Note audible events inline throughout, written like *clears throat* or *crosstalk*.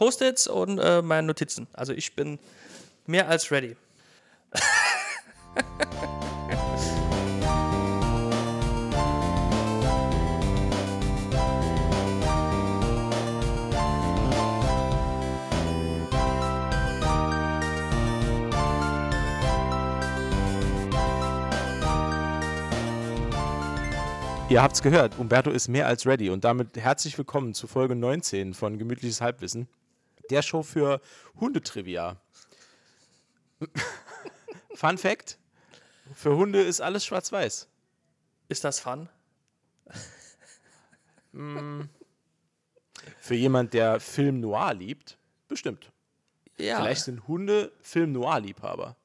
Post-its und äh, meine Notizen. Also ich bin mehr als ready. *laughs* Ihr habt's gehört, Umberto ist mehr als ready und damit herzlich willkommen zu Folge 19 von Gemütliches Halbwissen, der Show für Hundetrivia. *laughs* Fun Fact: Für Hunde ist alles schwarz-weiß. Ist das Fun? Für jemand, der Film Noir liebt, bestimmt. Ja, Vielleicht sind Hunde Film Noir-Liebhaber.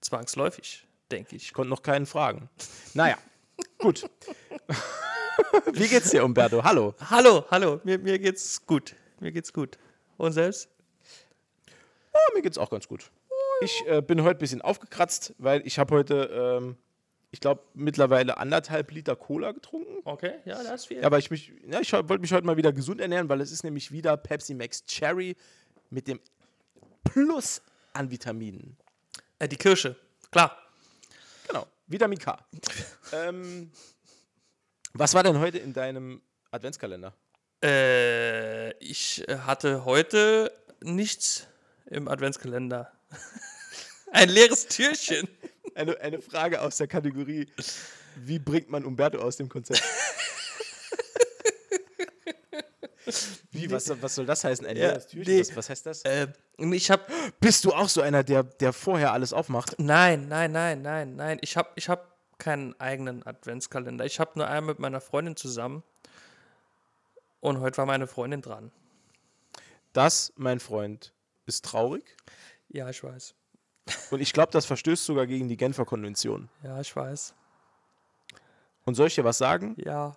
zwangsläufig, denke ich. Ich konnte noch keinen fragen. Naja, gut. *laughs* Wie geht's dir, Umberto? Hallo. Hallo, hallo, mir, mir geht's gut. Mir geht's gut. Und selbst? Oh, mir geht's auch ganz gut. Ich äh, bin heute ein bisschen aufgekratzt, weil ich habe heute, ähm, ich glaube, mittlerweile anderthalb Liter Cola getrunken. Okay, ja, das ist viel. Ja, aber ich mich, ja, ich wollte mich heute mal wieder gesund ernähren, weil es ist nämlich wieder Pepsi Max Cherry mit dem Plus an Vitaminen. Äh, die Kirsche, klar. Genau, Vitamin K. *laughs* ähm, was war denn heute in deinem Adventskalender? Äh, ich hatte heute nichts im Adventskalender. *laughs* Ein leeres Türchen. *laughs* Eine, eine Frage aus der Kategorie, wie bringt man Umberto aus dem Konzept? *laughs* Wie, was, soll- was soll das heißen? Ein Ja, leeres Türchen? nee. Was, was heißt das? Äh, ich habe Bist du auch so einer, der, der vorher alles aufmacht? Nein, nein, nein, nein, nein. Ich habe ich hab keinen eigenen Adventskalender. Ich habe nur einen mit meiner Freundin zusammen. Und heute war meine Freundin dran. Das, mein Freund, ist traurig. Ja, ich weiß. *laughs* Und ich glaube, das verstößt sogar gegen die Genfer Konvention. Ja, ich weiß. Und soll ich dir was sagen? Ja.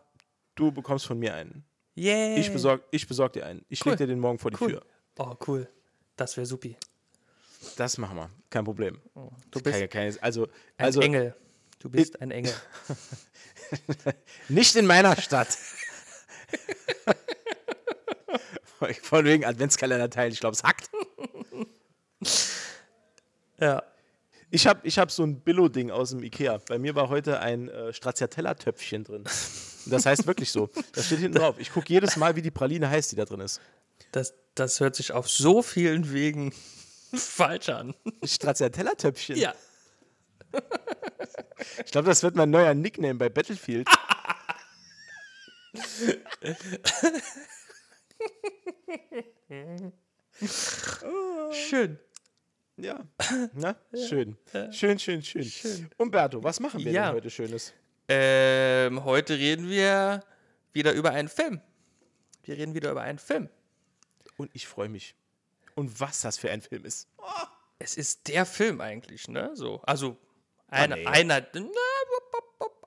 Du bekommst von mir einen. Yay. Ich besorg, ich besorg dir einen. Ich Cool. leg dir den morgen vor die Cool. Tür. Oh, cool. Das wäre supi. Das machen wir. Kein Problem. Du Kann bist ja keine, also, ein also Engel. Du bist ein Engel. *laughs* nicht in meiner Stadt. *laughs* *laughs* Von wegen Adventskalender teilen. Ich glaube, es hackt. *laughs* Ja. Ich habe ich hab so ein Billo-Ding aus dem Ikea. Bei mir war heute ein äh, Stracciatella-Töpfchen drin. Das heißt wirklich so. Das steht hinten drauf. Ich gucke jedes Mal, wie die Praline heißt, die da drin ist. Das, das hört sich auf so vielen Wegen *laughs* falsch an. Stracciatella-Töpfchen? Ja. Ich glaube, das wird mein neuer Nickname bei Battlefield. Schön. Ja. Na, schön. Schön, schön, schön. Umberto, was machen wir Ja. denn heute Schönes? Ähm, heute reden wir wieder über einen Film. Wir reden wieder über einen Film. Und ich freue mich. Und was das für ein Film ist. Es ist der Film eigentlich, ne? So, also einer, nee. einer, na,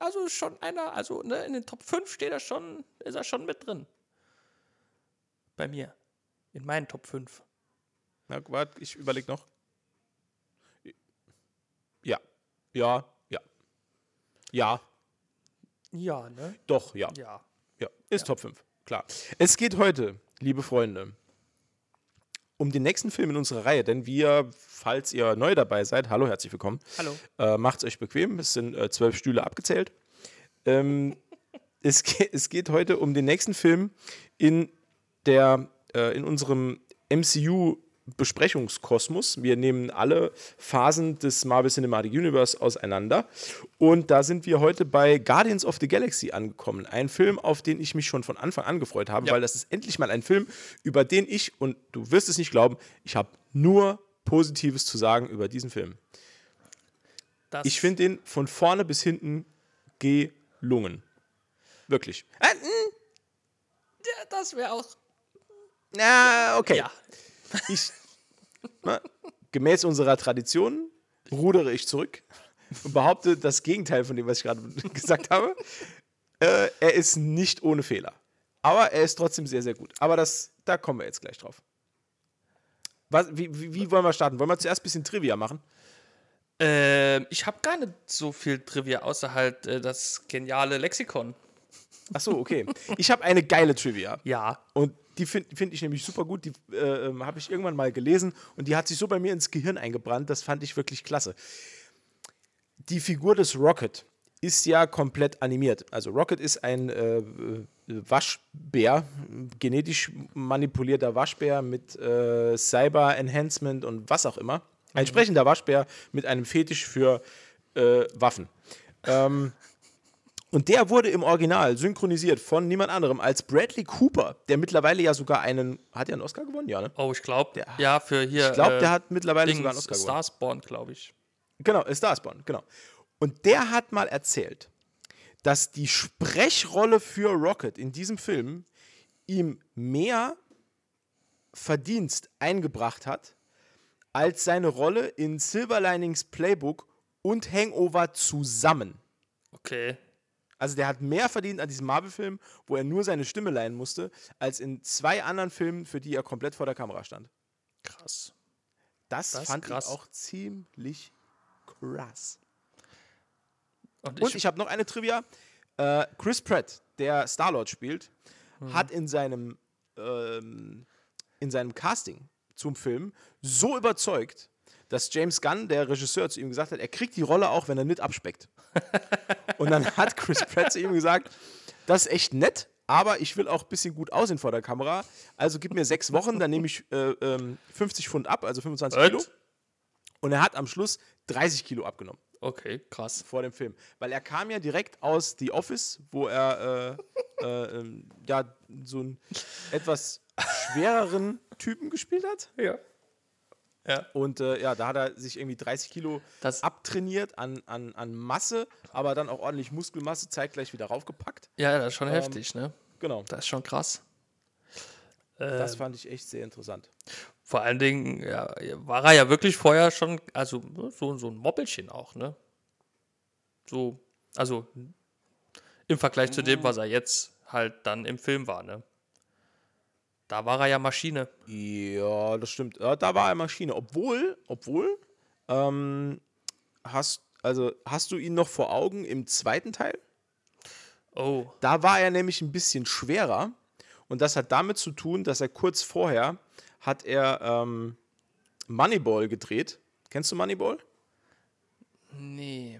also schon einer, also ne, in den Top 5 steht er schon, ist er schon mit drin. Bei mir. In meinen Top 5. Na, warte, ich überlege noch. Ja. Ja, ja. Ja, Ja, ne? doch, ja. Ja. Ja, ist Top 5, klar. Es geht heute, liebe Freunde, um den nächsten Film in unserer Reihe, denn wir, falls ihr neu dabei seid, hallo, herzlich willkommen. Hallo. Äh, macht's euch bequem, es sind äh, zwölf Stühle abgezählt. Ähm, *laughs* es, ge es geht heute um den nächsten Film in, der, äh, in unserem MCU Besprechungskosmos. Wir nehmen alle Phasen des Marvel Cinematic Universe auseinander. Und da sind wir heute bei Guardians of the Galaxy angekommen. Ein Film, auf den ich mich schon von Anfang an gefreut habe, Ja. weil das ist endlich mal ein Film, über den ich, und du wirst es nicht glauben, ich habe nur Positives zu sagen über diesen Film. Das, Ich finde den von vorne bis hinten gelungen. Wirklich. Äh, ja, das wäre auch. Na, okay. Ja. Ich, na, gemäß unserer Tradition rudere ich zurück und behaupte das Gegenteil von dem, was ich gerade *laughs* gesagt habe. Äh, er ist nicht ohne Fehler. Aber er ist trotzdem sehr, sehr gut. Aber das, da kommen wir jetzt gleich drauf. Was, wie, wie, wie wollen wir starten? Wollen wir zuerst ein bisschen Trivia machen? Ähm, ich habe gar nicht so viel Trivia, außer halt äh, das geniale Lexikon. Ach so, okay. Ich habe eine geile Trivia. Ja. Und Die finde find ich nämlich super gut. Die äh, ähm, habe ich irgendwann mal gelesen und die hat sich so bei mir ins Gehirn eingebrannt. Das fand ich wirklich klasse. Die Figur des Rocket ist ja komplett animiert. Also Rocket ist ein äh, äh Waschbär, genetisch manipulierter Waschbär mit äh, Cyber-Enhancement und was auch immer. Ein mhm. sprechender Waschbär mit einem Fetisch für äh, Waffen. Ähm, und der wurde im Original synchronisiert von niemand anderem als Bradley Cooper, der mittlerweile ja sogar einen. Hat er einen Oscar gewonnen? Ja, ne? Oh, ich glaube. Ja, für hier. Ich glaube, äh, der hat mittlerweile Dings, sogar einen Oscar gewonnen. Starspawn, glaube ich. Genau, Starspawn, genau. Und der hat mal erzählt, dass die Sprechrolle für Rocket in diesem Film ihm mehr Verdienst eingebracht hat, als seine Rolle in Silver Linings Playbook und Hangover zusammen. Okay. Also der hat mehr verdient an diesem Marvel-Film, wo er nur seine Stimme leihen musste, als in zwei anderen Filmen, für die er komplett vor der Kamera stand. Krass. Das, das fand krass. ich auch ziemlich krass. Und ich, Und ich habe noch eine Trivia. Äh, Chris Pratt, der Star-Lord spielt, mhm. hat in seinem, ähm, in seinem Casting zum Film so überzeugt, dass James Gunn, der Regisseur, zu ihm gesagt hat, er kriegt die Rolle auch, wenn er nicht abspeckt. *laughs* und dann hat Chris Pratt zu ihm gesagt, das ist echt nett, aber ich will auch ein bisschen gut aussehen vor der Kamera. Also gib mir sechs Wochen, dann nehme ich äh, ähm, 50 Pfund ab, also 25 What? Kilo. Und er hat am Schluss 30 Kilo abgenommen. Okay, krass. Vor dem Film. Weil er kam ja direkt aus The Office, wo er äh, äh, ähm, ja so einen etwas schwereren Typen gespielt hat. Ja. Ja. Und äh, ja, da hat er sich irgendwie 30 Kilo das abtrainiert an, an, an Masse, aber dann auch ordentlich Muskelmasse zeitgleich wieder raufgepackt. Ja, das ist schon ähm, heftig, ne? Genau. Das ist schon krass. Das ähm, fand ich echt sehr interessant. Vor allen Dingen ja, war er ja wirklich vorher schon, also so, so ein Moppelchen auch, ne? So, also im Vergleich zu dem, was er jetzt halt dann im Film war, ne? Da war er ja Maschine. Ja, das stimmt. Da war er Maschine. Obwohl, obwohl, ähm, hast, also, hast du ihn noch vor Augen im zweiten Teil? Oh. Da war er nämlich ein bisschen schwerer. Und das hat damit zu tun, dass er kurz vorher hat er ähm, Moneyball gedreht. Kennst du Moneyball? Nee.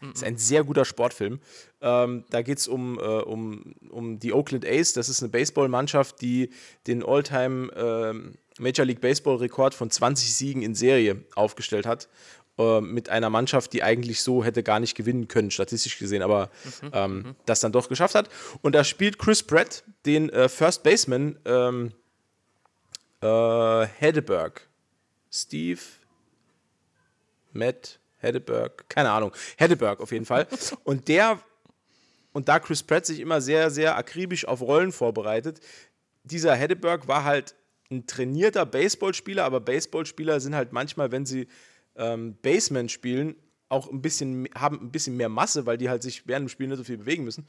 Das ist ein sehr guter Sportfilm. Ähm, da geht es um, äh, um, um die Oakland A's. Das ist eine Baseballmannschaft, die den Alltime ähm, Major League Baseball-Rekord von 20 Siegen in Serie aufgestellt hat. Äh, mit einer Mannschaft, die eigentlich so hätte gar nicht gewinnen können, statistisch gesehen, aber mhm, ähm, mhm. das dann doch geschafft hat. Und da spielt Chris Pratt den äh, First Baseman ähm, äh, Hedeberg. Steve Matt Heddeberg, keine Ahnung, Heddeberg auf jeden Fall. *laughs* Und der, und da Chris Pratt sich immer sehr, sehr akribisch auf Rollen vorbereitet, dieser Heddeberg war halt ein trainierter Baseballspieler, aber Baseballspieler sind halt manchmal, wenn sie ähm, Baseman spielen, auch ein bisschen, haben ein bisschen mehr Masse, weil die halt sich während dem Spiel nicht so viel bewegen müssen.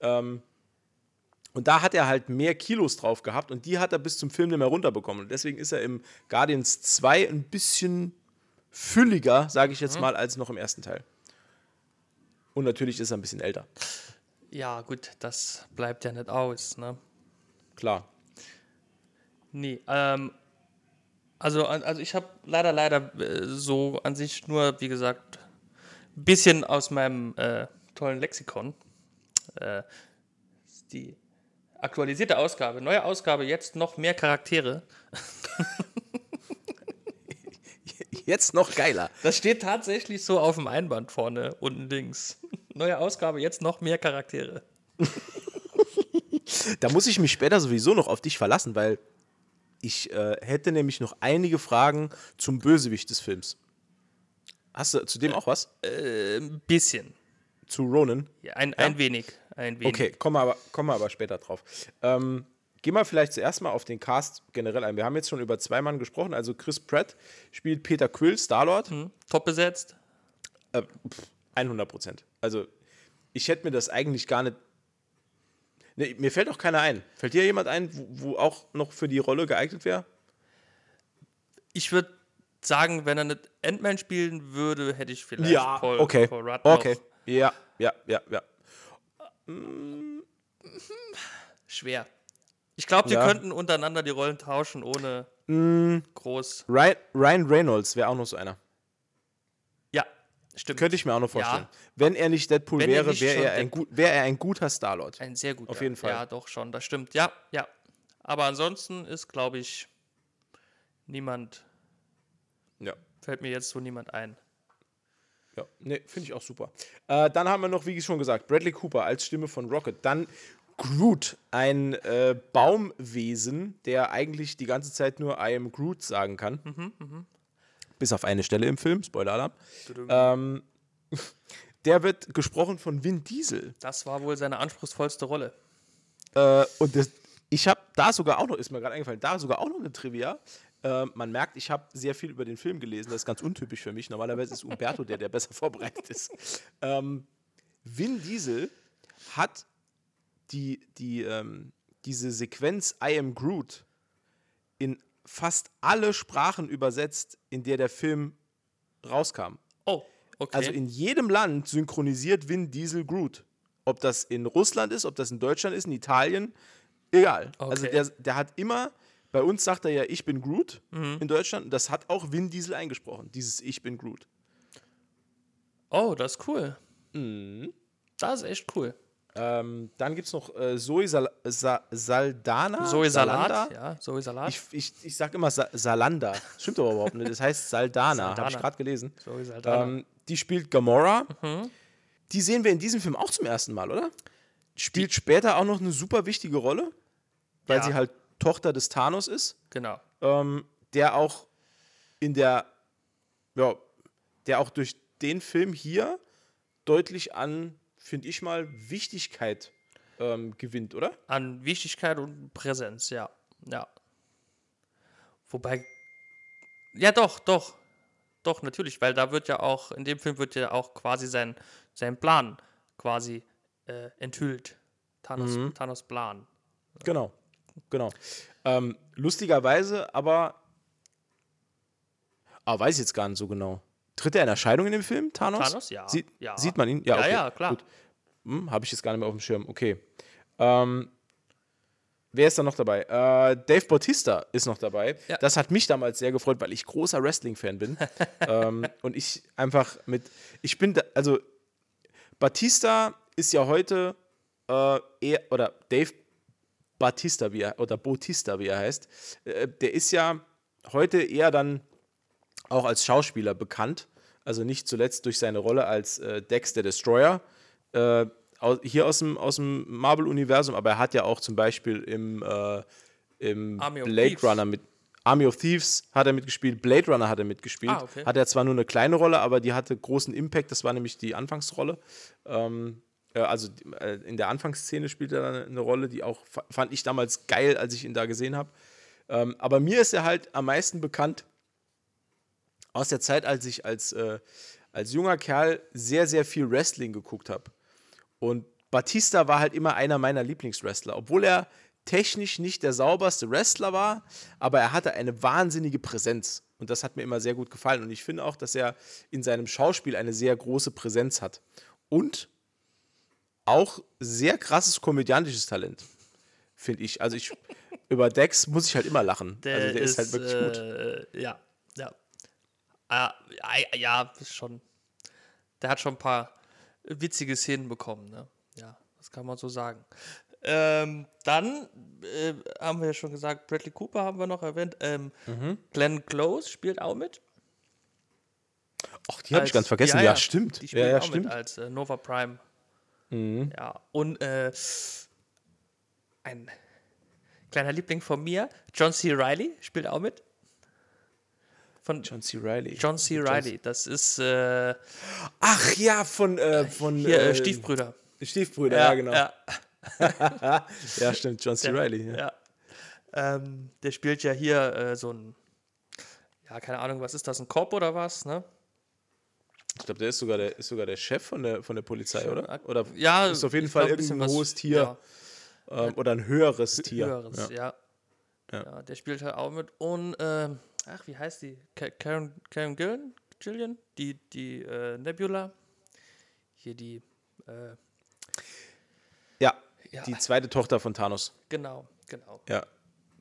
Ähm, und da hat er halt mehr Kilos drauf gehabt und die hat er bis zum Film nicht mehr runterbekommen. Und deswegen ist er im Guardians 2 ein bisschen fülliger, sage ich jetzt mhm. mal, als noch im ersten Teil. Und natürlich ist er ein bisschen älter. Ja, gut, das bleibt ja nicht aus, ne? Klar. Nee, ähm, also, also ich habe leider, leider äh, so an sich nur, wie gesagt, ein bisschen aus meinem äh, tollen Lexikon. Äh, die aktualisierte Ausgabe, neue Ausgabe, jetzt noch mehr Charaktere. *laughs* jetzt noch geiler. Das steht tatsächlich so auf dem Einband vorne, unten links. *laughs* Neue Ausgabe, jetzt noch mehr Charaktere. *laughs* da muss ich mich später sowieso noch auf dich verlassen, weil ich äh, hätte nämlich noch einige Fragen zum Bösewicht des Films. Hast du zu dem auch was? Äh, ein bisschen. Zu Ronan? Ja, ein, ja? ein wenig. Ein wenig. Okay, kommen wir aber, kommen wir aber später drauf. Ähm, Gehen wir vielleicht zuerst mal auf den Cast generell ein. Wir haben jetzt schon über zwei Mann gesprochen. Also Chris Pratt spielt Peter Quill, Starlord. Mhm. Top besetzt. Äh, 100 Prozent. Also ich hätte mir das eigentlich gar nicht. Nee, mir fällt auch keiner ein. Fällt dir jemand ein, wo, wo auch noch für die Rolle geeignet wäre? Ich würde sagen, wenn er nicht Ant-Man spielen würde, hätte ich vielleicht ja, Paul, okay. Paul Rudd Okay, ja, ja, ja, ja. Schwer. Ich glaube, die Ja. könnten untereinander die Rollen tauschen, ohne Mm, groß. Ryan, Ryan Reynolds wäre auch noch so einer. Ja, stimmt. Könnte ich mir auch noch Ja. vorstellen. Wenn er nicht Deadpool Wenn wäre, wäre er, ein gut, wär er ein guter Starlord. Ein sehr guter. Auf jeden Fall. Ja, doch schon, das stimmt. Ja, ja. Aber ansonsten ist, glaube ich, niemand, Ja. fällt mir jetzt so niemand ein. Ja, ne, finde ich auch super. Äh, dann haben wir noch, wie schon gesagt, Bradley Cooper als Stimme von Rocket. Dann Groot, ein äh, Baumwesen, der eigentlich die ganze Zeit nur I am Groot sagen kann. Mhm, Bis auf eine Stelle im Film, Spoiler-Alarm. Ähm, *laughs* der wird gesprochen von Vin Diesel. Das war wohl seine anspruchsvollste Rolle. Äh, und das, ich habe da sogar auch noch, ist mir gerade eingefallen, da sogar auch noch eine Trivia. Äh, man merkt, ich habe sehr viel über den Film gelesen. Das ist ganz untypisch für mich. Normalerweise ist Umberto der, der besser *laughs* vorbereitet ist. Ähm, Vin Diesel hat die, die, ähm, diese Sequenz I am Groot in fast alle Sprachen übersetzt, in der der Film rauskam. Oh, okay. Also in jedem Land synchronisiert Vin Diesel Groot. Ob das in Russland ist, ob das in Deutschland ist, in Italien, egal. Also Okay. der, der hat immer, bei uns sagt er ja, ich bin Groot Mhm. in Deutschland. Und das hat auch Vin Diesel eingesprochen, dieses Ich bin Groot. oh, das ist cool. Mhm. Das ist echt cool. Ähm, dann gibt es noch äh, Zoe Sal Sa Saldana. Zoe Salat, Salanda? ja, Zoe Salat. Ich, ich, ich sag immer Sa Salanda. Stimmt aber überhaupt nicht. Das heißt Saldana, habe ich Saldana. gerade gelesen. Zoe Saldana. Ähm, die spielt Gamora. Mhm. Die sehen wir in diesem Film auch zum ersten Mal, oder? Spielt später auch noch eine super wichtige Rolle, weil Ja. sie halt Tochter des Thanos ist, genau. ähm, der auch in der, ja, der auch durch den Film hier deutlich an, finde ich mal, Wichtigkeit ähm, gewinnt, oder? An Wichtigkeit und Präsenz, ja. Ja. Wobei. Ja, doch, doch. Doch, natürlich, weil da wird ja auch, in dem Film wird ja auch quasi sein, sein Plan quasi äh, enthüllt. Thanos, Mhm. Thanos Plan. Genau, genau. Ähm, lustigerweise, aber, ah, weiß ich jetzt gar nicht so genau. Tritt er in Erscheinung in dem Film, Thanos? Thanos, ja. Sie ja. Sieht man ihn? Ja, okay, ja, klar. Gut. Hm, Habe ich jetzt gar nicht mehr auf dem Schirm. Okay. Ähm, wer ist da noch dabei? Äh, Dave Bautista ist noch dabei. Ja. Das hat mich damals sehr gefreut, weil ich großer Wrestling-Fan bin. *laughs* ähm, und ich einfach mit. Ich bin, da, also Batista ist ja heute äh, eher, oder Dave Batista, wie er, oder Bautista, wie er heißt, äh, der ist ja heute eher dann auch als Schauspieler bekannt. Also nicht zuletzt durch seine Rolle als äh, Dex der Destroyer. Äh, hier aus dem, aus dem Marvel-Universum, aber er hat ja auch zum Beispiel im, äh, im Army of Blade Thieves. Runner mit. Army of Thieves hat er mitgespielt, Blade Runner hat er mitgespielt. Ah, okay. Hat er zwar nur eine kleine Rolle, aber die hatte großen Impact, das war nämlich die Anfangsrolle. Ähm, äh, also äh, in der Anfangsszene spielt er eine Rolle, die auch fa- fand ich damals geil, als ich ihn da gesehen habe. Ähm, aber mir ist er halt am meisten bekannt aus der Zeit, als ich als, äh, als junger Kerl sehr, sehr viel Wrestling geguckt habe. Und Batista war halt immer einer meiner Lieblingswrestler, obwohl er technisch nicht der sauberste Wrestler war, aber er hatte eine wahnsinnige Präsenz. Und das hat mir immer sehr gut gefallen. Und ich finde auch, dass er in seinem Schauspiel eine sehr große Präsenz hat. Und auch sehr krasses komödiantisches Talent, finde ich. Also ich *laughs* über Dex muss ich halt immer lachen. Der, also der ist, ist, halt wirklich gut. äh, Ja, ja. Ah, ja, schon. Der hat schon ein paar witzige Szenen bekommen, ne? Ja, das kann man so sagen. Ähm, dann äh, haben wir ja schon gesagt, Bradley Cooper haben wir noch erwähnt. Ähm, Mhm. Glenn Close spielt auch mit. Ach, die habe ich ganz vergessen. ja, Ja, ja, stimmt. Die spielt ja, ja, auch stimmt. mit als äh, Nova Prime. Mhm. Ja, und äh, ein kleiner Liebling von mir, John C. Reilly, spielt auch mit. Von John C. Reilly. John C. Reilly, das ist äh, Ach ja, von, äh, von hier, äh, äh, Stiefbrüder. Stiefbrüder, ja, genau. Ja, *laughs* Ja, stimmt, John C. der, Reilly. Ja. ja. Ähm, der spielt ja hier äh, so ein, ja, keine Ahnung, was ist das, ein Cop oder was, ne? Ich glaube, der ist sogar der, ist sogar der Chef von der, von der Polizei, oder? Oder Ja, ist auf jeden Fall glaub, irgendein hohes Tier ähm, oder ein höheres Tier. Höheres, Ja. ja. Ja. der spielt halt auch mit. Und, ähm, ach, wie heißt die? Ka- Karen, Karen Gillan? Gillian? Die, die äh, Nebula? Hier die, äh, Ja, Ja. die zweite Tochter von Thanos. genau. Genau. Ja.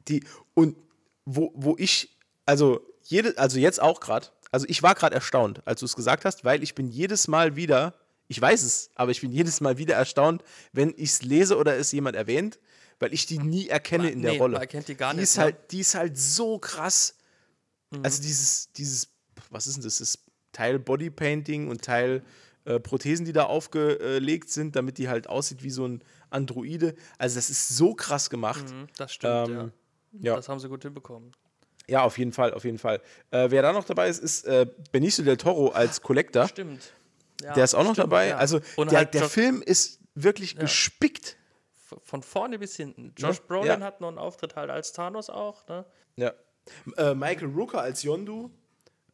Die, und wo, wo ich, also, jede, also jetzt auch gerade, also ich war gerade erstaunt, als du es gesagt hast, weil ich bin jedes Mal wieder, ich weiß es, aber ich bin jedes Mal wieder erstaunt, wenn ich es lese oder es jemand erwähnt, weil ich die nie erkenne in der Nee, Rolle. man erkennt die gar die nicht, Ist ne? halt, die ist halt so krass. Mhm. Also dieses, dieses, was ist denn das? Das ist Teil Bodypainting und Teil äh, Prothesen, die da aufgelegt sind, damit die halt aussieht wie so ein Androide. Also das ist so krass gemacht. Mhm, das stimmt, Ähm, ja. ja. Das haben sie gut hinbekommen. Ja, auf jeden Fall, auf jeden Fall. Äh, wer da noch dabei ist, ist äh, Benicio del Toro als Collector. Stimmt. Ja, Der ist auch noch stimmt, dabei. ja. Also der, halt der Film ist wirklich gespickt. f- von vorne bis hinten. Josh Ja, Brolin ja. hat noch einen Auftritt halt als Thanos auch, ne? Ja. Äh, Michael Rooker als Yondu.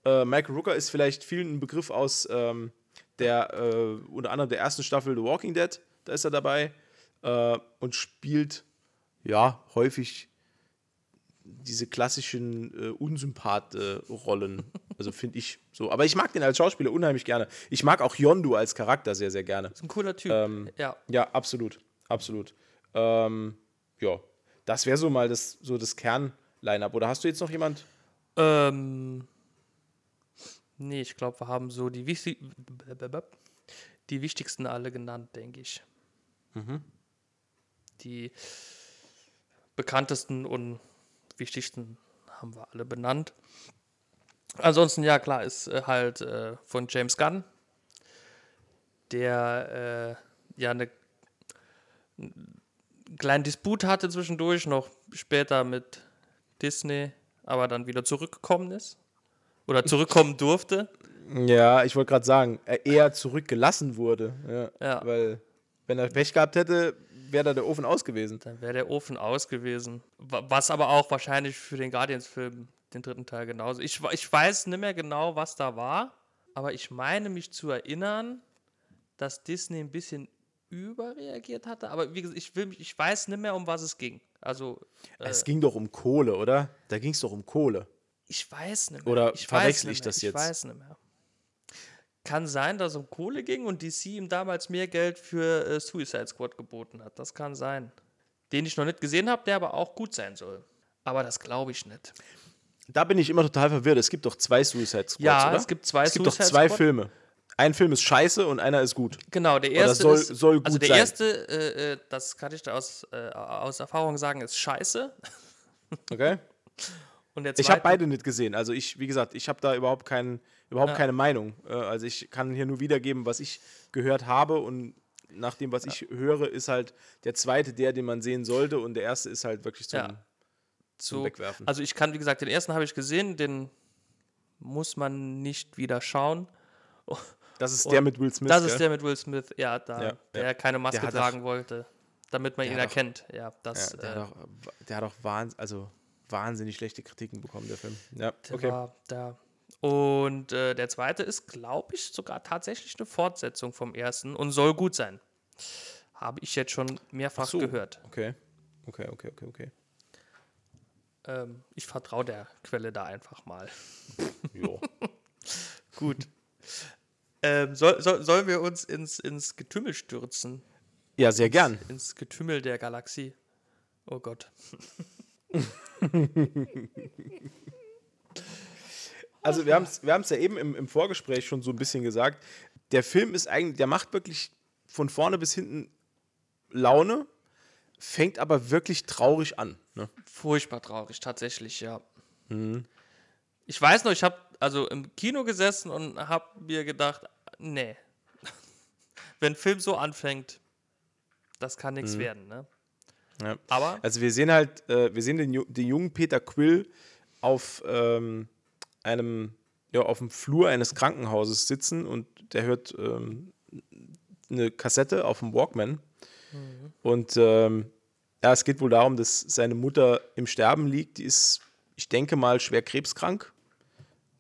Äh, Michael Rooker ist vielleicht vielen ein Begriff aus ähm, der, äh, unter anderem der ersten Staffel The Walking Dead. Da ist er dabei. Äh, und spielt, ja, häufig diese klassischen äh, Unsympath-Rollen. also finde ich so. Aber ich mag den als Schauspieler unheimlich gerne. Ich mag auch Yondu als Charakter sehr, sehr gerne. Ist ein cooler Typ. Ähm, ja. Ja, absolut. Absolut. Ähm, ja, das wäre so mal das, so das Kern-Line-Up. Oder hast du jetzt noch jemand? Ähm, nee, ich glaube, wir haben so die, wichtig die wichtigsten alle genannt, denke ich. Mhm. Die bekanntesten und wichtigsten haben wir alle benannt. Ansonsten, ja, klar, ist äh, halt äh, von James Gunn, der äh, ja eine einen kleinen Disput hatte zwischendurch, noch später mit Disney, aber dann wieder zurückgekommen ist. Oder zurückkommen durfte. Ja, ich wollte gerade sagen, er eher zurückgelassen wurde. Ja, Ja. Weil, wenn er Pech gehabt hätte, wäre da der Ofen aus gewesen. Dann wäre der Ofen aus gewesen. Wa- Was aber auch wahrscheinlich für den Guardians-Film, den dritten Teil, genauso. Ich, ich weiß nicht mehr genau, was da war, aber ich meine mich zu erinnern, dass Disney ein bisschen überreagiert hatte. Aber wie gesagt, ich, will, mich- ich weiß nicht mehr, um was es ging. Also, äh, Es ging doch um Kohle, oder? Da ging es doch um Kohle. ich weiß nicht mehr. Oder ich verwechsel ich das jetzt? Ich weiß nicht mehr. Kann sein, dass es um Kohle ging und DC ihm damals mehr Geld für äh, Suicide Squad geboten hat. Das kann sein. Den ich noch nicht gesehen habe, der aber auch gut sein soll. Aber das glaube ich nicht. Da bin ich immer total verwirrt. Es gibt doch zwei Suicide Squads, Ja, oder? es gibt zwei Es gibt doch Suicide zwei Squad. Filme. Ein Film ist scheiße und einer ist gut. Genau, der erste soll- ist, soll also gut der sein. erste, äh, äh, das kann ich da aus, äh, aus Erfahrung sagen, ist scheiße. *laughs* Okay? Und der Ich habe zweite- beide nicht gesehen. Also ich, wie gesagt, ich habe da überhaupt, kein, überhaupt Ja. keine Meinung. Äh, Also ich kann hier nur wiedergeben, was ich gehört habe und nach dem, was ich höre, ist halt der zweite der, den man sehen sollte und der erste ist halt wirklich zum, Ja. zum Wegwerfen. Also ich kann, wie gesagt, den ersten habe ich gesehen, den muss man nicht wieder schauen. Das ist Und der mit Will Smith. Das gell? ist der mit Will Smith, ja, da, Ja, der ja. keine Maske Der tragen wollte, damit man der ihn auch- erkennt. Ja, das der, äh, hat auch, der hat auch wahns also wahnsinnig schlechte Kritiken bekommen, der Film. Ja, der okay. war da. Und äh, der zweite ist, glaube ich, sogar tatsächlich eine Fortsetzung vom ersten und soll gut sein. Habe ich jetzt schon mehrfach so. gehört. Okay. Okay, okay, okay, okay. Ähm, ich vertraue der Quelle da einfach mal. Jo. *laughs* Gut. Ähm, soll, soll, sollen wir uns ins, ins Getümmel stürzen? ja, sehr gern. Ins Getümmel der Galaxie? Oh Gott. *laughs* Also wir haben es wir haben's ja eben im, im Vorgespräch schon so ein bisschen gesagt. Der Film ist eigentlich, der macht wirklich von vorne bis hinten Laune, fängt aber wirklich traurig an. Ne? Furchtbar traurig, tatsächlich, ja. Mhm. Ich weiß noch, ich habe also im Kino gesessen und habe mir gedacht, nee, *laughs* wenn ein Film so anfängt, das kann nichts werden, ne? Mhm. Ja. Aber Also wir sehen halt, äh, wir sehen den, den jungen Peter Quill auf ähm, einem, ja, auf dem Flur eines Krankenhauses sitzen und der hört ähm, eine Kassette auf dem Walkman. Und ähm, ja, es geht wohl darum, dass seine Mutter im Sterben liegt. Die ist, ich denke mal, schwer krebskrank.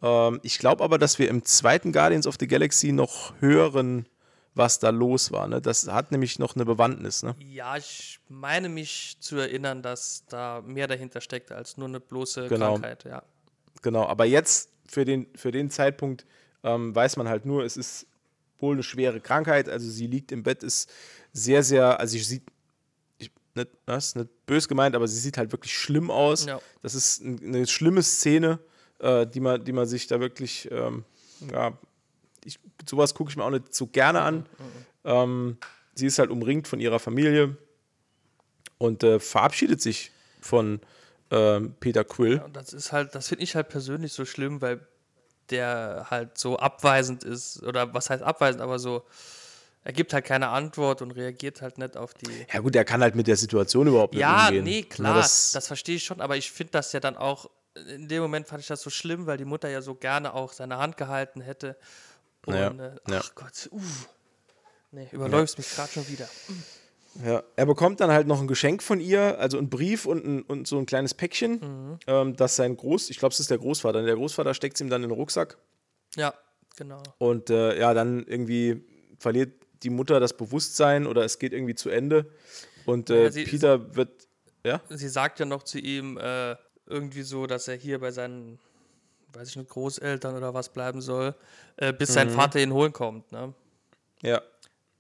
Ähm, ich glaube aber, dass wir im zweiten Guardians of the Galaxy noch hören, was da los war. Ne? Das hat nämlich noch eine Bewandtnis. Ne? ja, ich meine mich zu erinnern, dass da mehr dahinter steckt als nur eine bloße Genau. Krankheit, ja. Genau, aber jetzt für den, für den Zeitpunkt ähm, weiß man halt nur, es ist wohl eine schwere Krankheit. Also sie liegt im Bett, ist sehr, sehr, also sieht, ich, nicht, das ist nicht bös gemeint, aber sie sieht halt wirklich schlimm aus. Ja. Das ist ein- eine schlimme Szene, äh, die, man, die man sich da wirklich, ähm, ja, ich, sowas gucke ich mir auch nicht so gerne an. Ähm, sie ist halt umringt von ihrer Familie und äh, verabschiedet sich von ähm, Peter Quill. Und das ist halt, das finde ich halt persönlich so schlimm, weil der halt so abweisend ist. Oder was heißt abweisend, aber so, er gibt halt keine Antwort und reagiert halt nicht auf die. Ja gut, er kann halt mit der Situation überhaupt nicht Ja, umgehen. nee, Na, klar, das, das, verstehe ich schon, aber ich finde das ja dann auch, in dem Moment fand ich das so schlimm, weil die Mutter ja so gerne auch seine Hand gehalten hätte. Und, Ja, äh, ja. ach Gott, uh. Nee, überläufst mich gerade schon wieder. Ja, er bekommt dann halt noch ein Geschenk von ihr, also einen Brief und, ein, und so ein kleines Päckchen, Mhm. ähm, das sein Groß, ich glaube, es ist der Großvater. Der Großvater steckt es ihm dann in den Rucksack Ja, genau. und äh, ja, dann irgendwie verliert die Mutter das Bewusstsein oder es geht irgendwie zu Ende und äh, Ja, Peter wird, ja, Sie sagt ja noch zu ihm äh, irgendwie so, dass er hier bei seinen, weiß ich nicht, Großeltern oder was bleiben soll, äh, bis Mhm. sein Vater ihn holen kommt. Ne? ja,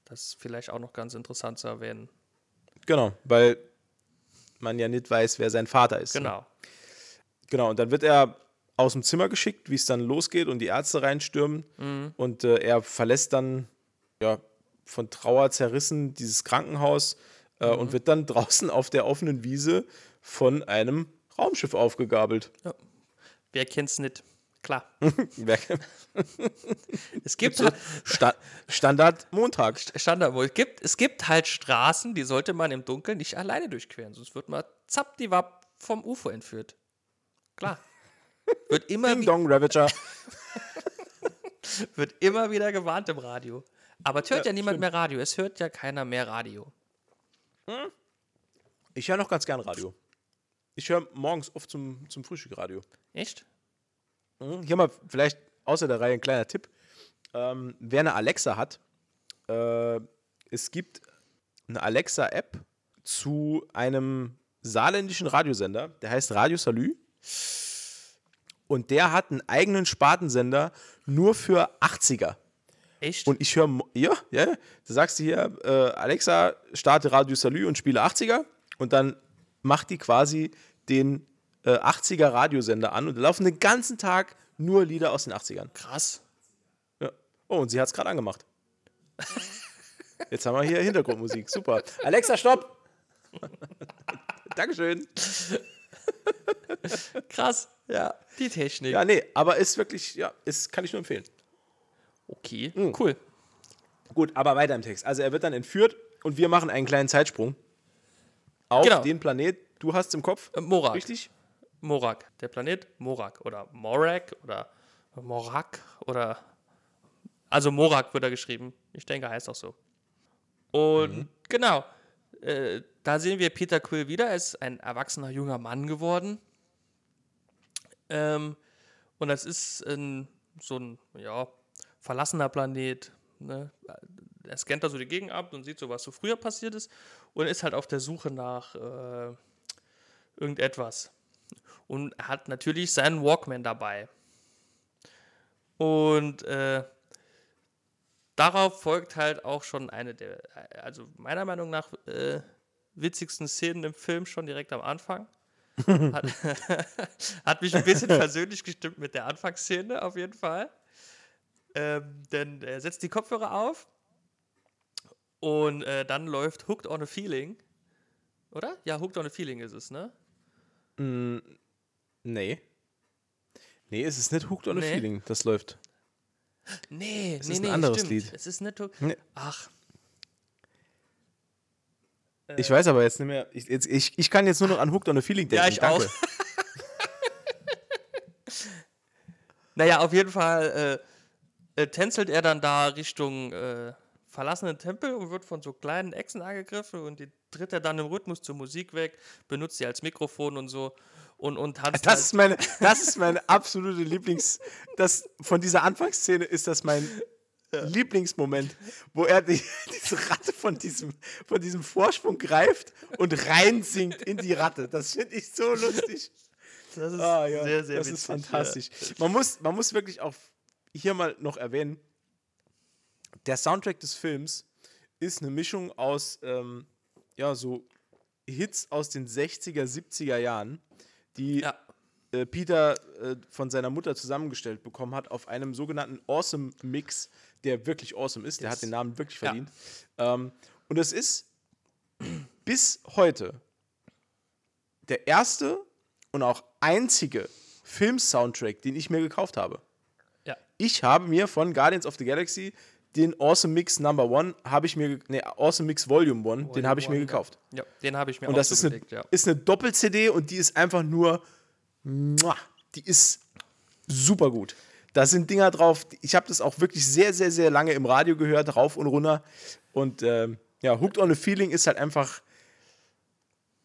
Das ist vielleicht auch noch ganz interessant zu erwähnen. genau, weil man ja nicht weiß, wer sein Vater ist. ne? Genau. Genau, und dann wird er aus dem Zimmer geschickt, wie es dann losgeht und die Ärzte reinstürmen. Mhm. Und äh, er verlässt dann ja, von Trauer zerrissen dieses Krankenhaus äh, Mhm. und wird dann *laughs* draußen auf der offenen Wiese von einem Raumschiff aufgegabelt. Wer kennt's nicht? Klar. *laughs* Wer- *laughs* Es gibt halt, Sta Standard Montag. Standard, es gibt, es gibt halt Straßen, die sollte man im Dunkeln nicht alleine durchqueren, sonst wird man zappdiwapp vom UFO entführt. Klar. Wird *laughs* immer, Ding Dong Ravager. wird immer wieder gewarnt im Radio. Aber es hört ja, Ja, niemand mehr Radio. Es hört ja keiner mehr Radio. Ich höre noch ganz gern Radio. Ich höre morgens oft zum, zum Frühstück Radio. Echt? Mhm. Hier mal vielleicht außer der Reihe ein kleiner Tipp. Ähm, wer eine Alexa hat, äh, es gibt eine Alexa-App zu einem saarländischen Radiosender, der heißt Radio Salü. Und der hat einen eigenen Spartensender nur für 80er. Echt? Und ich höre, ja, ja, da sagst du hier, äh, Alexa, starte Radio Salü und spiele 80er. Und dann macht die quasi den äh, 80er Radiosender an und da laufen den ganzen Tag nur Lieder aus den 80ern. Krass. Ja. Oh, und sie hat es gerade angemacht. *laughs* Jetzt haben wir hier Hintergrundmusik. Super. *laughs* Alexa, stopp! *laughs* Dankeschön. Krass. Ja. Die Technik. Ja, nee, aber ist wirklich, ja, ist, kann ich nur empfehlen. Okay. Mhm. Cool. Gut, aber weiter im Text. Also er wird dann entführt und wir machen einen kleinen Zeitsprung auf Genau. den Planet. Du hast im Kopf, Äh, Morak. richtig? Morak. Der Planet Morak. Oder Morak oder Morak oder. Also Morak wird er geschrieben. Ich denke, er heißt auch so. Und genau. Äh, da sehen wir Peter Quill wieder. Er ist ein erwachsener junger Mann geworden. Ähm, und das ist ein, so ein, ja, verlassener Planet. Ne? Er scannt da so die Gegend ab und sieht so, was so früher passiert ist. Und ist halt auf der Suche nach äh, irgendetwas. Und er hat natürlich seinen Walkman dabei. Und äh, darauf folgt halt auch schon eine der, also meiner Meinung nach, äh, witzigsten Szenen im Film schon direkt am Anfang. *laughs* hat, *laughs* hat mich ein bisschen persönlich gestimmt mit der Anfangsszene auf jeden Fall. Ähm, denn er setzt die Kopfhörer auf und äh, dann läuft Hooked on a Feeling. Oder? Ja, Hooked on a Feeling ist es, ne? Nee. Nee, es ist nicht Hooked on a Nee. Feeling, das läuft. Nee, Es nee, ist ein nee, anderes stimmt. Lied. Es ist nicht. Hook- Nee. Ach, Ich weiß aber jetzt nicht mehr. Ich, jetzt, ich, ich kann jetzt nur noch an Hooked on a Feeling denken. Ja, ich Danke. auch. *laughs* naja, auf jeden Fall äh, äh, tänzelt er dann da Richtung äh, verlassenen Tempel und wird von so kleinen Echsen angegriffen und die tritt er dann im Rhythmus zur Musik weg, benutzt sie als Mikrofon und so und, und tanzt Das halt. ist meine, das ist meine absolute Lieblings. Das, von dieser Anfangsszene ist das mein Lieblingsmoment, wo er die, diese Ratte von diesem, von diesem Vorsprung greift und reinsinkt in die Ratte. Das finde ich so lustig. Das ist Ah, ja, sehr, sehr das witzig. ist fantastisch. Man, muss, man muss wirklich auch hier mal noch erwähnen, der Soundtrack des Films ist eine Mischung aus, ähm, ja, so Hits aus den 60er, 70er Jahren, die Ja. äh, Peter äh, von seiner Mutter zusammengestellt bekommen hat, auf einem sogenannten Awesome Mix, der wirklich awesome ist. Der Yes. hat den Namen wirklich Ja. verdient. Ähm, und es ist *clears throat* bis heute der erste und auch einzige Film-Soundtrack, den ich mir gekauft habe. Ja. Ich habe mir von Guardians of the Galaxy den Awesome Mix Number One, habe ich mir, nee, Awesome Mix Volume One, den habe ich mir gekauft. Ja, den habe ich mir Und auch das ist eine, ja. ist eine Doppel-CD und die ist einfach nur, die ist super gut. Da sind Dinger drauf. Ich habe das auch wirklich sehr, sehr, sehr lange im Radio gehört, rauf und runter. Und ähm, ja, Hooked on a Feeling ist halt einfach,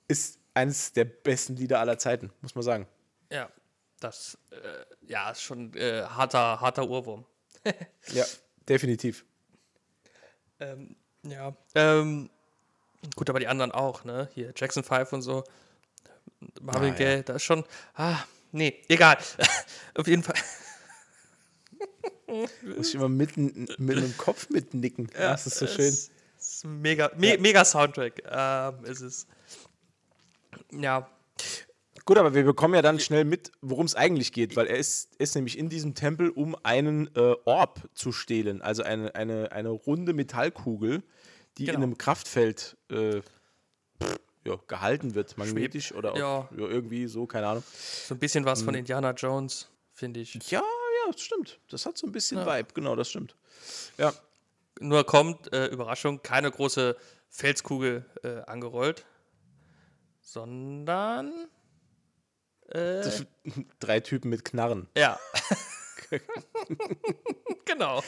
ist eines der besten Lieder aller Zeiten, muss man sagen. Ja, das äh, ja, ist schon äh, harter, harter Urwurm. *laughs* Ja, definitiv. Ähm, ja. Ähm, gut, aber die anderen auch, ne? Hier Jackson 5 und so. Marvin Ah, ja. Gaye, da ist schon. Ah, nee, egal. *laughs* Auf jeden Fall. *laughs* Muss ich immer mitten mit dem Kopf mitnicken. Ja, das ist so schön. Ist ein mega, me mega Soundtrack. Ähm, ist es. Ja. Gut, aber wir bekommen ja dann schnell mit, worum es eigentlich geht, weil er ist, ist nämlich in diesem Tempel, um einen äh, Orb zu stehlen, also eine, eine, eine runde Metallkugel, die Genau. in einem Kraftfeld äh, pff, ja, gehalten wird, magnetisch oder auch, Ja. ja, irgendwie so, keine Ahnung. So ein bisschen was Hm. von Indiana Jones, finde ich. Ja, ja, das stimmt. Das hat so ein bisschen Vibe, genau, das stimmt. Ja, Nur kommt, äh, Überraschung, keine große Felskugel äh, angerollt, sondern. Äh, *laughs* drei Typen mit Knarren. ja. *laughs* genau.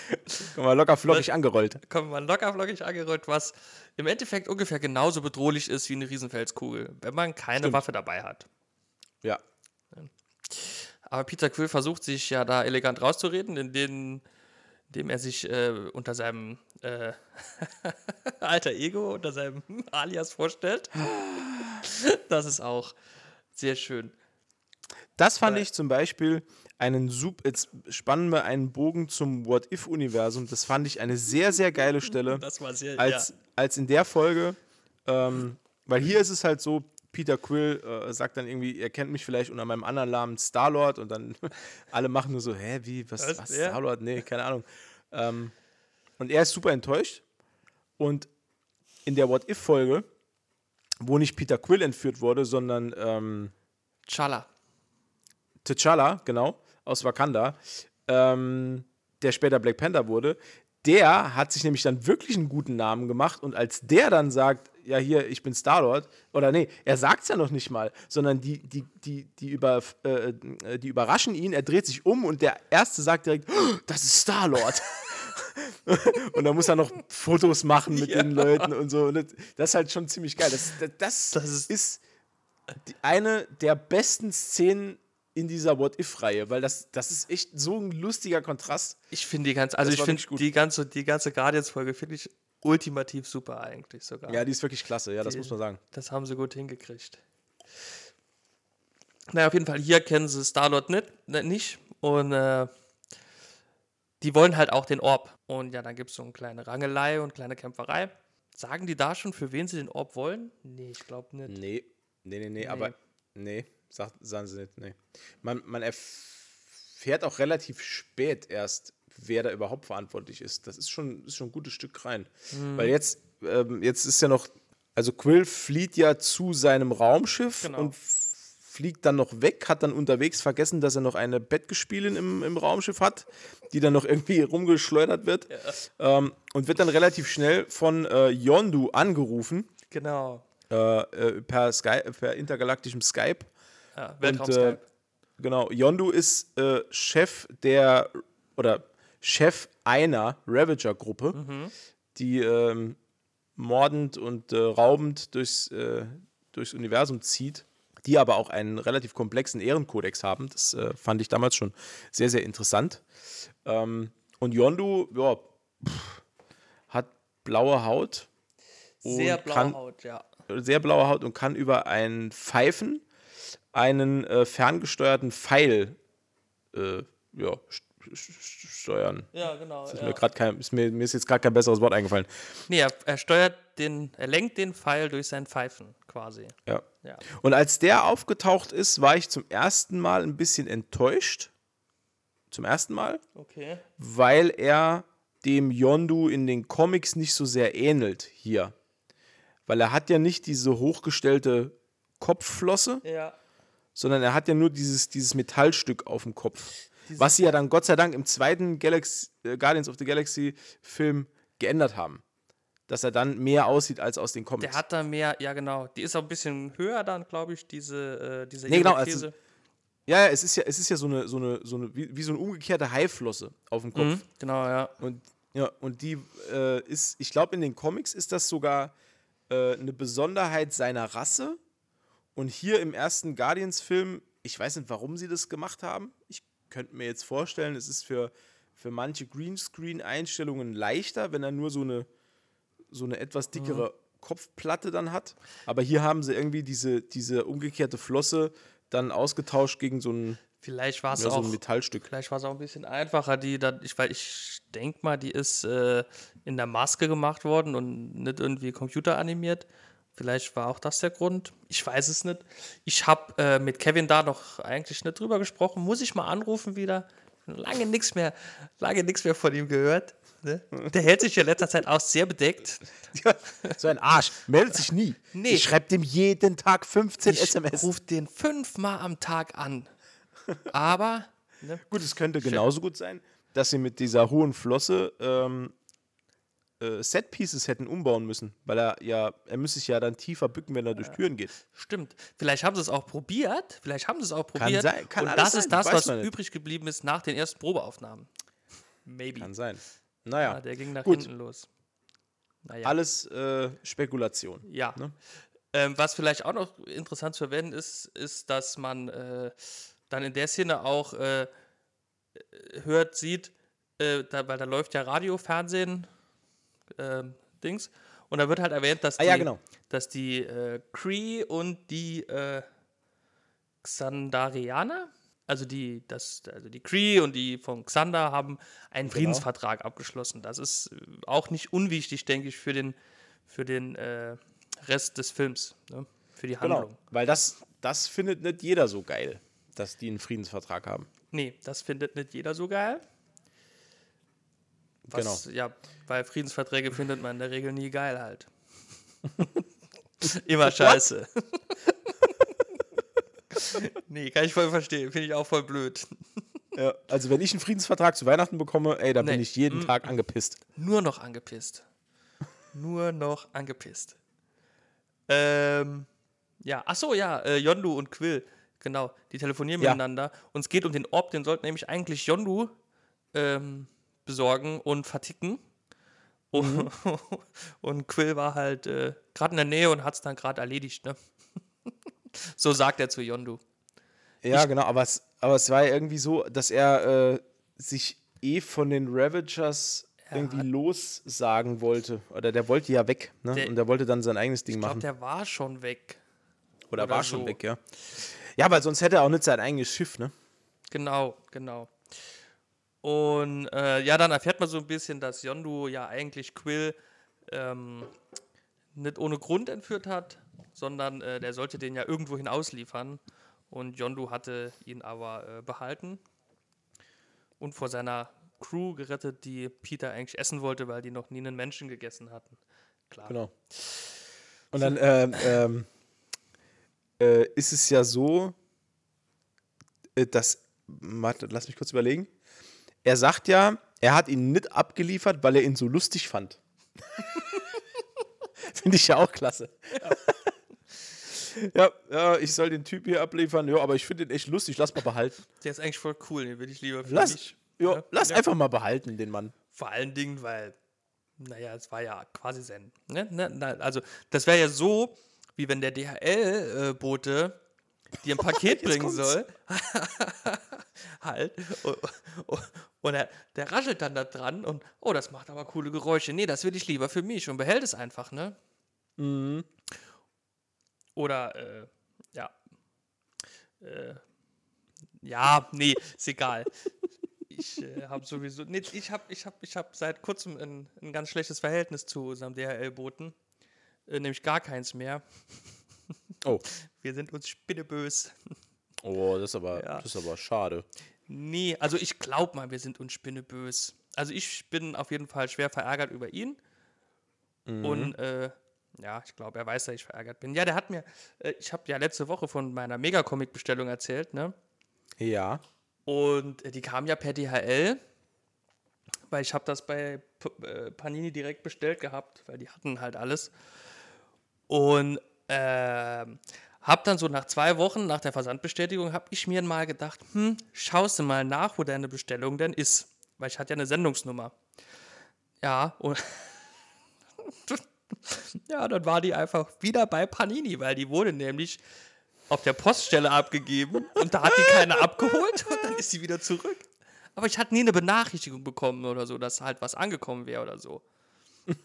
Komm mal locker flockig angerollt. Kommt man lockerflockig angerollt, was im Endeffekt ungefähr genauso bedrohlich ist wie eine Riesenfelskugel, wenn man keine Stimmt. Waffe dabei hat. Ja. Aber Peter Quill versucht sich ja da elegant rauszureden, indem, indem er sich äh, unter seinem äh, *laughs* alter Ego, unter seinem Alias vorstellt. das ist auch sehr schön. Das fand Äh. ich zum Beispiel einen super. Jetzt spannen wir einen Bogen zum What-If-Universum. Das fand ich eine sehr, sehr geile Stelle. *laughs* Das war sehr, als, als in der Folge, ähm, weil hier ist es halt so, Peter Quill äh, sagt dann irgendwie, er kennt mich vielleicht unter meinem anderen Namen Star-Lord und dann *laughs* alle machen nur so, hä, wie, was, Was? was, Ja. Star-Lord? Nee, keine Ahnung. Ähm, und er ist super enttäuscht und in der What-If-Folge, wo nicht Peter Quill entführt wurde, sondern ähm, Chala. T'Challa, genau, aus Wakanda, ähm, der später Black Panther wurde, der hat sich nämlich dann wirklich einen guten Namen gemacht und als der dann sagt, ja hier, ich bin Star-Lord, oder nee, er sagt es ja noch nicht mal, sondern die, die, die, die, über, äh, äh, die überraschen ihn, er dreht sich um und der Erste sagt direkt, "Oh, das ist Star-Lord. *laughs* und dann muss er noch Fotos machen mit Ja. den Leuten und so. Und das, ist halt schon ziemlich geil. Das, das, das, Das ist- ist die, eine der besten Szenen in dieser What-If-Reihe, weil das, das ist echt so ein lustiger Kontrast. Ich finde die ganze, also Das ich finde die ganze, die ganze Guardians-Folge finde ich ultimativ super eigentlich sogar. Ja, die ist wirklich klasse, ja, das Die- muss man sagen. Das haben sie gut hingekriegt. Naja, auf jeden Fall, hier kennen sie Star-Lord nicht, nicht. Und äh, die wollen halt auch den Orb. Und ja, dann gibt es so eine kleine Rangelei und kleine Kämpferei. Sagen die da schon, für wen sie den Orb wollen? Nee, ich glaube nicht. Nee, nee, nee, nee, aber nee, sagt, sagen sie nicht, nee. Man, man erfährt auch relativ spät erst, wer da überhaupt verantwortlich ist. Das ist schon, ist schon ein gutes Stück rein. Mhm. Weil jetzt, ähm, jetzt ist ja noch, also Quill flieht ja zu seinem Raumschiff Genau. und fliegt dann noch weg, hat dann unterwegs vergessen, dass er noch eine Bettgespielin im, im Raumschiff hat, die dann noch irgendwie rumgeschleudert wird. Ähm, und wird dann relativ schnell von äh, Yondu angerufen Genau. äh, äh, per, Sky per intergalaktischem Skype. Ja, Und, äh, genau, Yondu ist äh, Chef der oder Chef einer Ravager-Gruppe, Mhm. die ähm, mordend und äh, raubend durchs, äh, durchs Universum zieht, die aber auch einen relativ komplexen Ehrenkodex haben. Das äh, fand ich damals schon sehr, sehr interessant. Ähm, und Yondu, ja, pff, hat blaue Haut. Sehr blaue kann- Haut, ja. sehr blaue Haut und kann über ein Pfeifen einen äh, ferngesteuerten Pfeil äh, ja, st st steuern. Ja, genau. Ist, ja. mir kein, ist, mir, mir ist jetzt gerade kein besseres Wort eingefallen. Nee, er, er steuert den, er lenkt den Pfeil durch sein Pfeifen quasi. Ja. Ja. Und als der aufgetaucht ist, war ich zum ersten Mal ein bisschen enttäuscht. Zum ersten Mal, Okay. weil er dem Yondu in den Comics nicht so sehr ähnelt hier. Weil er hat ja nicht diese hochgestellte Kopfflosse, Ja. Sondern er hat ja nur dieses, dieses Metallstück auf dem Kopf. was sie ja dann Gott sei Dank im zweiten Galaxy, äh, Guardians of the Galaxy Film geändert haben. Dass er dann mehr aussieht als aus den Comics. Der hat da mehr, ja genau. Die ist auch ein bisschen höher dann, glaube ich, diese, äh, diese Nee, genau, Irokese. ja, ja, es ist ja, es ist ja so eine, so eine, so eine wie, wie so eine umgekehrte Haiflosse auf dem Kopf. Mhm, genau, ja. Und, ja, und die äh, ist, ich glaube, in den Comics ist das sogar äh, eine Besonderheit seiner Rasse. Und hier im ersten Guardians-Film, ich weiß nicht, warum sie das gemacht haben. Ich könnte mir jetzt vorstellen, es ist für, für manche Greenscreen-Einstellungen leichter, wenn er nur so eine, so eine etwas dickere Kopfplatte dann hat. Aber hier haben sie irgendwie diese, diese umgekehrte Flosse dann ausgetauscht gegen so ein, Vielleicht war es ja, so auch. ein Metallstück. Vielleicht war es auch ein bisschen einfacher, die dann, ich, weil ich denke mal, die ist äh, in der Maske gemacht worden und nicht irgendwie computeranimiert. Vielleicht war auch das der Grund. Ich weiß es nicht. Ich habe äh, mit Kevin da noch eigentlich nicht drüber gesprochen. Muss ich mal anrufen wieder. Lange nichts mehr, lange nichts mehr von ihm gehört. Ne? Der hält sich in letzter Zeit auch sehr bedeckt. So ein Arsch. Meldet sich nie. Nee. Ich schreibe dem jeden Tag 15 Ich SMS. rufe den fünfmal am Tag an. Aber ne? Gut, es könnte genauso gut sein, dass sie mit dieser hohen Flosse ähm, äh, Set-Pieces hätten umbauen müssen, weil er ja, er müsste sich ja dann tiefer bücken, wenn er durch Türen geht. Stimmt. Vielleicht haben sie es auch probiert. Vielleicht haben sie es auch probiert. sein, kann Und das sein, ist das, was übrig geblieben ist nach den ersten Probeaufnahmen. Maybe. Kann sein. Ja, Naja, der ging nach gut. hinten los. Naja. alles äh, Spekulation. Ja. ne? Ähm, was vielleicht auch noch interessant zu erwähnen ist, ist, dass man äh, dann in der Szene auch äh, hört, sieht, äh, da, weil da läuft ja Radio, Fernsehen, ähm, Dings. Und da wird halt erwähnt, dass Ah, die, ja, genau. dass die äh, Cree und die äh, Xandarianer, also die, das, also die Cree und die von Xander haben einen Genau. Friedensvertrag abgeschlossen. Das ist äh, auch nicht unwichtig, denke ich, für den, für den äh, Rest des Films, ne? für die Handlung. Genau. Weil das, das findet nicht jeder so geil, dass die einen Friedensvertrag haben. Nee, das findet nicht jeder so geil. Was, Genau. Ja, weil Friedensverträge findet man in der Regel nie geil halt. *laughs* Immer scheiße. *laughs* nee, kann ich voll verstehen. Finde ich auch voll blöd. *laughs* Ja, also wenn ich einen Friedensvertrag zu Weihnachten bekomme, ey, da bin Nee. ich jeden Tag angepisst. Nur noch angepisst. Nur noch angepisst. Ähm, ja, ach so, ja, äh, Yondu und Quill, genau, die telefonieren Ja. miteinander. Und es geht um den Orb, den sollten nämlich eigentlich Yondu ähm, besorgen und verticken. Und, *laughs* und Quill war halt äh, gerade in der Nähe und hat es dann gerade erledigt, ne? *laughs* so sagt er zu Yondu. Ja, genau, aber es, aber es war ja irgendwie so, dass er äh, sich eh von den Ravagers irgendwie lossagen wollte. Oder der wollte ja weg, ne? Der- Und der wollte dann sein eigenes Ding Ich glaube, machen. der war schon weg. Oder, oder war schon so. weg, ja. Ja, weil sonst hätte er auch nicht sein eigenes Schiff, ne? Genau, genau. Und äh, ja, dann erfährt man so ein bisschen, dass Yondu ja eigentlich Quill ähm, nicht ohne Grund entführt hat, sondern äh, der sollte den ja irgendwohin ausliefern. Und Yondu hatte ihn aber äh, behalten und vor seiner Crew gerettet, die Peter eigentlich essen wollte, weil die noch nie einen Menschen gegessen hatten. Klar. Genau. Und dann ähm, ähm, äh, ist es ja so, äh, dass, lass mich kurz überlegen. Er sagt ja, er hat ihn nicht abgeliefert, weil er ihn so lustig fand. *laughs* Finde ich ja auch klasse. Ja. ja, ich soll den Typ hier abliefern. Ja, aber ich finde den echt lustig. Lass mal behalten. Der ist eigentlich voll cool, den würde ich lieber für Lass, mich. ja, Ja. lass Ja. einfach mal behalten, den Mann. Vor allen Dingen, weil, naja, es war ja quasi sein. Ne? Ne? Also, das wäre ja so, wie wenn der DHL-Bote dir ein Paket *laughs* bringen kommt's. soll. *laughs* halt. Und, und- und er, der raschelt dann da dran und, oh, das macht aber coole Geräusche. Nee, das will ich lieber für mich und behält es einfach, ne? Mhm. Oder, äh, ja. Äh, ja, nee, ist egal. Ich äh, habe sowieso, nee, ich habe ich hab, ich hab seit kurzem ein, ein ganz schlechtes Verhältnis zu unserem DHL-Boten. Äh, nämlich gar keins mehr. Oh. Wir sind uns spinnebös. Oh, das ist aber, Ja. das ist aber schade. Nee, also ich glaube mal, wir sind uns spinnebös. Also ich bin auf jeden Fall schwer verärgert über ihn. Und äh, ja, ich glaube, er weiß, dass ich verärgert bin. Ja, der hat mir, äh, ich habe ja letzte Woche von meiner Megacomic-Bestellung erzählt, ne? Ja. Und äh, die kam ja per DHL, weil ich habe das bei P äh, Panini direkt bestellt gehabt, weil die hatten halt alles. Und ähm, habe dann so nach zwei Wochen nach der Versandbestätigung, habe ich mir mal gedacht, hm, schaust du mal nach, wo deine Bestellung denn ist. Weil ich hatte ja eine Sendungsnummer. Ja, und *laughs* ja, dann war die einfach wieder bei Panini, weil die wurde nämlich auf der Poststelle abgegeben und da hat die keiner abgeholt und dann ist sie wieder zurück. Aber ich hatte nie eine Benachrichtigung bekommen oder so, dass halt was angekommen wäre oder so. *laughs*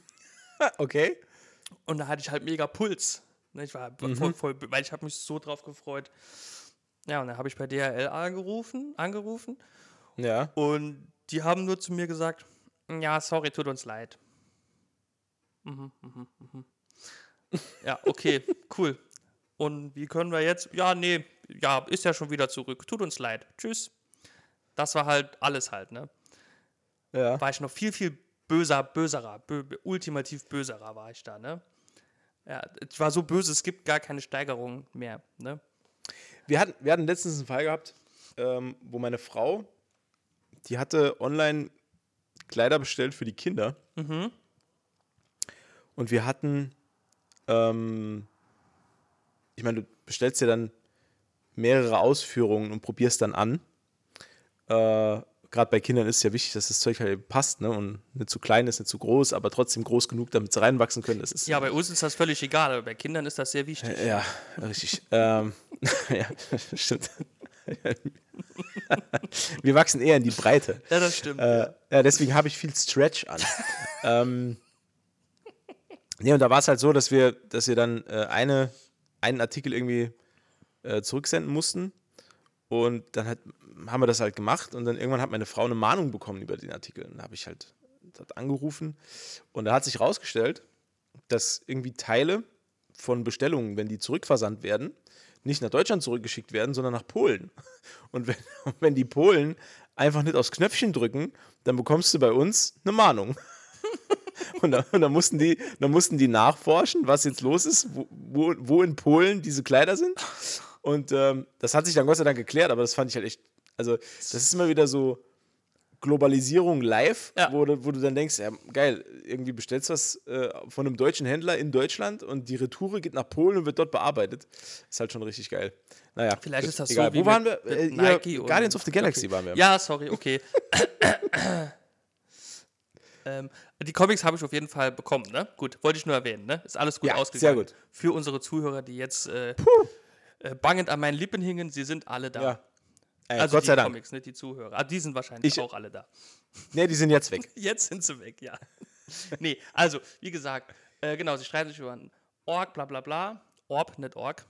Okay. Und da hatte ich halt mega Puls. Ne, Ich war voll, voll, weil ich habe mich so drauf gefreut. Ja, und dann habe ich bei DHL angerufen, angerufen Ja. und die haben nur zu mir gesagt, ja, sorry, tut uns leid. Mhm, mhm, mhm. Ja, okay, *laughs* cool. Und wie können wir jetzt? Ja, nee, ja, ist ja schon wieder zurück. Tut uns leid. Tschüss. Das war halt alles halt, ne? Ja. War ich noch viel, viel böser, böserer, bö ultimativ böserer war ich da, ne? Ja, ich war so böse, es gibt gar keine Steigerung mehr, ne? Wir hatten, wir hatten letztens einen Fall gehabt, ähm, wo meine Frau, die hatte online Kleider bestellt für die Kinder. Und wir hatten, ähm, ich meine, du bestellst ja dann mehrere Ausführungen und probierst dann an. Äh, Gerade bei Kindern ist es ja wichtig, dass das Zeug halt passt, ne? Und nicht zu klein ist, nicht zu groß, aber trotzdem groß genug, damit sie reinwachsen können. Das ist Ja, bei uns ist das völlig egal, aber bei Kindern ist das sehr wichtig. ja, richtig. *laughs* ähm, *laughs* ja, stimmt. *laughs* Wir wachsen eher in die Breite. Ja, das stimmt. Äh, ja, deswegen habe ich viel Stretch an. ähm, nee, und da war es halt so, dass wir, dass wir dann äh, eine, einen Artikel irgendwie äh, zurücksenden mussten. Und dann hat, haben wir das halt gemacht und dann irgendwann hat meine Frau eine Mahnung bekommen über den Artikel. Und da habe ich halt angerufen und da hat sich rausgestellt, dass irgendwie Teile von Bestellungen, wenn die zurückversandt werden, nicht nach Deutschland zurückgeschickt werden, sondern nach Polen. *laughs* Und wenn, *laughs* wenn die Polen einfach nicht aufs Knöpfchen drücken, dann bekommst du bei uns eine Mahnung. *laughs* Und dann, und dann, mussten, die, dann mussten die nachforschen, was jetzt los ist, wo, wo, wo in Polen diese Kleider sind. Und ähm, das hat sich dann Gott sei Dank geklärt, aber das fand ich halt echt, also das ist immer wieder so Globalisierung live, Ja. wo, du, wo du dann denkst, ja geil, irgendwie bestellst du was äh, von einem deutschen Händler in Deutschland und die Retoure geht nach Polen und wird dort bearbeitet. Ist halt schon richtig geil. Naja, Vielleicht ist das egal. so wie Wo waren wir? Äh, Nike und Guardians of the Galaxy okay. waren wir. Ja, sorry, okay. *coughs* ähm, die Comics habe ich auf jeden Fall bekommen, ne? Gut, wollte ich nur erwähnen, ne? Ist alles gut Ja, ausgegangen. sehr gut. Für unsere Zuhörer, die jetzt äh, äh, bangend an meinen Lippen hingen, sie sind alle da. Ja. Äh, Also Gott die sei Dank. Comics, nicht die Zuhörer. Ah, die sind wahrscheinlich Ich- auch alle da. Nee, die sind jetzt weg. *laughs* Jetzt sind sie weg, ja. nee, also, wie gesagt, äh, genau, sie schreiben sich über einen Org, bla bla bla. Orb, nicht Org.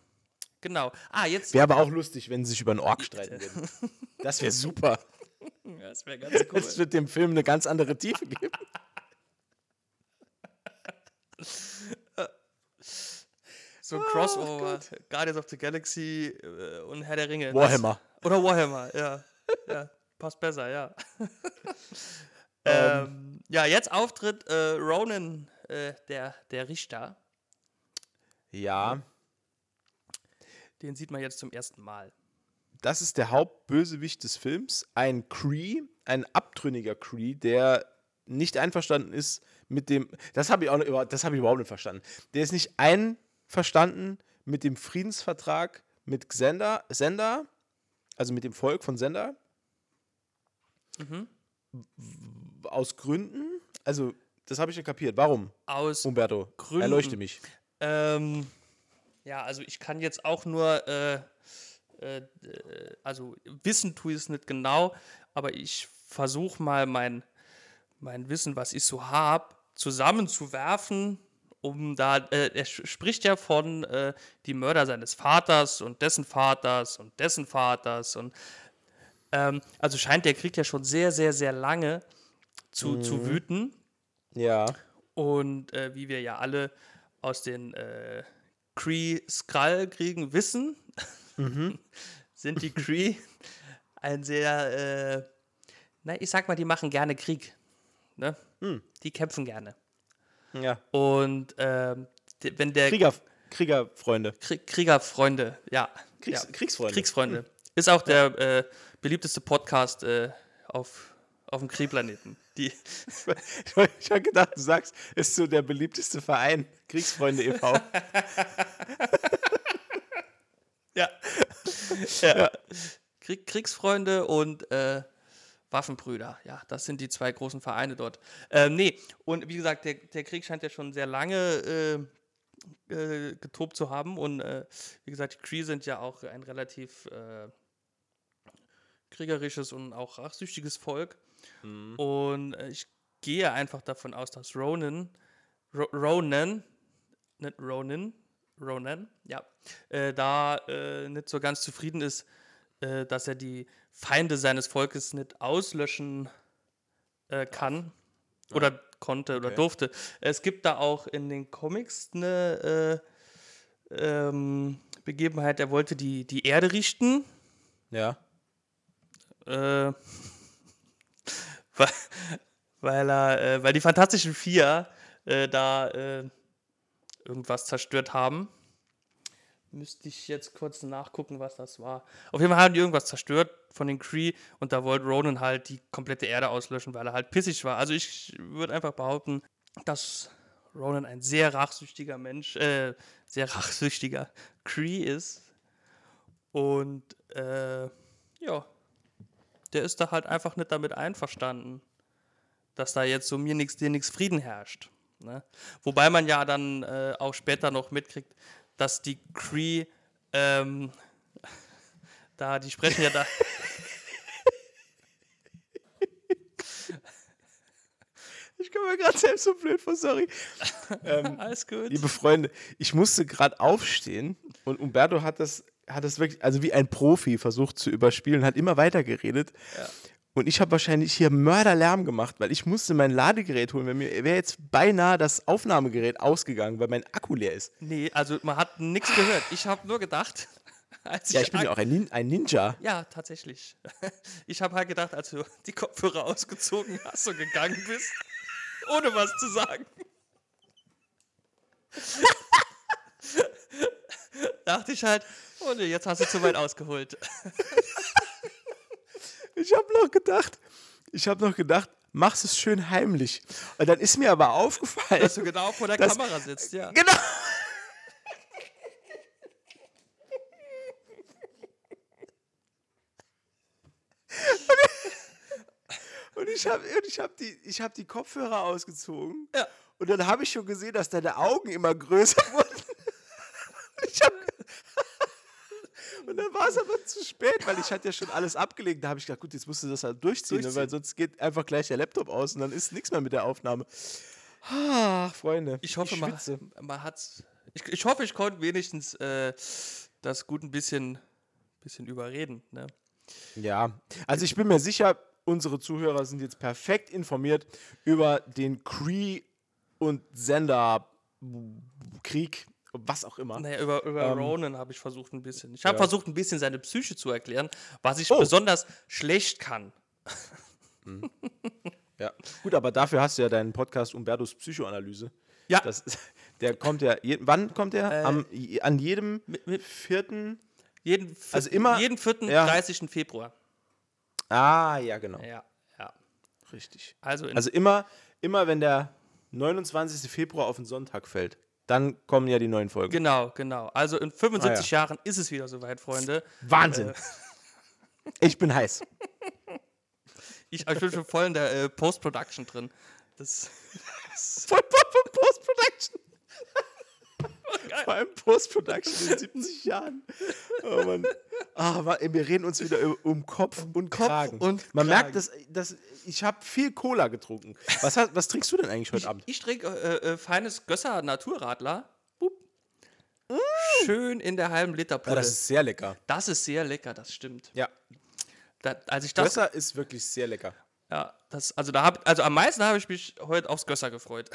Genau. Ah, jetzt. Wäre aber auch lustig, wenn sie sich über einen Ork streiten würden. *laughs* Das wäre super. Ja, das wäre ganz cool. Das wird dem Film eine ganz andere Tiefe geben. So ein Crossover. Guardians of the Galaxy äh, und Herr der Ringe. Warhammer. Oder Warhammer, ja. ja. Passt besser, ja. *laughs* ähm, ja, jetzt Auftritt äh, Ronan, äh, der, der Richter. Ja, Den sieht man jetzt zum ersten Mal. das ist der Hauptbösewicht des Films. Ein Cree, ein abtrünniger Cree, der nicht einverstanden ist mit dem. Das habe ich auch noch, das habe ich überhaupt nicht verstanden. Der ist nicht einverstanden mit dem Friedensvertrag mit Xander, Sender, also mit dem Volk von Sender. W- Aus Gründen. Also, das habe ich nicht kapiert. Warum, Aus Umberto? Gründen. Erleuchte mich. Ähm, ja, also ich kann jetzt auch nur, äh, äh, also wissen tue ich es nicht genau, aber ich versuche mal mein, mein Wissen, was ich so habe, zusammenzuwerfen, um da, äh, er spricht ja von äh, die Mörder seines Vaters und dessen Vaters und dessen Vaters und ähm, also scheint der Krieg ja schon sehr, sehr, sehr lange zu, zu wüten. Ja. Und äh, wie wir ja alle aus den äh, Cree Skrull kriegen, wissen, *laughs* sind die Cree ein sehr, äh, na, ich sag mal, die machen gerne Krieg. Ne? Die kämpfen gerne. Ja. Und ähm, wenn der Krieger, Kriegerfreunde. Krieg, Kriegerfreunde, ja. Kriegs- ja. Kriegsfreunde. Kriegsfreunde. Ist auch der äh, beliebteste Podcast äh, auf, auf dem Kriegplaneten. Die, *laughs* Ich habe gedacht, du sagst, ist so der beliebteste Verein, Kriegsfreunde e.V. *laughs* ja. ja. Krieg, Kriegsfreunde und äh, Waffenbrüder. Ja, das sind die zwei großen Vereine dort. Ähm, nee, und wie gesagt, der, der Krieg scheint ja schon sehr lange äh, äh, getobt zu haben. Und äh, wie gesagt, die Cree sind ja auch ein relativ äh, kriegerisches und auch rachsüchtiges Volk. Und äh, ich gehe einfach davon aus, dass Ronan, Ro Ronan, nicht Ronan, Ronan, ja, äh, da nicht so ganz zufrieden ist, äh, dass er die Feinde seines Volkes nicht auslöschen äh, kann oder konnte oder Okay. durfte. Es gibt da auch in den Comics eine äh, ähm, Begebenheit, er wollte die, die Erde richten. Ja. Äh, *laughs* weil, weil er, äh, weil die Fantastischen Vier äh, da äh, irgendwas zerstört haben. Müsste ich jetzt kurz nachgucken, was das war. Auf jeden Fall haben die irgendwas zerstört von den Cree und da wollte Ronan halt die komplette Erde auslöschen, weil er halt pissig war. Also ich würde einfach behaupten, dass Ronan ein sehr rachsüchtiger Mensch, äh, sehr rachsüchtiger Cree ist. Und äh, ja, der ist da halt einfach nicht damit einverstanden, dass da jetzt so mir nichts, dir nichts Frieden herrscht. Ne? Wobei man ja dann äh, auch später noch mitkriegt, dass die Cree, ähm, *laughs* da, die sprechen ja da. Ich komme mir gerade selbst so blöd vor, sorry. ähm, *laughs* Alles gut. liebe Freunde, ich musste gerade aufstehen und Umberto hat das, hat das wirklich, also wie ein Profi versucht zu überspielen, hat immer weiter geredet. Und ich habe wahrscheinlich hier Mörderlärm gemacht, weil ich musste mein Ladegerät holen. Weil mir wäre jetzt beinahe das Aufnahmegerät ausgegangen, weil mein Akku leer ist. Nee, also man hat nichts gehört. Ich habe nur gedacht, *laughs* als Ja, ich bin ja auch ein, Nin ein Ninja. Ja, tatsächlich. *laughs* Ich habe halt gedacht, als du die Kopfhörer ausgezogen hast und gegangen bist, ohne was zu sagen. *laughs* dachte ich halt, oh nee, jetzt hast du zu weit ausgeholt. Ich habe noch gedacht, ich habe noch gedacht, mach's es schön heimlich. Und dann ist mir aber aufgefallen, Dass du genau vor der Das- Kamera sitzt, ja. Genau. Und ich habe ich hab die, ich hab die Kopfhörer ausgezogen. Ja. Und dann habe ich schon gesehen, dass deine Augen immer größer *laughs* wurden. Ich hab, und dann war es aber zu spät, weil ich hatte ja schon alles abgelegt. Da habe ich gedacht, gut, jetzt musst du das halt durchziehen, Ne, weil sonst geht einfach gleich der Laptop aus und dann ist nichts mehr mit der Aufnahme. Ach, Freunde. Ich hoffe, man, schwitze. man hat's. Ich, ich hoffe, ich konnte wenigstens äh, das gut ein bisschen, bisschen überreden. Ne? Ja, also ich bin mir sicher, unsere Zuhörer sind jetzt perfekt informiert über den Cree und Sender Krieg, was auch immer. Naja, über, über Ähm, Ronan habe ich versucht ein bisschen. Ich habe ja. versucht ein bisschen seine Psyche zu erklären, was ich Oh. besonders schlecht kann. *laughs* Ja. Gut, aber dafür hast du ja deinen Podcast Umbertos Psychoanalyse. Ja. Das, der kommt ja, je, wann kommt der? Äh, Am, an jedem mit- mit- vierten. Jeden, vierten, Also immer- jeden 4. ja. 30. Februar. Ah, ja, genau. Ja, ja. Richtig. Also, Also immer, immer wenn der 29. Februar auf den Sonntag fällt, dann kommen ja die neuen Folgen. genau, genau. Also in 75 Ah, Jahren ist es wieder soweit, Freunde. Wahnsinn. Äh. *laughs* Ich bin heiß. *laughs* Ich, ich bin schon voll in der äh, Post-Production drin. Das, *laughs* Voll von Post-Production. Vor allem Post-Production in 70 Jahren. Oh Mann. Ah, ey, wir reden uns wieder um- Kopf und Kragen. und Man Kragen. merkt, dass, dass ich habe viel Cola getrunken. Was, hast- was trinkst du denn eigentlich heute Abend? ich trinke äh, äh, feines Gösser Naturradler. Bup. Schön in der halben Liter Ja, Pulle. das ist sehr lecker. das ist sehr lecker, das stimmt. Ja, Da, als ich das, Gösser ist wirklich sehr lecker. ja, das, also da hab, also am meisten habe ich mich heute aufs Gösser gefreut.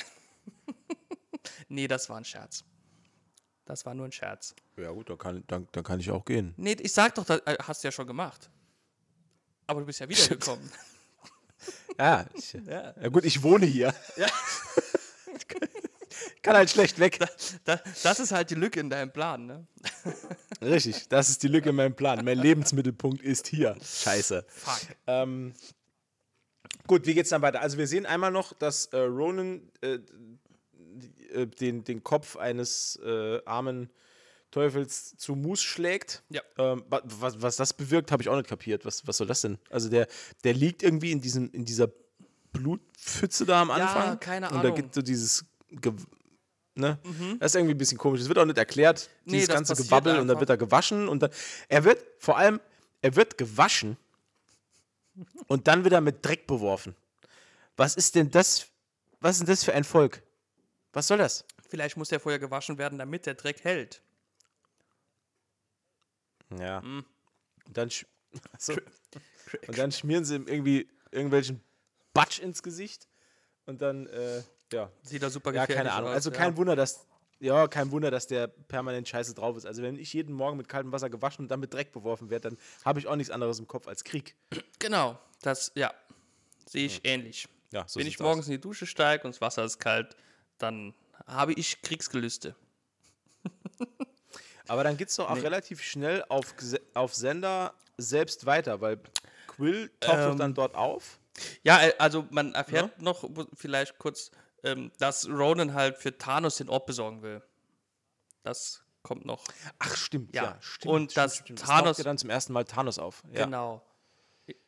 *laughs* nee, das war ein Scherz. Das war nur ein Scherz. Ja, gut, dann kann, dann, dann kann ich auch gehen. Nee, ich sag doch, das äh, hast du ja schon gemacht. Aber du bist ja wiedergekommen. *laughs* Ja, ich, *laughs* ja. ja, gut, ich wohne hier. *laughs* Ja. Ich kann halt schlecht weg. Da, das ist halt die Lücke in deinem Plan, ne? Richtig, das ist die Lücke in meinem Plan. Mein Lebensmittelpunkt ist hier. Scheiße. Fuck. Ähm, gut, wie geht's dann weiter? Also wir sehen einmal noch, dass äh, Ronan äh, äh, den, den Kopf eines äh, armen Teufels zu Mus schlägt. Ja. Ähm, wa- was, was das bewirkt, habe ich auch nicht kapiert. Was, was soll das denn? Also der, der liegt irgendwie in, diesem, in dieser Blutpfütze da am Anfang. keine Und da Ahnung. gibt so dieses Ge Ne? Das ist irgendwie ein bisschen komisch. Es wird auch nicht erklärt, Nee, dieses das ganze passiert Gewabbel und dann einfach. wird er gewaschen und dann. Er wird, vor allem, er wird gewaschen und dann wieder mit Dreck beworfen. Was ist denn das? Was ist denn das für ein Volk? Was soll das? Vielleicht muss der vorher gewaschen werden, damit der Dreck hält. Ja. Mhm. Und, dann, *laughs* so. und dann schmieren sie ihm irgendwie irgendwelchen Batsch ins Gesicht und dann, äh, ja. Sieht da super Ja, gefährlich keine Ahnung. aus. Also kein Wunder, dass. Ja, kein Wunder, dass der permanent scheiße drauf ist. Also, wenn ich jeden Morgen mit kaltem Wasser gewaschen und dann mit Dreck beworfen werde, dann habe ich auch nichts anderes im Kopf als Krieg. *clears throat* Genau, das, ja, sehe ich ähnlich. Ja, so Wenn ich morgens in die Dusche steige und das Wasser ist kalt, dann habe ich Kriegsgelüste. *laughs* Aber dann geht es doch auch relativ schnell auf, auf Sender selbst weiter, weil Quill taucht doch Ähm, dann dort auf. Ja, äh, also man erfährt noch wo- vielleicht kurz, ähm, dass Ronan halt für Thanos den Ort besorgen will. Das kommt noch. Ach, stimmt. Ja, Ja, stimmt. und stimmt, dass stimmt. Thanos- taucht ja dann zum ersten Mal Thanos auf. Ja. Genau.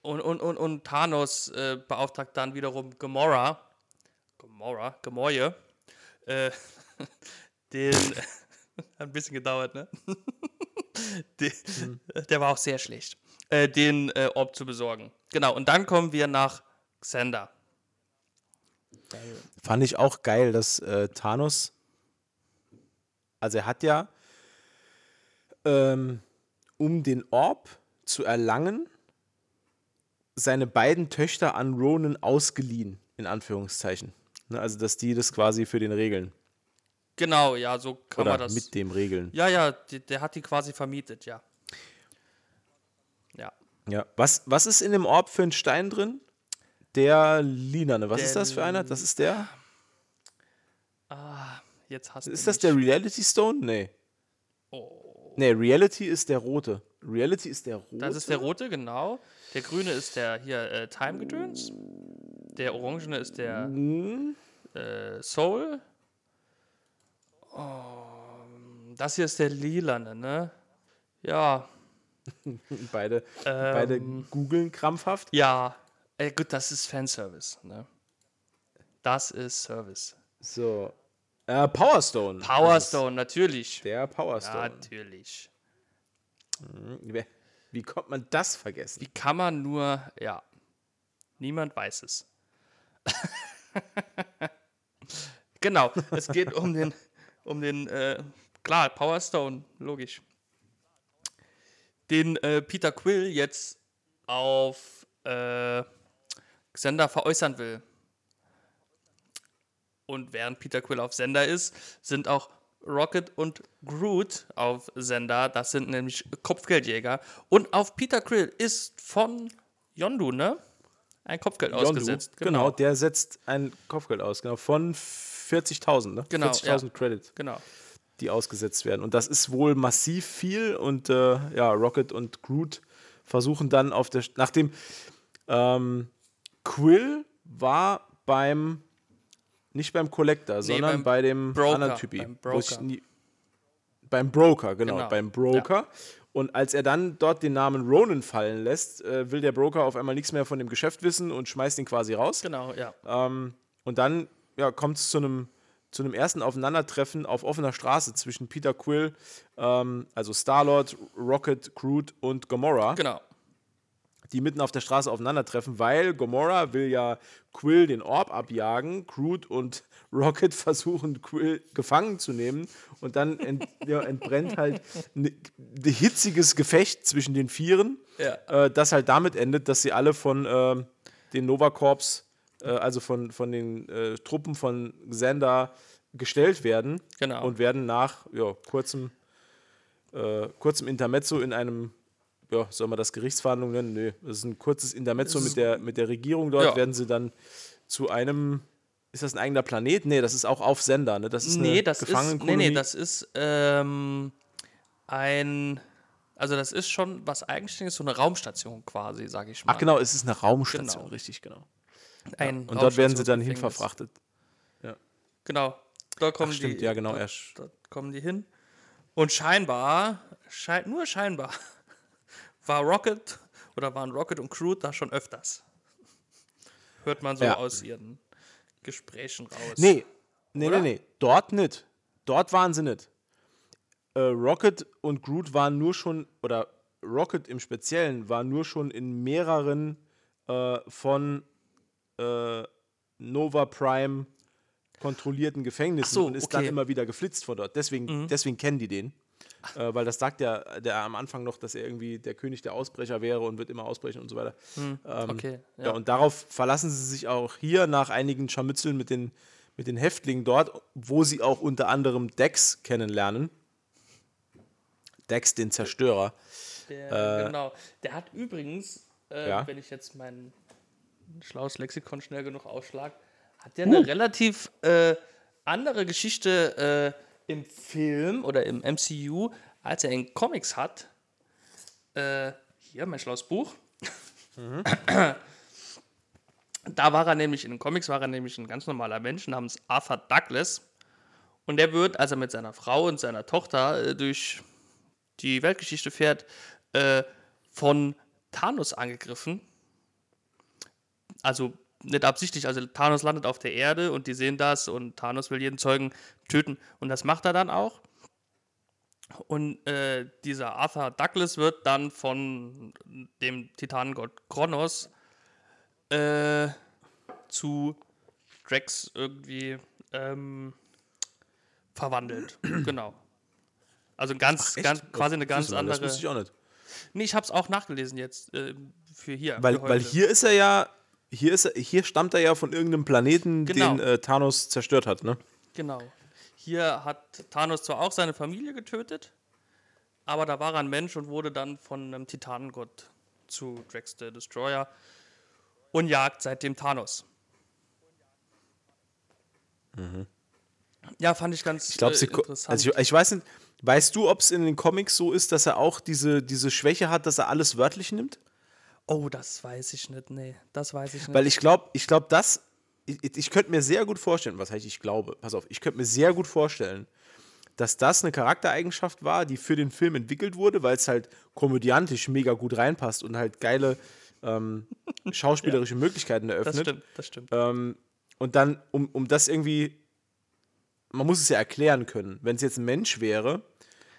Und, und, und, und Thanos äh, beauftragt dann wiederum Gamora, Gamora, Gamoye, äh, *laughs* den, *laughs* hat ein bisschen gedauert, ne? *laughs* den, Mhm. Der war auch sehr schlecht, äh, den äh, Orb zu besorgen. Genau, und dann kommen wir nach Xander. Fand ich auch geil, dass äh, Thanos, also er hat ja, ähm, um den Orb zu erlangen, seine beiden Töchter an Ronan ausgeliehen, in Anführungszeichen. Ne, also, dass die das quasi für den regeln. Genau, ja, so kann Oder man das. mit dem regeln. Ja, ja, die, der hat die quasi vermietet, ja. Ja. Ja. Was, was ist in dem Orb für ein Stein drin? Der Linane. Was Der ist das für einer? Das ist der? Ah, jetzt hast du Ist das mich. der Reality Stone? Nee. Oh. Nee, Reality ist der rote. Reality ist der rote. Das ist der rote, genau. Der grüne ist der hier äh, Time-Gedöns. Der orangene ist der Mhm. äh, Soul. Oh, das hier ist der lilane, ne? Ja. *laughs* Beide, Ähm, beide googeln krampfhaft. Ja. Äh, gut, das ist Fanservice, ne? Das ist Service. So. Äh, Power Stone. Power ist es. Stone, natürlich. Der Power Stone. Natürlich. Wie, wie kommt man das vergessen? Wie kann man nur, ja. Niemand weiß es. *laughs* genau, es geht um den, um den, äh, klar, Power Stone, logisch. Den äh, Peter Quill jetzt auf äh, Xander veräußern will. Und während Peter Quill auf Sender ist, sind auch Rocket und Groot auf Sender. Das sind nämlich Kopfgeldjäger. Und auf Peter Quill ist von Yondu, ne? Ein Kopfgeld Yondu, ausgesetzt. Genau. der setzt ein Kopfgeld aus. Genau, von 40.000, ne? Genau, 40.000 ja. Credit, Genau. die ausgesetzt werden. Und das ist wohl massiv viel. Und äh, ja, Rocket und Groot versuchen dann auf der. Nachdem ähm, Quill war beim. Nicht beim Collector, sondern beim bei dem Broker, anderen Typi. beim Broker. nie- beim Broker, genau, Genau, beim Broker. Und als er dann dort den Namen Ronan fallen lässt, äh, will der Broker auf einmal nichts mehr von dem Geschäft wissen und schmeißt ihn quasi raus. Genau, ja. Ähm, und dann ja, kommt es zu einem zu einem ersten Aufeinandertreffen auf offener Straße zwischen Peter Quill, ähm, also Star-Lord, Rocket, Groot und Gamora, Genau. Die mitten auf der Straße aufeinandertreffen, weil Gamora will ja Quill den Orb abjagen, Groot und *laughs* Rocket versuchen Quill gefangen zu nehmen und dann ent, ja, entbrennt halt ein ne hitziges Gefecht zwischen den Vieren, Ja. äh, das halt damit endet, dass sie alle von ähm, den Nova Corps, äh, also von, von den äh, Truppen von Xander gestellt werden Genau. und werden nach ja, kurzem, äh, kurzem Intermezzo in einem, ja, soll man das Gerichtsverhandlung nennen? Nö, das ist ein kurzes Intermezzo mit der, mit der Regierung dort, Ja. werden sie dann zu einem, ist das ein eigener Planet? Nee, das ist auch auf Sender, ne? Das ist nee, eine das ist, nee, Gefangenenkolonie. nee, das ist ähm, ein, also das ist schon was Eigenständiges, so eine Raumstation quasi, sage ich mal. Ach genau, es ist eine Raumstation, Genau. richtig, genau. Ein Und dort werden sie dann hinverfrachtet. Genau, da kommen Ach, stimmt, die, ja, genau, Da, sch- da kommen die hin. Und scheinbar, schein, nur scheinbar, war Rocket oder waren Rocket und Crew da schon öfters. Hört man so Ja. aus ihren Gesprächen raus. Nee, nee, Oder? nee, nee. Dort nicht. Dort waren sie nicht. Äh, Rocket und Groot waren nur schon, oder Rocket im Speziellen war nur schon in mehreren äh, von äh, Nova Prime kontrollierten Gefängnissen so, und ist dann okay. immer wieder geflitzt von dort. Deswegen, deswegen kennen die den. Äh, weil das sagt ja der am Anfang noch, dass er irgendwie der König der Ausbrecher wäre und wird immer ausbrechen und so weiter. Ähm, okay, Ja. ja. und darauf verlassen sie sich auch hier nach einigen Scharmützeln mit den, mit den Häftlingen dort, wo sie auch unter anderem Dex kennenlernen. Dex, den Zerstörer. Der, genau. Der hat übrigens, äh, Ja. wenn ich jetzt mein schlaues Lexikon schnell genug ausschlag, hat der eine relativ äh, andere Geschichte äh, im Film oder im MCU, als er in Comics hat. Äh, hier, mein schlaues Buch. Da war er nämlich, in den Comics war er nämlich ein ganz normaler Mensch namens Arthur Douglas. Und der wird, als er mit seiner Frau und seiner Tochter äh, durch die Weltgeschichte fährt, äh, von Thanos angegriffen. Also nicht absichtlich, also Thanos landet auf der Erde und die sehen das und Thanos will jeden Zeugen töten und das macht er dann auch. Und äh, dieser Arthur Douglas wird dann von dem Titanengott Kronos äh, zu Drax irgendwie ähm, verwandelt. *clears throat* genau. Also ganz, Echt? ganz quasi eine ganz man, Das andere. wusste ich auch nicht. Nee, ich hab's auch nachgelesen jetzt äh, für hier. Weil, für weil hier ist er ja, hier, ist er, hier stammt er ja von irgendeinem Planeten, Genau. den äh, Thanos zerstört hat, ne? Genau. Hier hat Thanos zwar auch seine Familie getötet, aber da war er ein Mensch und wurde dann von einem Titanengott zu Drax the Destroyer und jagt seitdem Thanos. Ja, fand ich ganz Ich glaube, äh, interessant. Also ich, ich weiß nicht, weißt du, ob es in den Comics so ist, dass er auch diese, diese Schwäche hat, dass er alles wörtlich nimmt? Oh, das weiß ich nicht. Nee, das weiß ich nicht. Weil ich glaube, ich glaube, das. Ich, ich könnte mir sehr gut vorstellen, was heißt ich glaube, pass auf, ich könnte mir sehr gut vorstellen, dass das eine Charaktereigenschaft war, die für den Film entwickelt wurde, weil es halt komödiantisch mega gut reinpasst und halt geile ähm, *laughs* schauspielerische Möglichkeiten das eröffnet. stimmt, das stimmt. Ähm, und dann, um, um das irgendwie, man muss es ja erklären können. Wenn es jetzt ein Mensch wäre,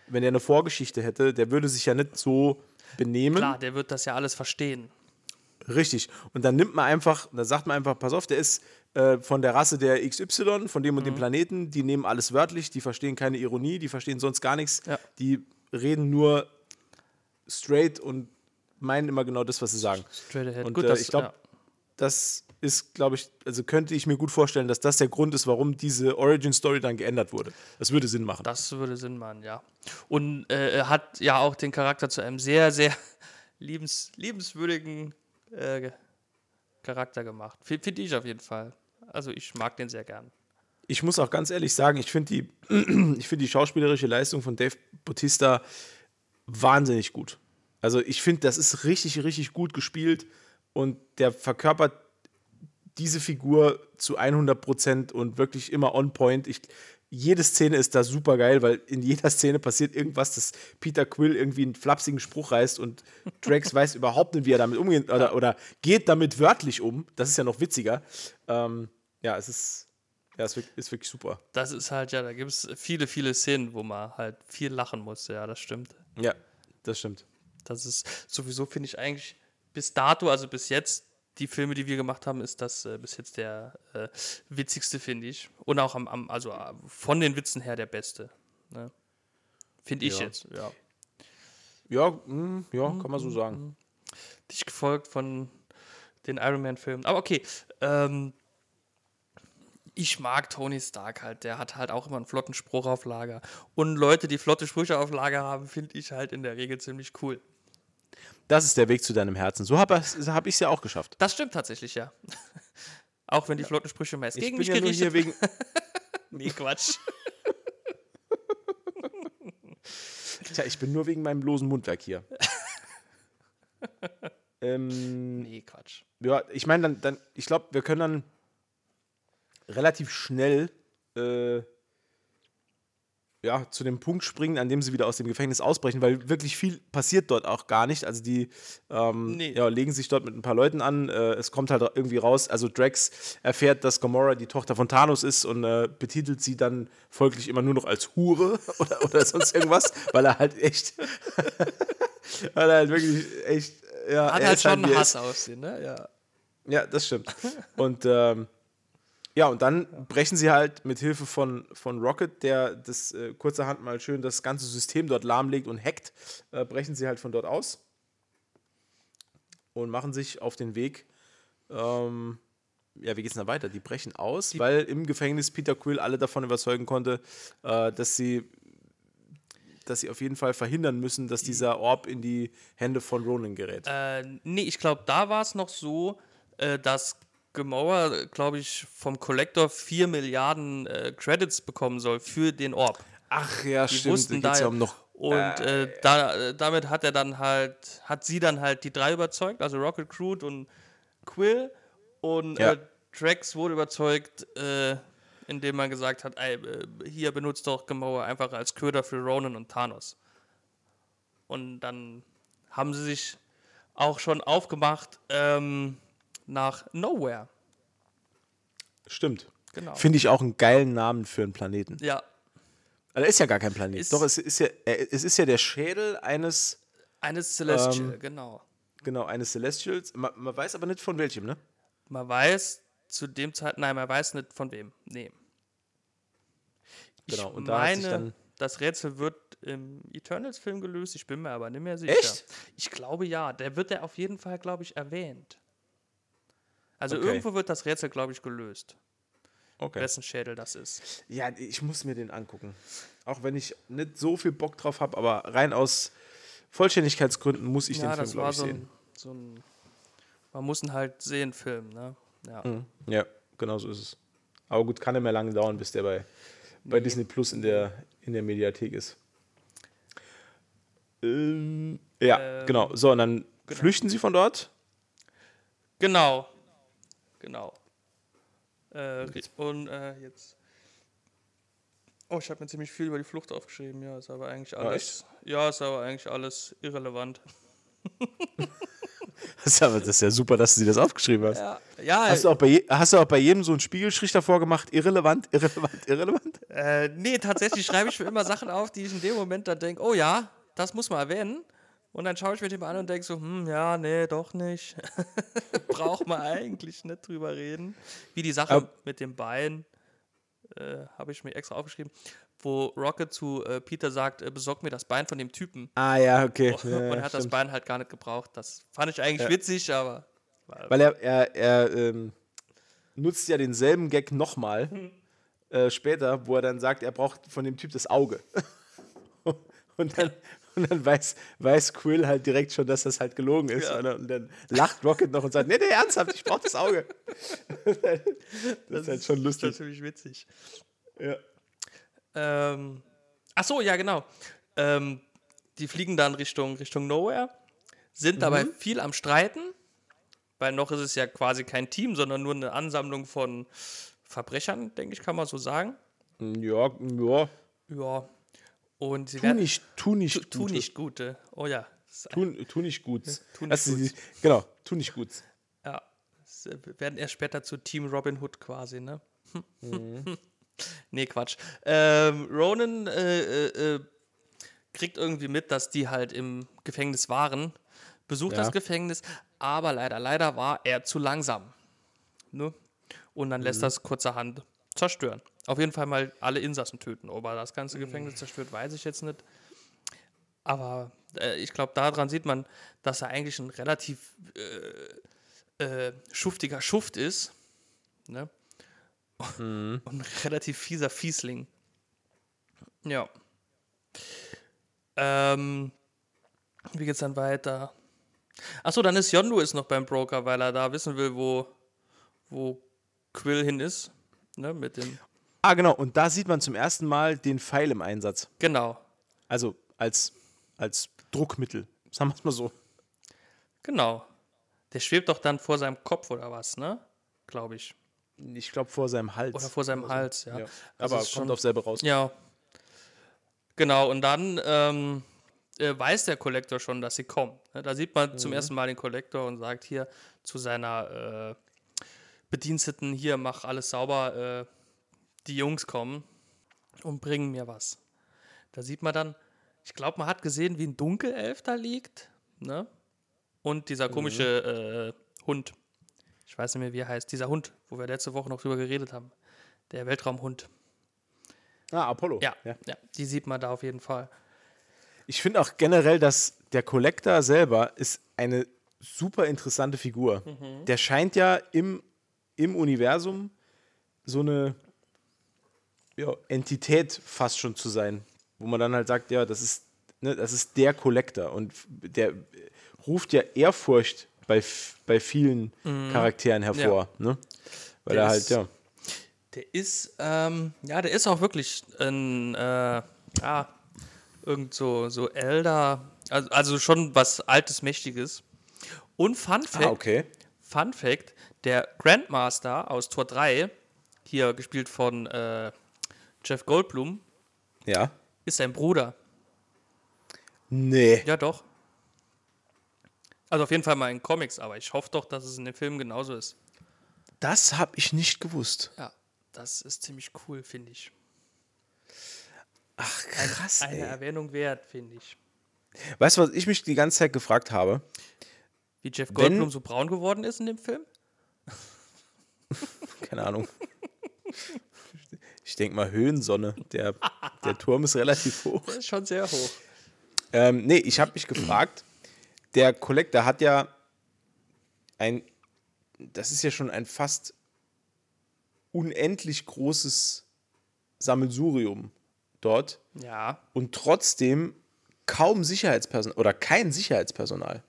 wenn er eine Vorgeschichte hätte, der würde sich ja nicht so benehmen. Klar, der wird das ja alles verstehen. Richtig. Und dann nimmt man einfach, da sagt man einfach, pass auf, der ist äh, von der Rasse der XY, von dem und Mhm. dem Planeten, die nehmen alles wörtlich, die verstehen keine Ironie, die verstehen sonst gar nichts, Ja. die reden nur straight und meinen immer genau das, was sie sagen. Straight ahead. Und Gut, äh, das, ich glaube, ja. das ist, glaube ich, also könnte ich mir gut vorstellen, dass das der Grund ist, warum diese Origin-Story dann geändert wurde. Das würde Sinn machen. Das würde Sinn machen, ja. Und äh, hat ja auch den Charakter zu einem sehr, sehr *laughs* liebens, liebenswürdigen äh, Charakter gemacht. Finde ich auf jeden Fall. Also ich mag den sehr gern. Ich muss auch ganz ehrlich sagen, ich finde die, *clears throat* ich finde die schauspielerische Leistung von Dave Bautista wahnsinnig gut. Also ich finde, das ist richtig, richtig gut gespielt und der verkörpert diese Figur zu 100 Prozent und wirklich immer on point. Ich, jede Szene ist da super geil, weil in jeder Szene passiert irgendwas, dass Peter Quill irgendwie einen flapsigen Spruch reißt und Drax *laughs* weiß überhaupt nicht, wie er damit umgeht oder, oder geht damit wörtlich um. Das ist ja noch witziger. Ähm, ja, es ist, ja, es ist wirklich, ist wirklich super. Das ist halt, ja, da gibt es viele, viele Szenen, wo man halt viel lachen muss. Ja, das stimmt. Ja, das stimmt. Das ist sowieso, finde ich eigentlich bis dato, also bis jetzt, die Filme, die wir gemacht haben, ist das äh, bis jetzt der äh, witzigste, finde ich. Und auch am, am, also äh, von den Witzen her der beste. Ne? Finde ich Ja. jetzt, ja. Ja, mm, ja, kann man so sagen. Dich gefolgt von den Iron Man-Filmen. Aber okay. Ähm, ich mag Tony Stark halt. Der hat halt auch immer einen flotten Spruch auf Lager. Und Leute, die flotte Sprüche auf Lager haben, finde ich halt in der Regel ziemlich cool. Das ist der Weg zu deinem Herzen. So habe hab ich es ja auch geschafft. Das stimmt tatsächlich, ja. *laughs* auch wenn die flotten Sprüche meist Ich gegen bin mich ja nur hier wegen. *laughs* Nee, Quatsch. *laughs* Tja, ich bin nur wegen meinem losen Mundwerk hier. ähm, Nee, Quatsch. ja, ich meine, dann, dann, ich glaube, wir können dann relativ schnell äh, ja, zu dem Punkt springen, an dem sie wieder aus dem Gefängnis ausbrechen, weil wirklich viel passiert dort auch gar nicht. Also die ähm, Nee. ja, legen sich dort mit ein paar Leuten an. Äh, es kommt halt irgendwie raus, also Drax erfährt, dass Gamora die Tochter von Thanos ist und äh, betitelt sie dann folglich immer nur noch als Hure *laughs* oder, oder sonst irgendwas, weil er halt echt, *laughs* weil er halt wirklich echt, ja, Hat halt ist schon er Hass aussehen, ne? Ja. Ja, das stimmt. Und ähm, ja, und dann brechen sie halt mit Hilfe von, von Rocket, der das äh, kurzerhand mal schön das ganze System dort lahmlegt und hackt, äh, brechen sie halt von dort aus und machen sich auf den Weg. Ähm, ja, wie geht's denn da weiter? Die brechen aus, weil im Gefängnis Peter Quill alle davon überzeugen konnte, äh, dass sie dass sie auf jeden Fall verhindern müssen, dass dieser Orb in die Hände von Ronan gerät. Äh, nee, ich glaube, da war es noch so, äh, dass Gamora, glaube ich, vom Collector 4 Milliarden äh, Credits bekommen soll für den Orb. Ach ja, Die stimmt. wussten da da ja um noch Und äh, da, äh, damit hat er dann halt, hat sie dann halt die drei überzeugt, also Rocket Crude und Quill. Und Ja. äh, Drax wurde überzeugt, äh, indem man gesagt hat, ey, äh, hier benutzt doch Gamora einfach als Köder für Ronan und Thanos. Und dann haben sie sich auch schon aufgemacht ähm, nach Nowhere. Stimmt. Genau. Finde ich auch einen geilen Namen für einen Planeten. Ja, Also, er ist ja gar kein Planet. Ist- Doch, es ist ja, er- es ist ja der Schädel eines, eines Celestial, Ähm, genau. genau, eines Celestials. Man, man weiß aber nicht von welchem, ne? Man weiß zu dem Zeitpunkt, nein, man weiß nicht von wem. Nee. Genau, Ich und da hat sich meine, dann- das Rätsel wird im Eternals-Film gelöst. Ich bin mir aber nicht mehr sicher. Echt? Ich glaube ja. Der wird ja auf jeden Fall, glaube ich, erwähnt. Also Okay. irgendwo wird das Rätsel, glaube ich, gelöst. Okay. Wessen Schädel das ist. Ja, ich muss mir den angucken. Auch wenn ich nicht so viel Bock drauf habe, aber rein aus Vollständigkeitsgründen muss ich ja, den Film, glaube ich, so sehen. ein, so ein. Man muss ihn halt sehen, Film, ne? Ja. Mhm. Ja, genau so ist es. Aber gut, kann nicht mehr lange dauern, bis der bei, bei Disney Plus in der, in der Mediathek ist. Ähm, ja, Ähm, genau. So, und dann flüchten sie von dort. Genau. Genau. Äh, und äh, jetzt. Oh, ich habe mir ziemlich viel über die Flucht aufgeschrieben. Ja, ist aber eigentlich Ah, alles. ja, ist aber eigentlich alles irrelevant. *laughs* Das ist, aber, das ist ja super, dass du dir das aufgeschrieben hast. Ja, ja Hast, du auch bei je, hast du auch bei jedem so einen Spiegelstrich davor gemacht? Irrelevant, *laughs* irrelevant, irrelevant? äh, nee, tatsächlich schreibe ich mir immer Sachen auf, die ich in dem Moment dann denke, oh ja, das muss man erwähnen. Und dann schaue ich mir den an und denke so, hm, ja, nee, doch nicht. *laughs* Braucht man eigentlich nicht drüber reden. Wie die Sache Aber- mit dem Bein, äh, habe ich mir extra aufgeschrieben, wo Rocket zu äh, Peter sagt, äh, besorg mir das Bein von dem Typen. Ah ja, okay. *laughs* und Ja, er hat das stimmt. Bein halt gar nicht gebraucht. Das fand ich eigentlich witzig, aber Weil er, er, er ähm, nutzt ja denselben Gag nochmal äh, später, wo er dann sagt, er braucht von dem Typ das Auge. *laughs* und dann, und dann weiß, weiß Quill halt direkt schon, dass das halt gelogen ist. Und, dann, und dann lacht Rocket noch und sagt, nee, nee, ernsthaft, ich brauche das Auge. *laughs* das ist halt schon lustig. natürlich witzig. Ja. Ähm, ach so, ja, genau. Ähm, die fliegen dann Richtung, Richtung Nowhere, sind dabei Mhm. viel am Streiten, weil noch ist es ja quasi kein Team, sondern nur eine Ansammlung von Verbrechern, denke ich, kann man so sagen. Ja, ja. Ja. Und sie Tu werden. nicht, tu nicht, tu, tu Gutes. nicht Gute. Oh ja. Tu, tu nicht gut. tu nicht Das ist gut. die- Genau, tu nicht gut. Ja, äh, werden erst später zu Team Robin Hood quasi, ne? *laughs* nee, Quatsch. Ähm, Ronan äh, äh, äh, kriegt irgendwie mit, dass die halt im Gefängnis waren, besucht Ja. das Gefängnis, aber leider, leider war er zu langsam. Ne? Und dann lässt das kurzerhand zerstören. Auf jeden Fall mal alle Insassen töten. Ob er das ganze Gefängnis zerstört, weiß ich jetzt nicht. Aber äh, ich glaube, daran sieht man, dass er eigentlich ein relativ äh, schuftiger Schuft ist. Ne? Und ein relativ fieser Fiesling. Ja. Ähm, wie geht's dann weiter? Achso, dann ist Yondu ist noch beim Broker, weil er da wissen will, wo, wo Quill hin ist. Ne, mit dem. Ah, genau. Und da sieht man zum ersten Mal den Pfeil im Einsatz. Genau. Also als, als Druckmittel. Sagen wir es mal so. Genau. Der schwebt doch dann vor seinem Kopf oder was, ne? Glaube ich. Ich glaube vor seinem Hals. Oder vor seinem Hals, ja. Ja. Also Aber kommt schon- auf selber raus. Ja. Genau, und dann ähm, äh, weiß der Kollektor schon, dass sie kommen. Ne, Da sieht man zum ersten Mal den Kollektor und sagt hier zu seiner äh, Bediensteten, hier, mach alles sauber, äh, die Jungs kommen und bringen mir was. Da sieht man dann, ich glaube, man hat gesehen, wie ein Dunkelelf da liegt, ne? Und dieser komische äh, Hund. Ich weiß nicht mehr, wie er heißt. Dieser Hund, wo wir letzte Woche noch drüber geredet haben. Der Weltraumhund. Ah, Apollo. Ja, ja, die sieht man da auf jeden Fall. Ich finde auch generell, dass der Collector selber ist eine super interessante Figur. Der scheint ja im, im Universum so eine ja, Entität fast schon zu sein, wo man dann halt sagt, ja, das ist, ne, das ist der Collector und der ruft ja Ehrfurcht bei, bei vielen Charakteren hervor, ne? Weil Der er halt, ist- ja. Der ist, ähm, ja, der ist auch wirklich ein, äh, ja, irgend so, so älter, also, also schon was Altes, Mächtiges. Und Fun Fact, Ah, okay. Fun Fact, der Grandmaster aus Tor 3, hier gespielt von äh, Jeff Goldblum, Ja. ist sein Bruder. Nee. Ja, doch. Also auf jeden Fall mal in Comics, aber ich hoffe doch, dass es in dem Film genauso ist. Das habe ich nicht gewusst. Ja, das ist ziemlich cool, finde ich. Ach, krass, Eine ey. Erwähnung wert, finde ich. Weißt du, was ich mich die ganze Zeit gefragt habe? Wie Jeff Wenn- Goldblum so braun geworden ist in dem Film? *laughs* Keine Ahnung. *laughs* Ich denke mal Höhensonne. Der, der Turm ist relativ *laughs* hoch. Der ist schon sehr hoch. Ähm, nee, ich habe mich gefragt, der Collector hat ja ein, das ist ja schon ein fast unendlich großes Sammelsurium dort Ja, und trotzdem kaum Sicherheitspersonal oder kein Sicherheitspersonal.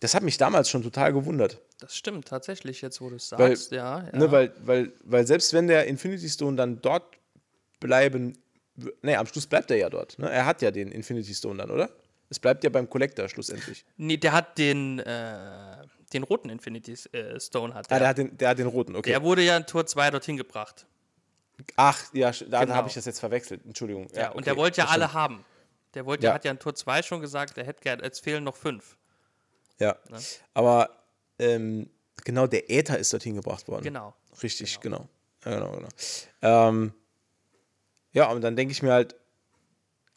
Das hat mich damals schon total gewundert. Das stimmt tatsächlich, jetzt wo du es Weil, sagst. ja, ja. Ne, weil, weil, weil selbst wenn der Infinity Stone dann dort bleiben, ne, am Schluss bleibt er ja dort. Ne? Er hat ja den Infinity Stone dann, oder? Es bleibt ja beim Collector schlussendlich. nee, der hat den, äh, den roten Infinity äh, Stone. Hat Ah, der. der hat den, der hat den roten, okay. der wurde ja in Tor 2 dorthin gebracht. Ach, ja, da Genau. habe ich das jetzt verwechselt. Entschuldigung. Ja, Ja, und okay, der wollte ja alle stimmt. haben. Der wollte, Ja. hat ja in Tor 2 schon gesagt, der hätte gern, jetzt fehlen noch fünf. Ja. Aber ähm, genau, der Äther ist dorthin gebracht worden. Genau. Richtig, genau. Ja, genau, genau. Ähm, ja, und dann denke ich mir halt,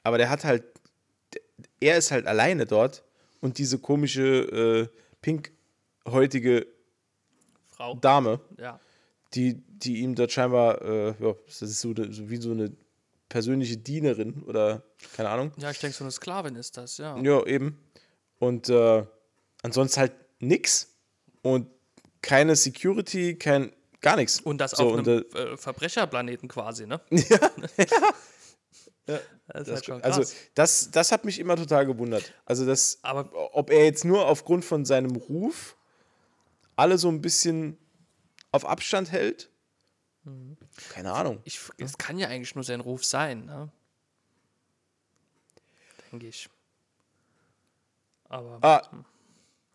aber der hat halt, er ist halt alleine dort und diese komische, äh, pinkhäutige Frau. Dame, Ja. die, die ihm dort scheinbar, äh, ja, das ist so, so wie so eine persönliche Dienerin oder keine Ahnung. ja, ich denke, so eine Sklavin ist das, ja. Ja, eben. Und äh, ansonsten halt nix und keine Security, kein gar nichts. Und das so, auf einem äh, äh, Verbrecherplaneten quasi, ne? *laughs* Ja, Das ist das, halt schon krass. also das, das hat mich immer total gewundert. Also das, Aber- ob er jetzt nur aufgrund von seinem Ruf alle so ein bisschen auf Abstand hält, keine Ahnung. ich, es kann ja eigentlich nur sein Ruf sein, ne? Denke ich. Aber Ah,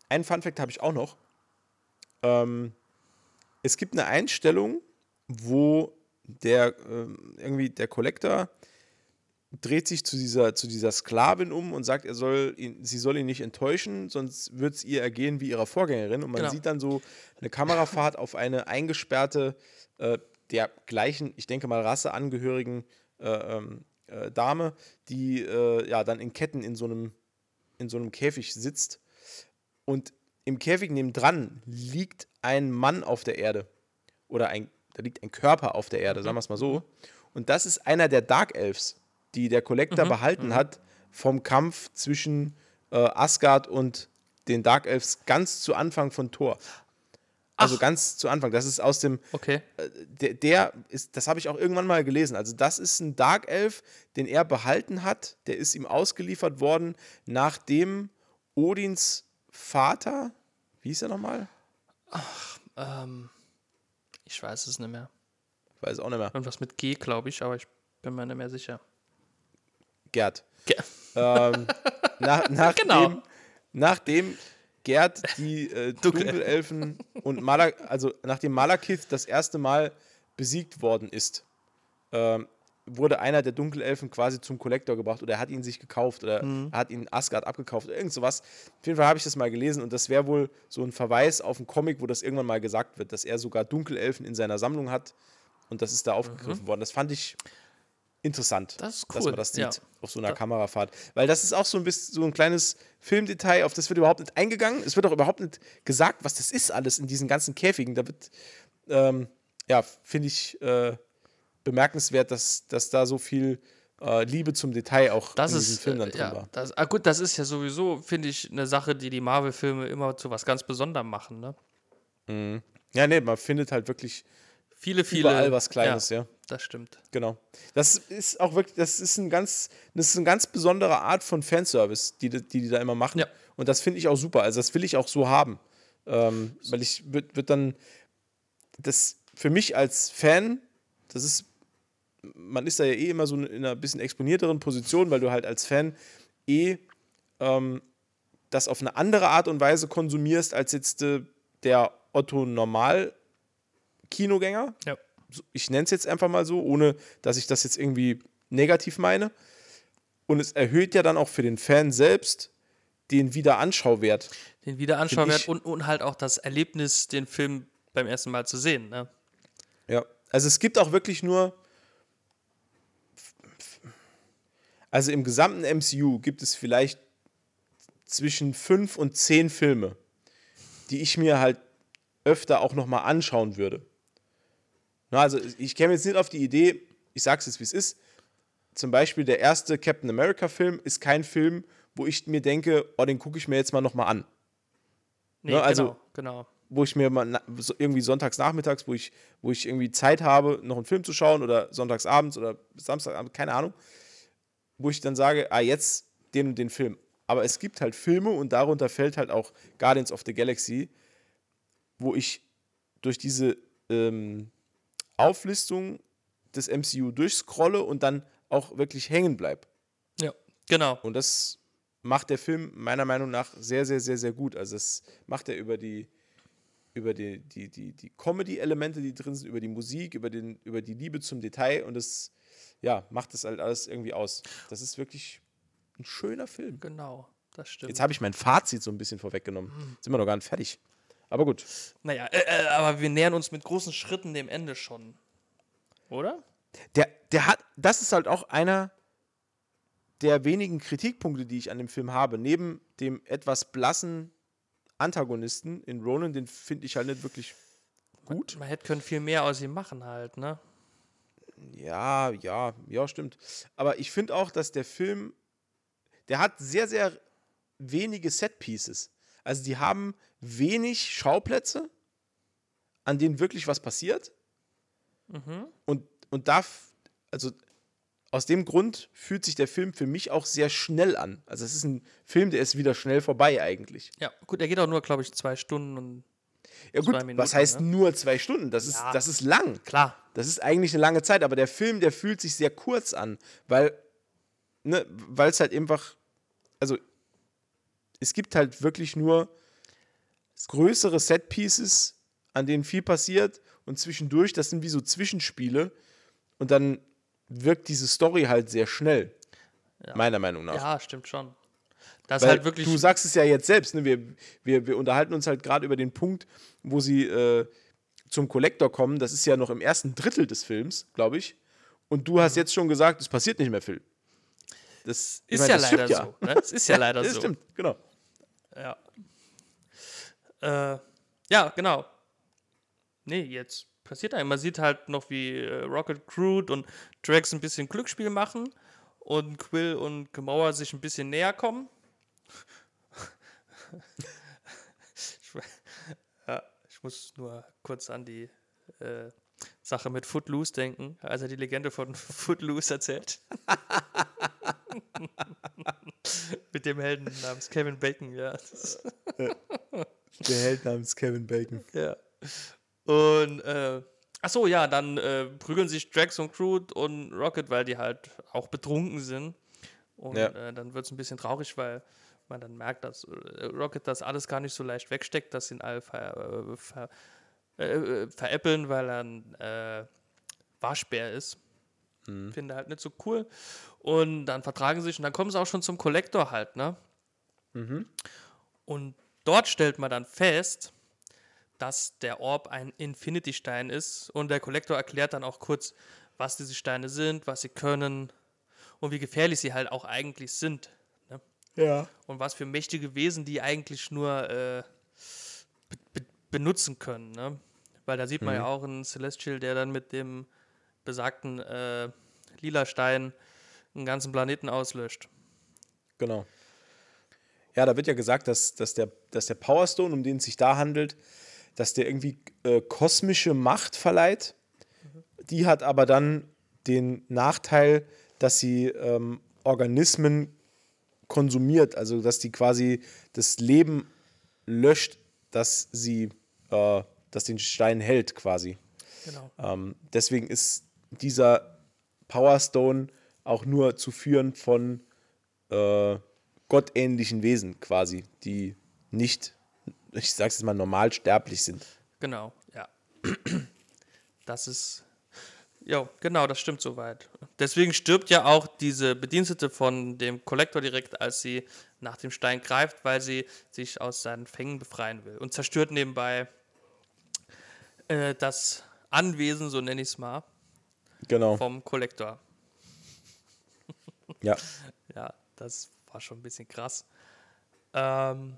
einen Funfact habe ich auch noch. Ähm, es gibt eine Einstellung, wo der ähm, irgendwie der Collector dreht sich zu dieser, zu dieser Sklavin um und sagt, er soll ihn, sie soll ihn nicht enttäuschen, sonst wird es ihr ergehen wie ihrer Vorgängerin. Und man Genau. sieht dann so eine Kamerafahrt auf eine eingesperrte, äh, der gleichen, ich denke mal, Rasse angehörigen äh, ähm, äh, Dame, die äh, ja dann in Ketten in so einem, in so einem Käfig sitzt. Und im Käfig nebendran liegt ein Mann auf der Erde. Oder ein, da liegt ein Körper auf der Erde, sagen wir es mal so. Und das ist einer der Dark Elves, die der Collector behalten hat vom Kampf zwischen äh, Asgard und den Dark Elves ganz zu Anfang von Thor. Also Ach. ganz zu Anfang. Das ist aus dem. Okay. äh, Der, der ist, das habe ich auch irgendwann mal gelesen. Also, das ist ein Dark Elf, den er behalten hat. Der ist ihm ausgeliefert worden, nachdem Odins Vater, wie hieß er nochmal? Ähm, ich weiß es nicht mehr. Ich weiß auch nicht mehr. Irgendwas mit G, glaube ich, aber ich bin mir nicht mehr sicher. Gerd. Ge Ähm, *laughs* nach, nachdem, Genau. nachdem Gerd die äh, *laughs* Dunkelelfen und Malak, also nachdem Malakith das erste Mal besiegt worden ist, ähm, wurde einer der Dunkelelfen quasi zum Kollektor gebracht oder er hat ihn sich gekauft oder Mhm. er hat ihn Asgard abgekauft oder irgend sowas. Auf jeden Fall habe ich das mal gelesen und das wäre wohl so ein Verweis auf einen Comic, wo das irgendwann mal gesagt wird, dass er sogar Dunkelelfen in seiner Sammlung hat und das ist da aufgegriffen worden. Das fand ich interessant, Das ist dass cool, man das sieht ja. auf so einer Kamerafahrt. Weil das ist auch so ein bisschen so ein kleines Filmdetail, auf das wird überhaupt nicht eingegangen. Es wird auch überhaupt nicht gesagt, was das ist alles in diesen ganzen Käfigen. Da wird, ähm, ja, finde ich äh, bemerkenswert, dass, dass da so viel äh, Liebe zum Detail auch Das in diesem ist, Film dann äh, drin ja, war. das, ah, gut, das ist ja sowieso, finde ich, eine Sache, die die Marvel-Filme immer zu was ganz Besonderem machen. Ne? Ja, nee, man findet halt wirklich Viele, viele. überall was Kleines, ja. Das stimmt. Genau. Das ist auch wirklich, das ist ein ganz, das ist eine ganz besondere Art von Fanservice, die die, die da immer machen. Ja. Und das finde ich auch super. Also das will ich auch so haben. Ähm, weil ich wird, wird dann das für mich als Fan, das ist, man ist da ja eh immer so in einer bisschen exponierteren Position, weil du halt als Fan eh ähm, das auf eine andere Art und Weise konsumierst als jetzt äh, der Otto Normal Kinogänger Ja. ich nenne es jetzt einfach mal so, ohne dass ich das jetzt irgendwie negativ meine. Und es erhöht ja dann auch für den Fan selbst den Wiederanschauwert. Den Wiederanschauwert und, und halt auch das Erlebnis, den Film beim ersten Mal zu sehen. Ne? Ja. Also es gibt auch wirklich nur. Also im gesamten MCU gibt es vielleicht zwischen fünf und zehn Filme, die ich mir halt öfter auch nochmal anschauen würde. Na, also ich käme jetzt nicht auf die Idee, ich sag's jetzt wie es ist. Zum Beispiel der erste Captain America-Film ist kein Film, wo ich mir denke, oh, den gucke ich mir jetzt mal nochmal an. Nee, Ne, also- genau, genau. wo ich mir mal irgendwie sonntags nachmittags, wo ich, wo ich irgendwie Zeit habe, noch einen Film zu schauen oder sonntags abends oder Samstagabend, keine Ahnung, wo ich dann sage, ah, jetzt den und den Film. Aber es gibt halt Filme und darunter fällt halt auch Guardians of the Galaxy, wo ich durch diese ähm, Auflistung des MCU durchscrolle und dann auch wirklich hängen bleibe. Ja, genau. Und das macht der Film meiner Meinung nach sehr, sehr, sehr, sehr gut. Also das macht er über die, über die, die, die, die Comedy-Elemente, die drin sind, über die Musik, über, den, über die Liebe zum Detail und das ja, macht das halt alles irgendwie aus. Das ist wirklich ein schöner Film. Genau, das stimmt. Jetzt habe ich mein Fazit so ein bisschen vorweggenommen. Sind wir noch gar nicht fertig. Aber gut. naja, äh, äh, aber wir nähern uns mit großen Schritten dem Ende schon. Oder? Der, der hat, das ist halt auch einer der wenigen Kritikpunkte, die ich an dem Film habe. Neben dem etwas blassen Antagonisten in Ronan, den finde ich halt nicht wirklich gut. Man hätte können viel mehr aus ihm machen halt, ne? Ja, ja, ja, stimmt. Aber ich finde auch, dass der Film, der hat sehr, sehr wenige Set-Pieces. Also die haben wenig Schauplätze, an denen wirklich was passiert. Und, und da, also aus dem Grund fühlt sich der Film für mich auch sehr schnell an. Also es ist ein Film, der ist wieder schnell vorbei eigentlich. Ja, gut, er geht auch nur, glaube ich, zwei Stunden und Ja gut, Minuten, was heißt ne? nur zwei Stunden? Das ist, Ja. das ist lang. klar. Das ist eigentlich eine lange Zeit, aber der Film, der fühlt sich sehr kurz an, weil ne, weil es halt einfach, also es gibt halt wirklich nur größere Set-Pieces, an denen viel passiert und zwischendurch, das sind wie so Zwischenspiele und dann wirkt diese Story halt sehr schnell, meiner Meinung nach. Ja, stimmt schon. Das Weil halt wirklich. du sagst es ja jetzt selbst, ne? wir, wir, wir unterhalten uns halt gerade über den Punkt, wo sie äh, zum Kollektor kommen. Das ist ja noch im ersten Drittel des Films, glaube ich. Und du hast Mhm. jetzt schon gesagt, es passiert nicht mehr viel. Das ist meine, ja das leider so. Ne? Es ist ja leider *laughs* Das so. stimmt, genau. Ja. Äh, ja, genau. Nee, jetzt passiert eigentlich. Man sieht halt noch, wie äh, Rocket Crude und Drax ein bisschen Glücksspiel machen und Quill und Gemauer sich ein bisschen näher kommen. Ich, ja, ich muss nur kurz an die äh, Sache mit Footloose denken, als er die Legende von *laughs* Footloose erzählt. *laughs* mit dem Helden namens Kevin Bacon, ja. Der Held namens Kevin Bacon. Ja. Und, äh, ach so, ja, dann äh, prügeln sich Drax und Crude und Rocket, weil die halt auch betrunken sind. Und Ja. äh, dann wird es ein bisschen traurig, weil man dann merkt, dass äh, Rocket das alles gar nicht so leicht wegsteckt, dass sie ihn alle ver, äh, ver, äh, äh, veräppeln, weil er ein äh, Waschbär ist. Finde halt nicht so cool. Und dann vertragen sie sich und dann kommen sie auch schon zum Kollektor halt, ne? Und dort stellt man dann fest, dass der Orb ein Infinity-Stein ist. Und der Kollektor erklärt dann auch kurz, was diese Steine sind, was sie können und wie gefährlich sie halt auch eigentlich sind. Ja. Und was für mächtige Wesen die eigentlich nur äh, be be benutzen können. Ne? Weil da sieht man ja auch einen Celestial, der dann mit dem besagten äh, lila Stein einen ganzen Planeten auslöscht. Genau. Ja, da wird ja gesagt, dass, dass, der, dass der Power Stone, um den es sich da handelt, dass der irgendwie äh, kosmische Macht verleiht. Die hat aber dann den Nachteil, dass sie ähm, Organismen konsumiert, also dass die quasi das Leben löscht, dass sie äh, das den Stein hält quasi. Genau. Ähm, deswegen ist dieser Power Stone auch nur zu führen von äh, gottähnlichen Wesen quasi, die nicht, ich sag's jetzt mal, normal sterblich sind. Genau, ja. Das ist. Ja, genau, das stimmt soweit. Deswegen stirbt ja auch diese Bedienstete von dem Kollektor direkt, als sie nach dem Stein greift, weil sie sich aus seinen Fängen befreien will. Und zerstört nebenbei äh, das Anwesen, so nenne ich es mal, Genau. vom Kollektor. Ja. *laughs* Ja, das war schon ein bisschen krass. Ähm,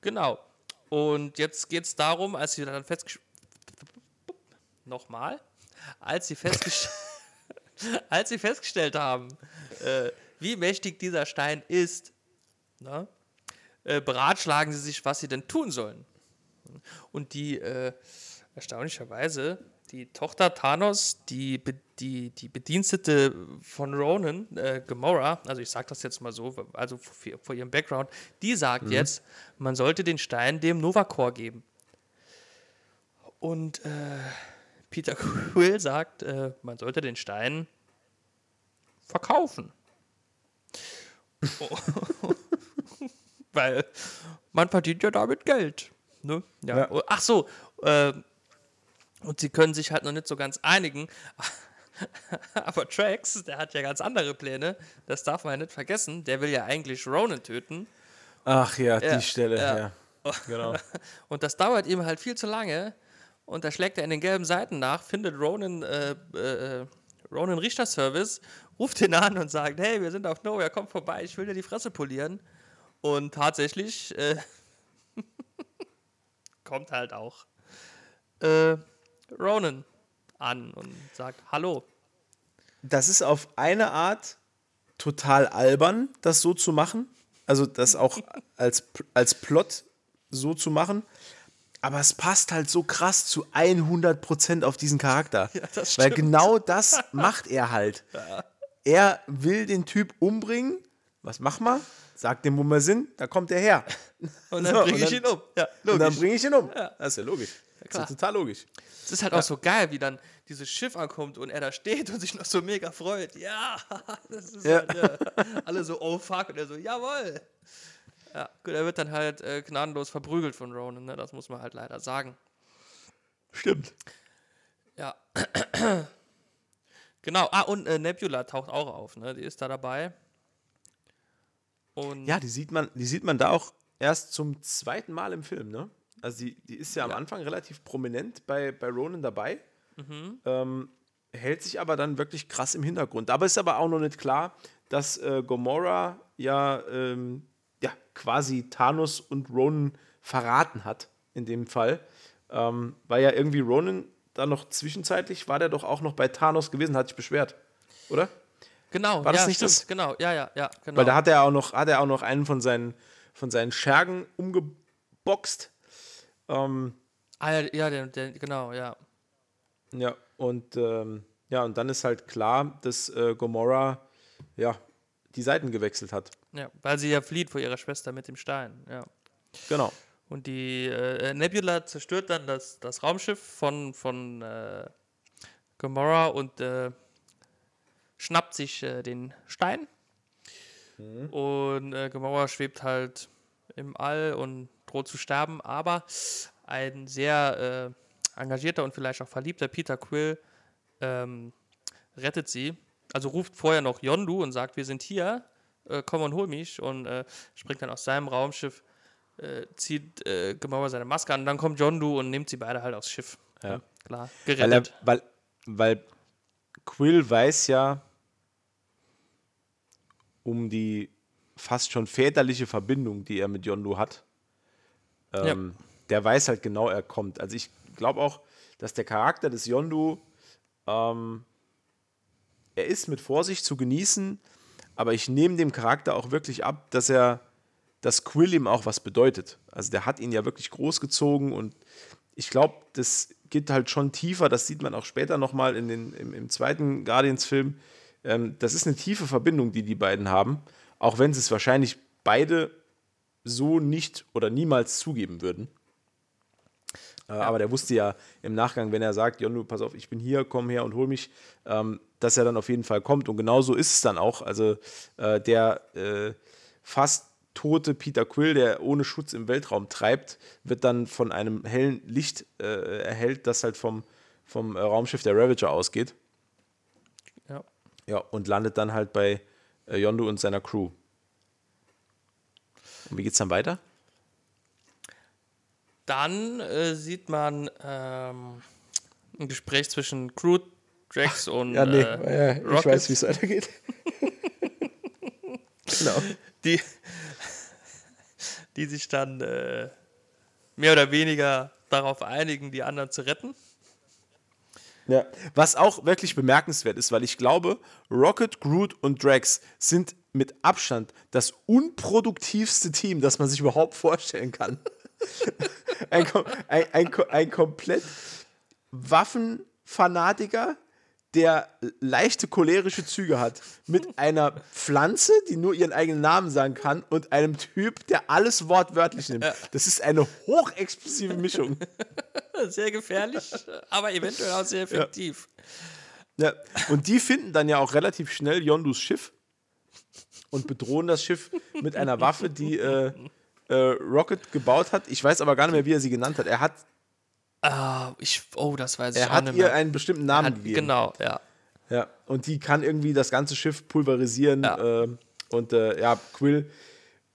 genau. Und jetzt geht es darum, als sie dann festgestellt. Nochmal. Als sie, festgest *laughs* als sie festgestellt haben, äh, wie mächtig dieser Stein ist, ne, äh, beratschlagen sie sich, was sie denn tun sollen. Und die, äh, erstaunlicherweise, die Tochter Thanos, die, die, die Bedienstete von Ronan, äh, Gamora, also ich sage das jetzt mal so, also vor, vor ihrem Background, die sagt jetzt, man sollte den Stein dem Novacor geben. Und äh, Peter Quill sagt, äh, man sollte den Stein verkaufen. *laughs* Weil man verdient ja damit Geld. Ne? Ja. Ja. Oh, Ach so, äh, und sie können sich halt noch nicht so ganz einigen. *laughs* Aber Trax, der hat ja ganz andere Pläne. Das darf man ja nicht vergessen. Der will ja eigentlich Ronan töten. Ach ja, Ja, die Stelle, ja. ja. Genau. *laughs* Und das dauert ihm halt viel zu lange. Und da schlägt er in den gelben Seiten nach, findet Ronan, äh, äh, Ronan Richterservice, ruft ihn an und sagt, hey, wir sind auf Nowhere, komm vorbei, ich will dir die Fresse polieren. Und tatsächlich äh, *laughs* kommt halt auch äh, Ronan an und sagt, hallo. Das ist auf eine Art total albern, das so zu machen. Also das auch *laughs* als, als Plot so zu machen. Aber es passt halt so krass zu 100% auf diesen Charakter. Ja, das Weil stimmt. genau das *laughs* macht er halt. Er will den Typ umbringen. Was machen wir? Sagt dem, wo wir sind, da kommt er her. *laughs* Und dann So, bringe ich ihn um. Ja, Und dann logisch. bringe ich ihn um. Das ist ja logisch. das klar. ist ja total logisch. Es ist halt auch so geil, wie dann dieses Schiff ankommt und er da steht und sich noch so mega freut. Ja, *laughs* das ist Ja. halt, ja. alle so, oh fuck, und er so, jawohl. Ja, gut, er wird dann halt äh, gnadenlos verprügelt von Ronan, ne? das muss man halt leider sagen. Stimmt. Ja. *clears throat* genau, ah, und äh, Nebula taucht auch auf, ne? die ist da dabei. Und Ja, die sieht man, die sieht man da auch erst zum zweiten Mal im Film, ne? Also die, die ist ja am Ja. Anfang relativ prominent bei, bei Ronan dabei, Mhm. ähm, hält sich aber dann wirklich krass im Hintergrund. Dabei ist aber auch noch nicht klar, dass äh, Gomorra ja, ähm, ja quasi Thanos und Ronan verraten hat, in dem Fall. Ähm, weil ja irgendwie Ronan da noch zwischenzeitlich, war der doch auch noch bei Thanos gewesen, hat sich beschwert, oder? genau, War das ja, nicht stimmt, das? Genau, ja, ja, ja, genau. Weil da hat er auch noch, hat er auch noch einen von seinen, von seinen Schergen umgeboxt. Ähm, Ah, ja, ja der, der, genau, ja. Ja, und ähm, ja, und dann ist halt klar, dass äh, Gomorra ja die Seiten gewechselt hat. Ja, weil sie ja flieht vor ihrer Schwester mit dem Stein, ja. Genau. Und die äh, Nebula zerstört dann das, das Raumschiff von, von äh, Gamora und äh, schnappt sich äh, den Stein. Mhm. Und äh, Gamora schwebt halt im All und droht zu sterben. Aber ein sehr äh, engagierter und vielleicht auch verliebter Peter Quill ähm, rettet sie. Also ruft vorher noch Yondu und sagt, wir sind hier, äh, komm und hol mich. Und äh, springt dann aus seinem Raumschiff äh, zieht äh, Gamora seine Maske an, dann kommt John Doe und nimmt sie beide halt aufs Schiff. Ja. ja klar, gerettet. Weil, er, weil, weil Quill weiß ja um die fast schon väterliche Verbindung, die er mit Yondu hat. Ähm, ja. Der weiß halt genau, er kommt. Also ich glaube auch, dass der Charakter des Yondu, ähm, er ist mit Vorsicht zu genießen, aber ich nehme dem Charakter auch wirklich ab, dass er dass Quill ihm auch was bedeutet. Also der hat ihn ja wirklich großgezogen und ich glaube, das geht halt schon tiefer. Das sieht man auch später nochmal in den, im, im zweiten Guardians-Film. Ähm, das ist eine tiefe Verbindung, die die beiden haben, auch wenn sie es wahrscheinlich beide so nicht oder niemals zugeben würden. Ja. Aber der wusste ja im Nachgang, wenn er sagt, Jonnu, pass auf, ich bin hier, komm her und hol mich, ähm, dass er dann auf jeden Fall kommt. Und genau so ist es dann auch. Also äh, der äh, fast tote Peter Quill, der ohne Schutz im Weltraum treibt, wird dann von einem hellen Licht äh, erhellt, das halt vom, vom äh, Raumschiff der Ravager ausgeht. Ja. Ja, und landet dann halt bei äh, Yondu und seiner Crew. Und wie geht's dann weiter? Dann äh, sieht man ähm, ein Gespräch zwischen Crew, Drax und ja, nee, äh, ja, ich weiß, wie es weitergeht. *laughs* genau. Die, die sich dann äh, mehr oder weniger darauf einigen, die anderen zu retten. Ja, was auch wirklich bemerkenswert ist, weil ich glaube, Rocket, Groot und Drax sind mit Abstand das unproduktivste Team, das man sich überhaupt vorstellen kann. Ein, ein, ein, ein komplett Waffenfanatiker, der leichte cholerische Züge hat, mit einer Pflanze, die nur ihren eigenen Namen sagen kann, und einem Typ, der alles wortwörtlich nimmt. Das ist eine hochexplosive Mischung. Sehr gefährlich, aber eventuell auch sehr effektiv. Ja. ja. Und die finden dann ja auch relativ schnell Yondus Schiff und bedrohen das Schiff mit einer Waffe, die äh, äh, Rocket gebaut hat. Ich weiß aber gar nicht mehr, wie er sie genannt hat. Er hat Ah, ich, oh, das weiß ich er hat ihr einen bestimmten Namen hat, gegeben. Genau, ja. Ja, und die kann irgendwie das ganze Schiff pulverisieren. Ja. Äh, und äh, ja, Quill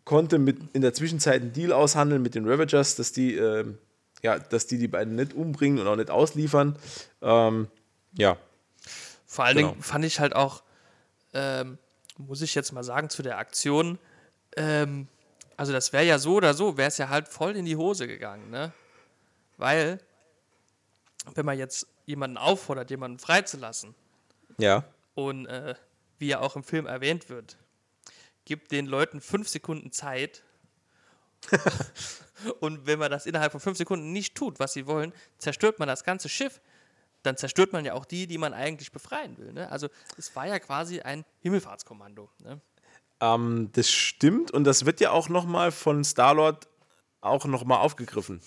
konnte mit, in der Zwischenzeit einen Deal aushandeln mit den Ravagers, dass die, äh, ja, dass die die beiden nicht umbringen und auch nicht ausliefern. Ähm, ja. Vor allen genau. Dingen fand ich halt auch, ähm, muss ich jetzt mal sagen, zu der Aktion, ähm, also das wäre ja so oder so, wäre es ja halt voll in die Hose gegangen, ne? Weil wenn man jetzt jemanden auffordert, jemanden freizulassen, ja. und äh, wie ja auch im Film erwähnt wird, gibt den Leuten fünf Sekunden Zeit. *laughs* und wenn man das innerhalb von fünf Sekunden nicht tut, was sie wollen, zerstört man das ganze Schiff. Dann zerstört man ja auch die, die man eigentlich befreien will. Ne? Also es war ja quasi ein Himmelfahrtskommando. Ne? Ähm, das stimmt und das wird ja auch nochmal von Star-Lord auch nochmal aufgegriffen.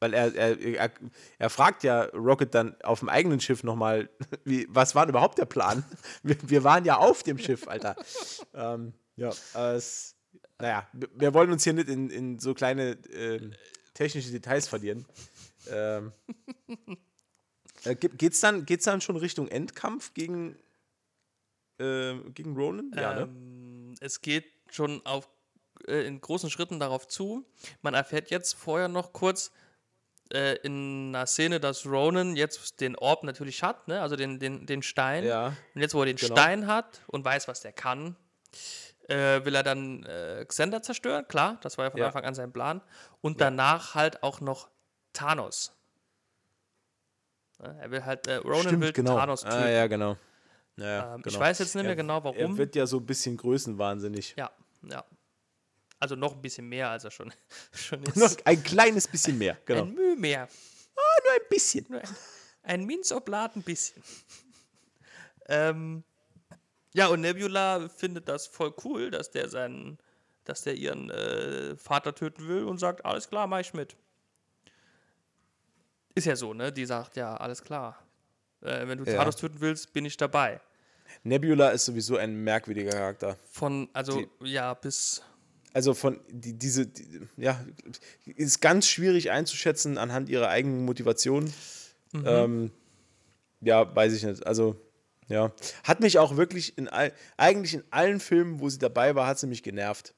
Weil er, er, er, er, fragt ja Rocket dann auf dem eigenen Schiff nochmal, *laughs* was war denn überhaupt der Plan? *laughs* Wir, wir waren ja auf dem Schiff, Alter. *laughs* ähm, ja, es, naja, wir wollen uns hier nicht in, in so kleine äh, technische Details verlieren. Ähm, äh, geht's dann, geht's dann schon Richtung Endkampf gegen, äh, gegen Ronan? Ja, ne? ähm, ne? Es geht schon auf, äh, in großen Schritten darauf zu. Man erfährt jetzt vorher noch kurz, äh, in einer Szene, dass Ronan jetzt den Orb natürlich hat, ne? also den, den, den Stein. Ja, und jetzt, wo er den genau. Stein hat und weiß, was der kann, äh, will er dann äh, Xander zerstören. Klar, das war ja von ja. Anfang an sein Plan. Und ja. danach halt auch noch Thanos. Er will halt, äh, Ronan Stimmt, will genau. Thanos töten. Ah, ja, genau. Ja, ähm, genau. Ich weiß jetzt nicht mehr er, genau, warum. Er wird ja so ein bisschen größenwahnsinnig. Ja, ja. Also noch ein bisschen mehr, als er schon, *laughs* schon *laughs* ist. Noch ein kleines bisschen mehr, genau. Ein mehr. Nur ein bisschen. Nur ein, ein Minzoblat ein bisschen. *laughs* ähm, ja, und Nebula findet das voll cool, dass der seinen, dass der ihren äh, Vater töten will und sagt, alles klar, mach ich mit. Ist ja so, ne? Die sagt, ja, alles klar. Äh, wenn du Ja. Thanos töten willst, bin ich dabei. Nebula ist sowieso ein merkwürdiger Charakter. Von, also, ja, bis. Also von die, diese, die, ja, ist ganz schwierig einzuschätzen anhand ihrer eigenen Motivation. Ähm, ja, weiß ich nicht. Also, ja. Hat mich auch wirklich in all, eigentlich in allen Filmen, wo sie dabei war, hat sie mich genervt.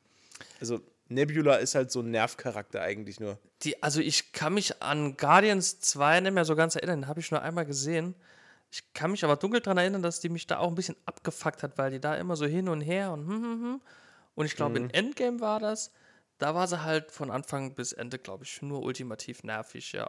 Also, Nebula ist halt so ein Nervcharakter eigentlich nur. Die, also ich kann mich an Guardians 2 nicht mehr so ganz erinnern, habe ich nur einmal gesehen. Ich kann mich aber dunkel daran erinnern, dass die mich da auch ein bisschen abgefuckt hat, weil die da immer so hin und her und hm, hm, hm. Und ich glaube, Mhm. in Endgame war das, da war sie halt von Anfang bis Ende, glaube ich, nur ultimativ nervig, ja.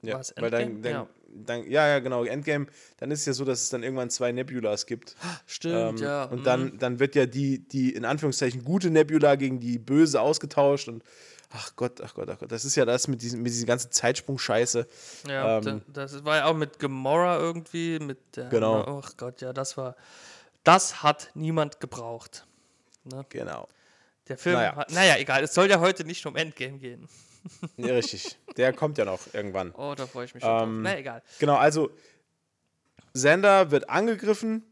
Ja, War es weil dann, dann, Ja. dann, ja, ja, genau, Endgame, dann ist es ja so, dass es dann irgendwann zwei Nebulas gibt. Stimmt, Ähm, ja. Und mm. dann, dann wird ja die, die in Anführungszeichen gute Nebula gegen die böse ausgetauscht und ach Gott, ach Gott, ach Gott, das ist ja das mit diesem, mit dieser ganzen Zeitsprung-Scheiße. Ja, Ähm, da- das war ja auch mit Gamora irgendwie, mit der. Genau. Ach Gott, ja, das war. Das hat niemand gebraucht. Ne? Genau. Der Film Naja. hat. Naja, egal, es soll ja heute nicht um Endgame gehen. *laughs* Ja, richtig. Der kommt ja noch irgendwann. Oh, da freue ich mich schon drauf. Ähm, Na, egal. Genau, also Sander wird angegriffen.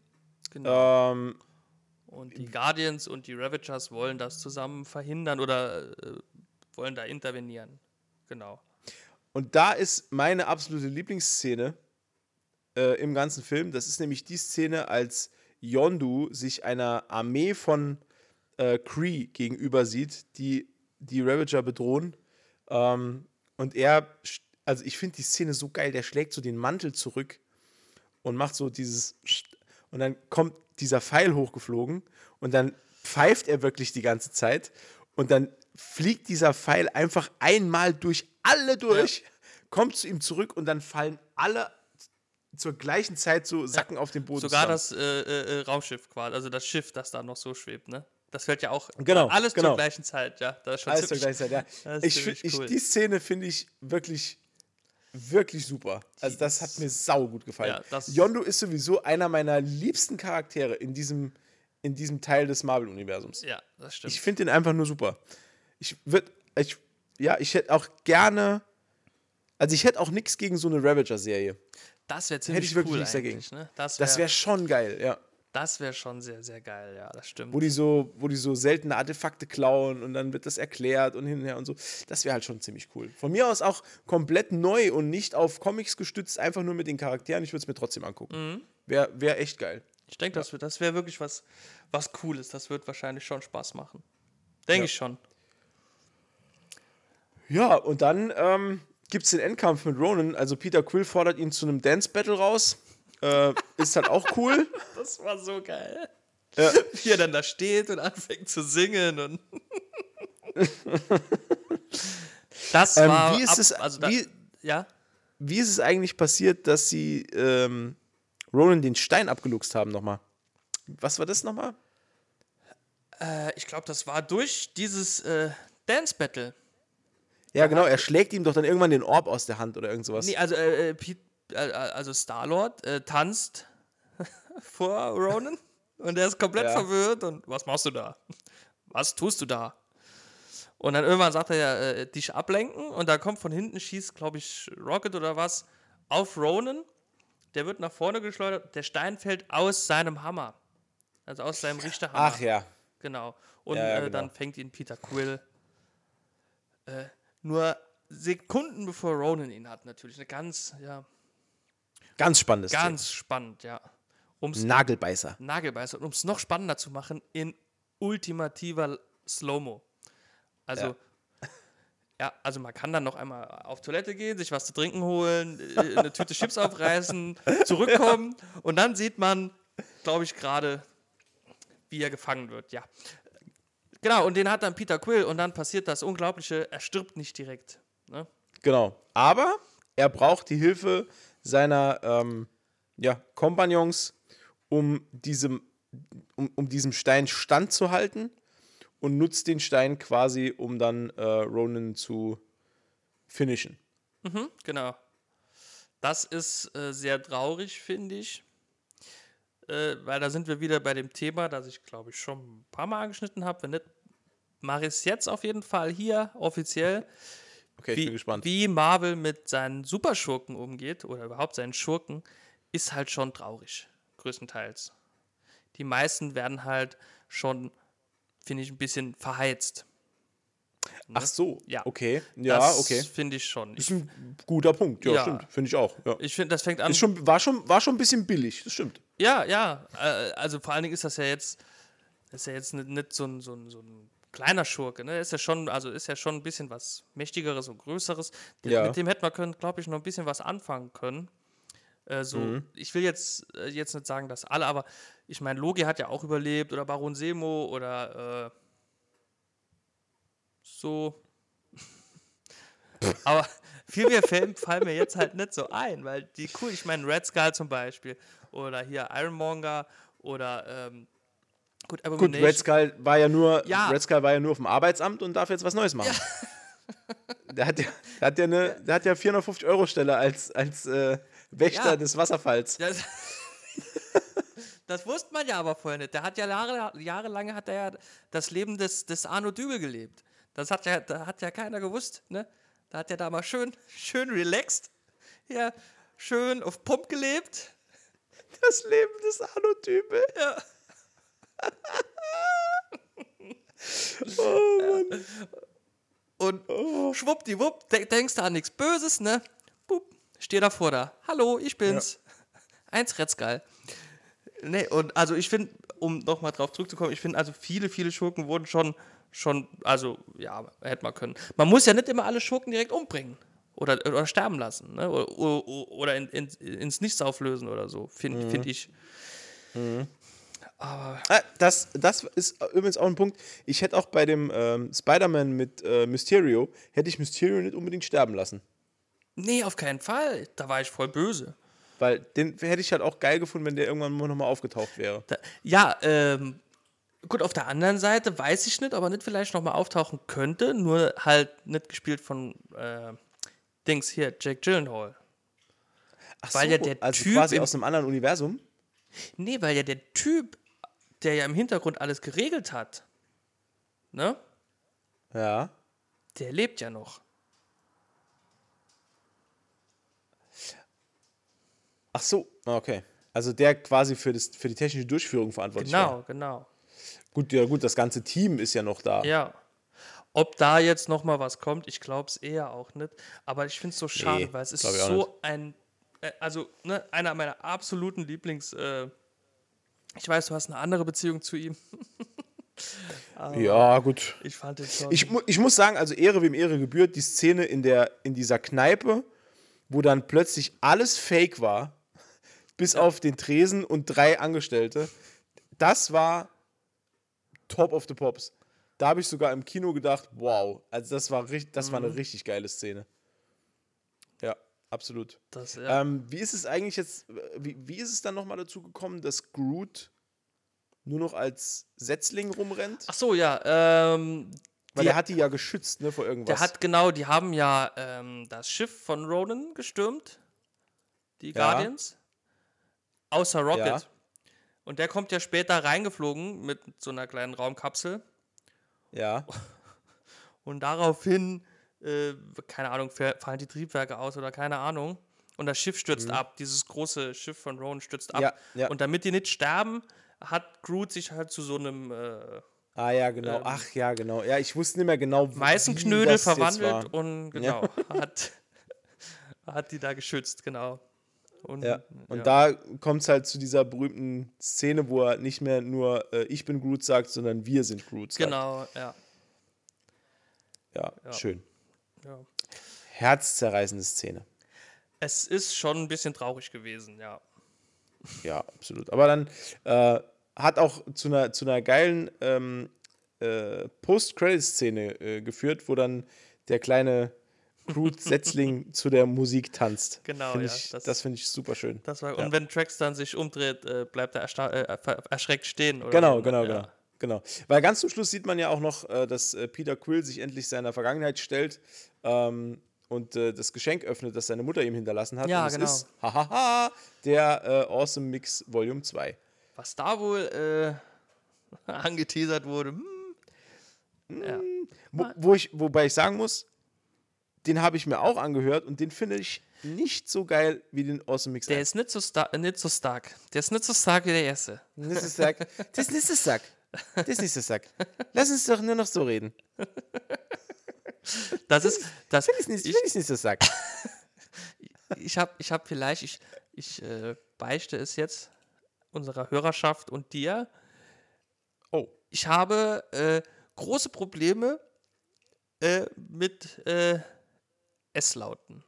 Genau. Ähm, und die Guardians und die Ravagers wollen das zusammen verhindern oder äh, wollen da intervenieren. Genau. Und da ist meine absolute Lieblingsszene äh, im ganzen Film. Das ist nämlich die Szene, als Yondu sich einer Armee von äh, Kree gegenüber sieht, die die Ravager bedrohen. Ähm, und er, also ich finde die Szene so geil, der schlägt so den Mantel zurück und macht so dieses und dann kommt dieser Pfeil hochgeflogen und dann pfeift er wirklich die ganze Zeit und dann fliegt dieser Pfeil einfach einmal durch alle durch, kommt zu ihm zurück und dann fallen alle zur gleichen Zeit so Sacken auf den Boden Sogar zusammen. das äh, äh, Raumschiff quasi, also das Schiff, das da noch so schwebt, ne? Das fällt ja auch Genau, alles genau. zur gleichen Zeit, ja. Das ist schon Alles zur gleichen Zeit, ja. *laughs* Ich, ich, cool. Die Szene finde ich wirklich, wirklich super. Also das hat mir sau gut gefallen. Ja, Yondu ist sowieso einer meiner liebsten Charaktere in diesem, in diesem Teil des Marvel-Universums. Ja, das stimmt. Ich finde den einfach nur super. Ich würde, ich, ja, ich hätte auch gerne, also ich hätte auch nichts gegen so eine Ravager-Serie. das wäre ziemlich ich wirklich cool nichts dagegen. ne? Das Das wäre wäre schon geil, ja. das wär schon sehr, sehr geil, ja, das stimmt. Wo die so, wo die so seltene Artefakte klauen und dann wird das erklärt und hin und her und so. Das wäre halt schon ziemlich cool. Von mir aus auch komplett neu und nicht auf Comics gestützt, einfach nur mit den Charakteren. Ich würde es mir trotzdem angucken. Mhm. Wäre wär echt geil. Ich denke, das, wär- das wäre wirklich was, was Cooles. Das wird wahrscheinlich schon Spaß machen. Denke Ja. ich schon. Ja, und dann ähm, gibt es den Endkampf mit Ronan. Also Peter Quill fordert ihn zu einem Dance-Battle raus. Äh, ist halt auch cool. *laughs* Das war so geil. Ja. *laughs* Wie er dann da steht und anfängt zu singen und. *laughs* das Ähm, war. wie ist ab- es- Also da, wie- ja. Wie ist es eigentlich passiert, dass sie ähm, Ronan den Stein abgeluchst haben nochmal? Was war das nochmal? Äh, ich glaube, das war durch dieses äh, Dance Battle. Ja, genau, er schlägt ihm doch dann irgendwann den Orb aus der Hand oder irgend sowas. Nee, also, äh, äh, Pete, äh, also Star-Lord äh, tanzt *laughs* vor Ronan und er ist komplett Ja. verwirrt und was machst du da? Was tust du da? Und dann irgendwann sagt er ja, äh, dich ablenken und da kommt von hinten, schießt, glaube ich, Rocket oder was, auf Ronan. Der wird nach vorne geschleudert, der Stein fällt aus seinem Hammer. Also aus seinem Richterhammer. Ach ja. Genau. Und Ja, ja, äh, genau. dann fängt ihn Peter Quill. Äh, nur Sekunden bevor Ronan ihn hat, natürlich. Eine ganz, ja, Ganz spannendes. ganz spannend, ja. Ums Thema. Nagelbeißer. Nagelbeißer. Und um es noch spannender zu machen, in ultimativer Slow-Mo. Also, ja. also man kann dann noch einmal auf Toilette gehen, sich was zu trinken holen, äh, eine Tüte Chips aufreißen, zurückkommen und dann sieht man, glaube ich, gerade, wie er gefangen wird, ja. Genau, und den hat dann Peter Quill und dann passiert das Unglaubliche, er stirbt nicht direkt. Ne? Genau. Aber er braucht die Hilfe seiner ähm, ja, Kompagnons, um diesem, um, um diesem Stein standzuhalten und nutzt den Stein quasi, um dann äh, Ronan zu finishen. Genau. Das ist äh, sehr traurig, finde ich. Äh, weil da sind wir wieder bei dem Thema, das ich, glaube ich, schon ein paar Mal angeschnitten habe. Wenn nicht, mache ich es jetzt auf jeden Fall hier offiziell. Okay, ich wie, bin gespannt. wie Marvel mit seinen Superschurken umgeht oder überhaupt seinen Schurken, ist halt schon traurig, größtenteils. Die meisten werden halt schon, finde ich, ein bisschen verheizt. Ach so, Ja. okay. Ja, das okay. finde ich schon. Ist Ich, ein guter Punkt, ja, Ja. stimmt. Finde ich auch. Ja. ich finde, das fängt an. Ist schon, war, schon, war schon ein bisschen billig, das stimmt. Ja, ja. Äh, also vor allen Dingen ist das ja jetzt, ist ja jetzt nicht, nicht so, ein, so, ein, so ein kleiner Schurke, ne? Ist ja schon, also ist ja schon ein bisschen was Mächtigeres und Größeres. Ja. Mit dem hätte man können, glaube ich, noch ein bisschen was anfangen können. Äh, so, Mhm. ich will jetzt, äh, jetzt nicht sagen, dass alle, aber ich meine, Logi hat ja auch überlebt oder Baron Semo oder äh, so. *laughs* aber viel mehr Fällen fallen mir jetzt halt nicht so ein, weil die cool, ich meine, Red Skull zum Beispiel oder hier Ironmonger oder ähm, gut, Gut. Red Skull war ja nur, Ja. Red Skull war ja nur auf dem Arbeitsamt und darf jetzt was Neues machen. *laughs* Der hat ja, der hat ja eine, der hat ja 450 Euro Stelle als, als äh, Wächter Ja. des Wasserfalls. Das, *laughs* das wusste man ja aber vorher nicht. Der hat ja Jahre, jahrelang hat er ja das Leben des, des Arno Dübel gelebt. Das hat ja, da hat ja keiner gewusst, ne? Da hat er da mal schön, schön relaxed, ja, schön auf Pump gelebt. Das Leben des Arno-Type. Ja. Und schwuppdiwupp, de denkst du an nichts Böses, ne? Bup, steh da vor da. Hallo, ich bin's. Eins Retzgeil. Nee, und also ich finde, um nochmal drauf zurückzukommen, ich finde, also viele, viele Schurken wurden schon, schon, also ja, hätte man können. Man muss ja nicht immer alle Schurken direkt umbringen. Oder, oder sterben lassen, ne? Oder, oder, oder in, in, ins Nichts auflösen oder so, finde find ich. Ah, das, das ist übrigens auch ein Punkt. Ich hätte auch bei dem ähm, Spider-Man mit äh, Mysterio, hätte ich Mysterio nicht unbedingt sterben lassen. Nee, auf keinen Fall. Da war ich voll böse. Weil den hätte ich halt auch geil gefunden, wenn der irgendwann mal nochmal aufgetaucht wäre. Da, ja, ähm, gut, auf der anderen Seite weiß ich nicht, ob er nicht vielleicht nochmal auftauchen könnte, nur halt nicht gespielt von äh, Dings hier, Jack Gyllenhaal. Ach Weil ja der also Typ quasi aus einem anderen Universum. Nee, weil ja der Typ, der ja im Hintergrund alles geregelt hat, ne, Ja. der lebt ja noch. Ach so, okay. Also der quasi für, das, für die technische Durchführung verantwortlich war. Genau, genau. Gut, ja gut, das ganze Team ist ja noch da. Ja. Ob da jetzt noch mal was kommt, ich glaube es eher auch nicht. Aber ich finde es so schade, Nee, weil es ist so ein, äh, also ne, einer meiner absoluten Lieblings. Äh, ich weiß, du hast eine andere Beziehung zu ihm. *laughs* Ja, gut. Ich fand den schon. Ich, mu- ich muss sagen, also Ehre wem Ehre gebührt, die Szene in, der, in dieser Kneipe, wo dann plötzlich alles fake war, *laughs* bis auf den Tresen und drei Angestellte, das war top of the pops. Da habe ich sogar im Kino gedacht, wow, also das war, richtig, das war eine Mhm. richtig geile Szene. Ja, absolut. das, ja. Ähm, wie ist es eigentlich jetzt, wie, wie ist es dann nochmal dazu gekommen, dass Groot nur noch als Setzling rumrennt? Ach so, ja. Ähm, Weil die- er hat die ja geschützt, ne, vor irgendwas. Der hat genau, die haben ja ähm, das Schiff von Ronan gestürmt, die Guardians, außer Rocket. Ja. Und der kommt ja später reingeflogen mit so einer kleinen Raumkapsel ja. *laughs* und daraufhin, äh, keine Ahnung, fa- fallen die Triebwerke aus oder keine Ahnung. Und das Schiff stürzt ab, dieses große Schiff von Ronan stürzt ab. Mhm. Ja, ja. Und damit die nicht sterben, hat Groot sich halt zu so einem äh, Ah ja, genau. Ach ja, genau. Ja, ich wusste nicht mehr genau, wie Meißenknödel verwandelt und genau, *laughs* hat, hat die da geschützt, genau. Und, Ja. Und ja. da kommt es halt zu dieser berühmten Szene, wo er nicht mehr nur äh, ich bin Groot sagt, sondern wir sind Groot sagt. Genau, ja. Ja, schön. Ja. Herzzerreißende Szene. Es ist schon ein bisschen traurig gewesen, ja. Ja, absolut. Aber dann äh, hat auch zu einer, zu einer geilen ähm, äh, Post-Credit-Szene äh, geführt, wo dann der kleine Groot-Setzling *laughs* zu der Musik tanzt. Genau, Find ja, Ich, das- das finde ich super schön. Das war, Ja. Und wenn Trax dann sich umdreht, äh, bleibt er äh, erschreckt stehen. Oder Genau, genau, ja. genau. Genau. Weil ganz zum Schluss sieht man ja auch noch, äh, dass äh, Peter Quill sich endlich seiner Vergangenheit stellt. Ähm, und äh, das Geschenk öffnet, das seine Mutter ihm hinterlassen hat. Ja, und es genau. ist, hahaha, der äh, Awesome Mix Volume 2. Was da wohl äh, *laughs* angeteasert wurde. Hm, ja. Wo, wo ich, wobei ich sagen muss, den habe ich mir auch angehört und den finde ich nicht so geil wie den Awesome Mix Der 1. ist nicht so, star nicht so stark. Der ist nicht so stark wie der erste. Das ist Sack. Das ist nicht so Sack. Das ist nicht so Sack. Lass uns doch nur noch so reden. Das ist, das, Will ich nicht, will ich nicht so Sack. ich habe ich hab vielleicht, ich, ich äh, beichte es jetzt unserer Hörerschaft und dir. Oh. Ich habe äh, große Probleme äh, mit äh, S-Lauten.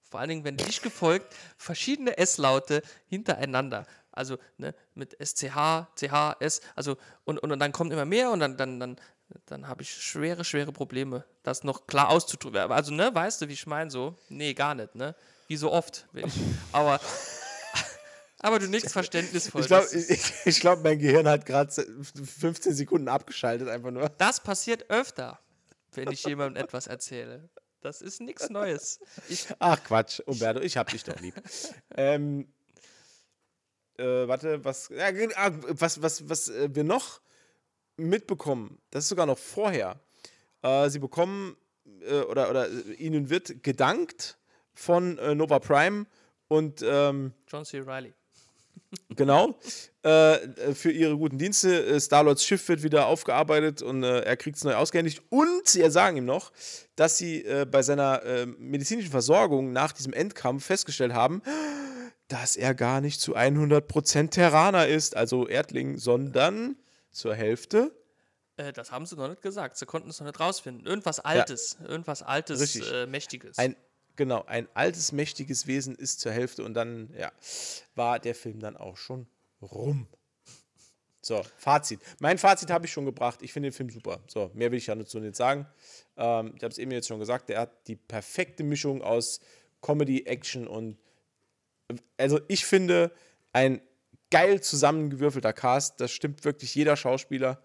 Vor allen Dingen, wenn dicht gefolgt verschiedene S-Laute hintereinander. Also ne, mit SCH, CH, S, also und, und, und dann kommt immer mehr und dann, dann, dann, dann habe ich schwere, schwere Probleme, das noch klar auszudrücken. Also, ne, weißt du, wie ich meine so? Nee, gar nicht, ne? Wie so oft will ich. Aber, *laughs* aber du nix verständnisvoll. Ich glaube, ich, ich glaub, mein Gehirn hat gerade 15 Sekunden abgeschaltet, einfach nur. Das passiert öfter, wenn ich jemandem etwas erzähle. Das ist nichts Neues. Ich, Ach Quatsch, Umberto, ich hab dich doch lieb. *laughs* ähm, äh, warte, was, ja, ah, was, was, was äh, wir noch mitbekommen, das ist sogar noch vorher. Äh, sie bekommen, äh, oder, oder äh, ihnen wird gedankt von äh, Nova Prime und ähm, John C. Riley. *laughs* Genau. für ihre guten Dienste. Star-Lords Schiff wird wieder aufgearbeitet und er kriegt es neu ausgehändigt. Und sie sagen ihm noch, dass sie bei seiner medizinischen Versorgung nach diesem Endkampf festgestellt haben, dass er gar nicht zu 100% Terraner ist, also Erdling, sondern zur Hälfte. Äh, das haben sie noch nicht gesagt. Sie konnten es noch nicht rausfinden. Irgendwas Altes. Irgendwas Altes, äh, Mächtiges. Ein, genau, ein altes, mächtiges Wesen ist zur Hälfte und dann, ja, war der Film dann auch schon rum. So, Fazit. Mein Fazit habe ich schon gebracht. Ich finde den Film super. So, mehr will ich ja dazu nicht sagen. Ähm, ich habe es eben jetzt schon gesagt, der hat die perfekte Mischung aus Comedy, Action und. Also, ich finde, ein geil zusammengewürfelter Cast. Das stimmt wirklich jeder Schauspieler.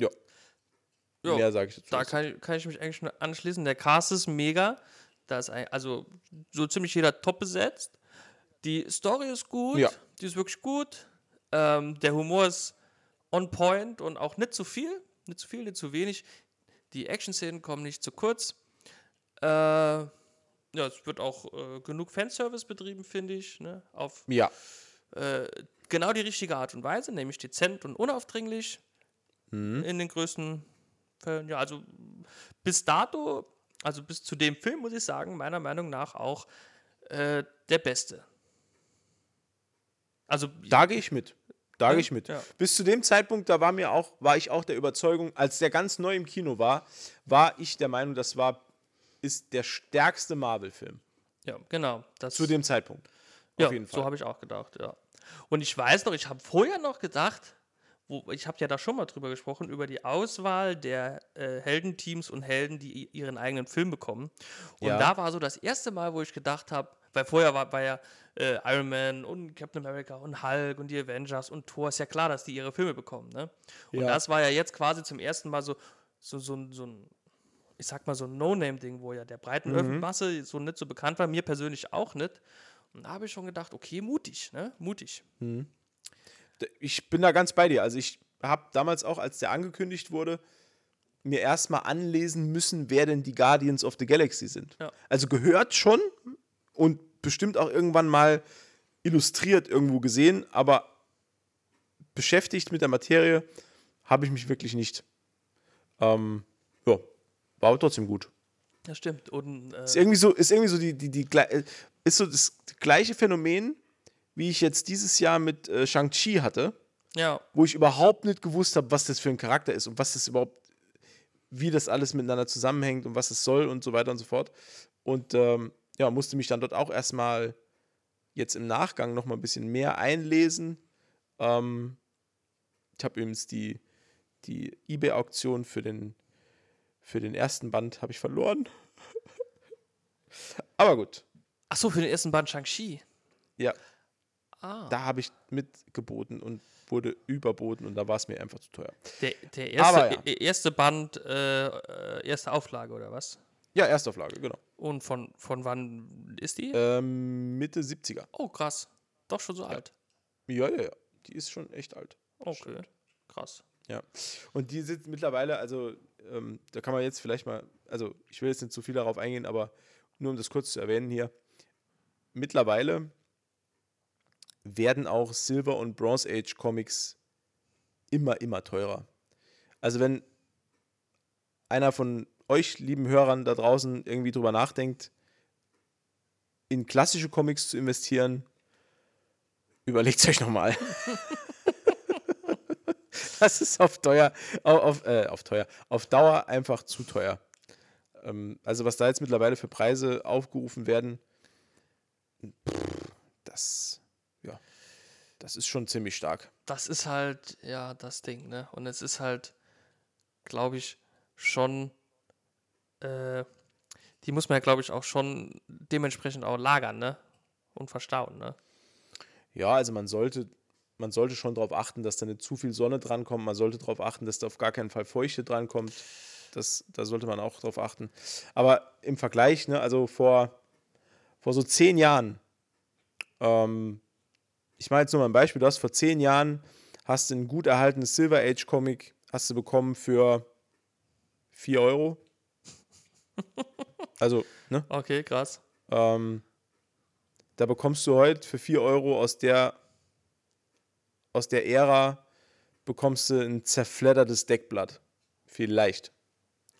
Ja. Jo, Mehr sage ich dazu. da kann, ich- kann ich mich eigentlich nur anschließen. Der Cast ist mega. Da ist ein, also so ziemlich jeder top besetzt. Die Story ist gut. Ja. Die ist wirklich gut. Ähm, der Humor ist on point und auch nicht zu viel. Nicht zu viel, nicht zu wenig. Die Action-Szenen kommen nicht zu kurz. Äh, ja, es wird auch äh, genug Fanservice betrieben, finde ich. Ne? Auf Ja. äh, genau die richtige Art und Weise, nämlich dezent und unaufdringlich in den größten Fällen. Ja, also bis dato, also bis zu dem Film, muss ich sagen, meiner Meinung nach auch äh, der beste. Also Da gehe ich mit. Da gehe ich mit. ja. Bis zu dem Zeitpunkt, da war mir auch, war ich auch der Überzeugung, als der ganz neu im Kino war, war ich der Meinung, das war, ist der stärkste Marvel-Film. ja, genau. Zu dem Zeitpunkt. ja, Auf jeden Fall. so habe ich auch gedacht, ja. Und ich weiß noch, ich habe vorher noch gedacht, wo, ich habe ja da schon mal drüber gesprochen, über die Auswahl der äh, Heldenteams und Helden, die ihren eigenen Film bekommen. Und Ja. da war so das erste Mal, wo ich gedacht habe, weil vorher war, war ja äh, Iron Man und Captain America und Hulk und die Avengers und Thor, ist ja klar, dass die ihre Filme bekommen. Ne? Und Ja. das war ja jetzt quasi zum ersten Mal so, so, so, so ein, ich sag mal, so ein No-Name-Ding, wo ja der breiten Mhm. Masse so nicht so bekannt war, mir persönlich auch nicht. Und da habe ich schon gedacht, okay, mutig, ne? Mutig. Ich bin da ganz bei dir. Also ich habe damals auch, als der angekündigt wurde, mir erstmal anlesen müssen, wer denn die Guardians of the Galaxy sind. Ja. Also gehört schon und bestimmt auch irgendwann mal illustriert irgendwo gesehen, aber beschäftigt mit der Materie habe ich mich wirklich nicht. Ähm, ja, war aber trotzdem gut. Das stimmt. Und äh, Ist irgendwie so, ist irgendwie so die, die, die, äh, ist so das gleiche Phänomen, wie ich jetzt dieses Jahr mit äh, Shang-Chi hatte ja, wo ich überhaupt nicht gewusst habe, was das für ein Charakter ist und was das überhaupt, wie das alles miteinander zusammenhängt und was es soll und so weiter und so fort. Und ähm, ja, musste mich dann dort auch erstmal jetzt im Nachgang noch mal ein bisschen mehr einlesen. Ähm, ich habe übrigens die, die eBay-Auktion für den, für den ersten Band habe ich verloren. *laughs* Aber gut, ach so, für den ersten Band Shang-Chi. ja, Ah, da habe ich mitgeboten und wurde überboten und da war es mir einfach zu teuer. der, der erste, Aber ja. e- erste Band, äh, äh, erste Auflage oder was? Ja, Erstauflage, genau. Und von, von wann ist die? Ähm, Mitte 70er. Oh, krass. Doch schon so alt. Ja, ja, ja. Die ist schon echt alt. Okay. Krass. Ja. Und die sind mittlerweile, also ähm, da kann man jetzt vielleicht mal, also ich will jetzt nicht zu viel darauf eingehen, aber nur um das kurz zu erwähnen hier. Mittlerweile werden auch Silver- und Bronze Age Comics immer, immer teurer. Also wenn einer von euch, lieben Hörern da draußen, irgendwie drüber nachdenkt, in klassische Comics zu investieren, *laughs* überlegt es euch nochmal. *laughs* *laughs* das ist auf teuer, auf, auf, äh, auf teuer, auf Dauer einfach zu teuer. Ähm, also was da jetzt mittlerweile für Preise aufgerufen werden, pff, das, ja, das ist schon ziemlich stark. Das ist halt, ja, das Ding, ne? Und es ist halt, glaube ich, schon, äh, die muss man ja, glaube ich, auch schon dementsprechend auch lagern, ne? Und verstauen, ne? Ja, also man sollte, man sollte schon darauf achten, dass da nicht zu viel Sonne drankommt. Man sollte darauf achten, dass da auf gar keinen Fall Feuchte drankommt. Das, da sollte man auch drauf achten. Aber im Vergleich, ne, also vor, vor so zehn Jahren, ähm, ich mache jetzt nur mal ein Beispiel, du hast vor zehn Jahren, hast du ein gut erhaltenes Silver Age Comic, hast du bekommen für 4 Euro. *laughs* Also, ne? Okay, krass. Ähm, da bekommst du heute für 4 Euro aus der, aus der Ära, bekommst du ein zerfleddertes Deckblatt. Vielleicht.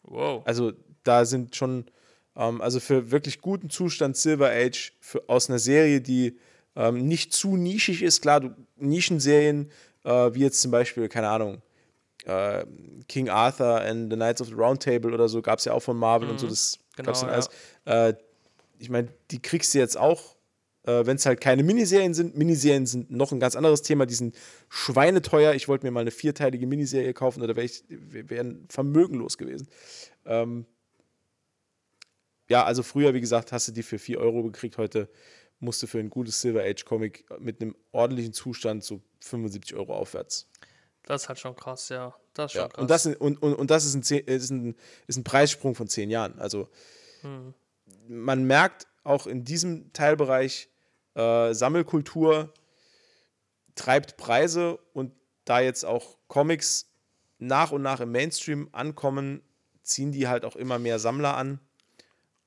Wow. Also da sind schon, ähm, also für wirklich guten Zustand Silver Age für, aus einer Serie, die ähm, nicht zu nischig ist. Klar, du, Nischenserien, äh, wie jetzt zum Beispiel, keine Ahnung, äh, King Arthur and the Knights of the Round Table oder so, gab es ja auch von Marvel und so, das Genau, gab's dann ja. alles. Äh, ich meine, die kriegst du jetzt auch, äh, wenn es halt keine Miniserien sind. Miniserien sind noch ein ganz anderes Thema, die sind schweineteuer. Ich wollte mir mal eine vierteilige Miniserie kaufen, oder wäre ich wären vermögenlos gewesen. Ähm, ja, also früher, wie gesagt, hast du die für 4 Euro gekriegt. Heute musst du für ein gutes Silver Age Comic mit einem ordentlichen Zustand so 75 Euro aufwärts. Das ist halt schon krass, ja. Das ist schon Ja. krass. Und, das, und, und, und das ist ein, zehn- ist, ein, ist ein Preissprung von 10 Jahren. Also man merkt auch in diesem Teilbereich, äh, Sammelkultur treibt Preise und da jetzt auch Comics nach und nach im Mainstream ankommen, ziehen die halt auch immer mehr Sammler an.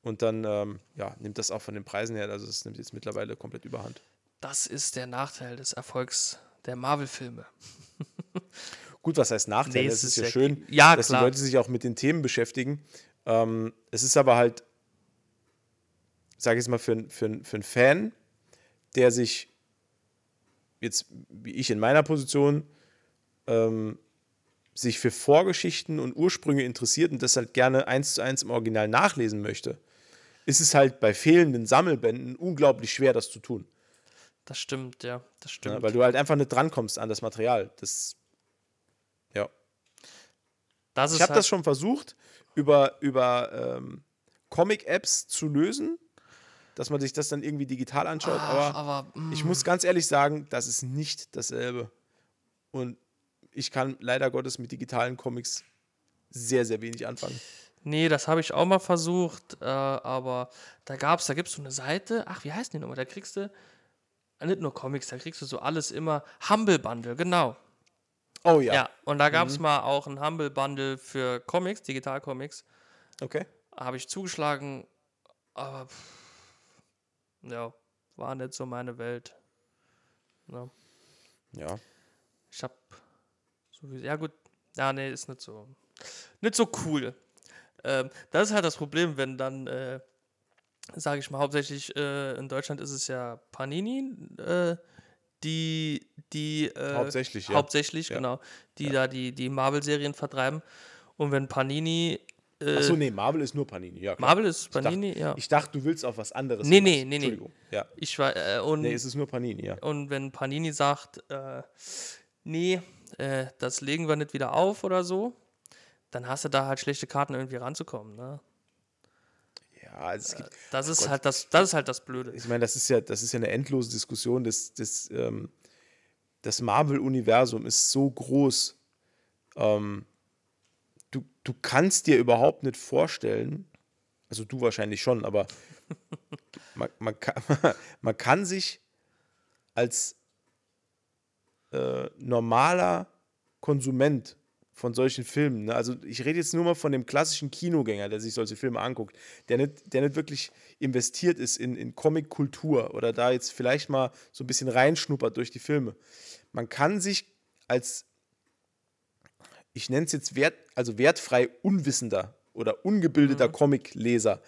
Und dann ähm, ja, nimmt das auch von den Preisen her, also es nimmt jetzt mittlerweile komplett überhand. das ist der Nachteil des Erfolgs der Marvel-Filme. *laughs* Gut, was heißt Nachteil? Nee, es ist ist ja ja- schön, Ja, dass klar. die Leute sich auch mit den Themen beschäftigen. Ähm, es ist aber halt, sage ich jetzt mal, für, für, für einen Fan, der sich jetzt, wie ich in meiner Position, ähm, sich für Vorgeschichten und Ursprünge interessiert und das halt gerne eins zu eins im Original nachlesen möchte, ist es halt bei fehlenden Sammelbänden unglaublich schwer, das zu tun. Das stimmt, ja. Das stimmt. Ja, weil du halt einfach nicht drankommst an das Material. Das, ja. das ist Ich habe halt, das schon versucht, über, über ähm, Comic-Apps zu lösen, dass man sich das dann irgendwie digital anschaut. Ach, aber aber mm, ich muss ganz ehrlich sagen, das ist nicht dasselbe. Und ich kann leider Gottes mit digitalen Comics sehr, sehr wenig anfangen. nee, das habe ich auch mal versucht, äh, aber da gab's, da gibt's so eine Seite, ach, wie heißt die nochmal? Da kriegst du nicht nur Comics, da kriegst du so alles immer Humble Bundle, genau. Oh Ja, ja. und da gab's mal auch ein Humble Bundle für Comics, Digital-Comics. Okay. Habe ich zugeschlagen, aber pff, ja, war nicht so meine Welt. Ja. Ja. Ich hab so wie, ja gut, ja nee, ist nicht so, nicht so cool. Ähm, das ist halt das Problem, wenn dann, äh, sage ich mal, hauptsächlich äh, in Deutschland ist es ja Panini, äh, die, die äh, Hauptsächlich, ja. hauptsächlich Ja. genau, die da die, die Marvel-Serien vertreiben. Und wenn Panini, äh, Achso, nee, Marvel ist nur Panini. Ja, klar. Marvel ist Ich dachte- Panini, ja. Ich dachte, du willst auf was anderes. Nee, nee, nee, nee. Entschuldigung. Ja. Ich war, äh, und, Nee, es ist nur Panini, ja. und wenn Panini sagt, äh, nee, äh, das legen wir nicht wieder auf oder so, dann hast du da halt schlechte Karten irgendwie ranzukommen. Ne? Ja, es gibt, Das ist halt das, das ist halt das Blöde. ich meine, das ist ja, das ist ja eine endlose Diskussion. Das, das, ähm, das Marvel-Universum ist so groß. Ähm, du, du kannst dir überhaupt nicht vorstellen, Also du wahrscheinlich schon, aber *laughs* man, man, kann, *laughs* man kann sich als äh, normaler Konsument von solchen Filmen, ne? also ich rede jetzt nur mal von dem klassischen Kinogänger, der sich solche Filme anguckt, der nicht, der nicht wirklich investiert ist in, in Comic-Kultur oder da jetzt vielleicht mal so ein bisschen reinschnuppert durch die Filme. Man kann sich als, ich nenne es jetzt wert, also wertfrei unwissender oder ungebildeter mhm. Comicleser,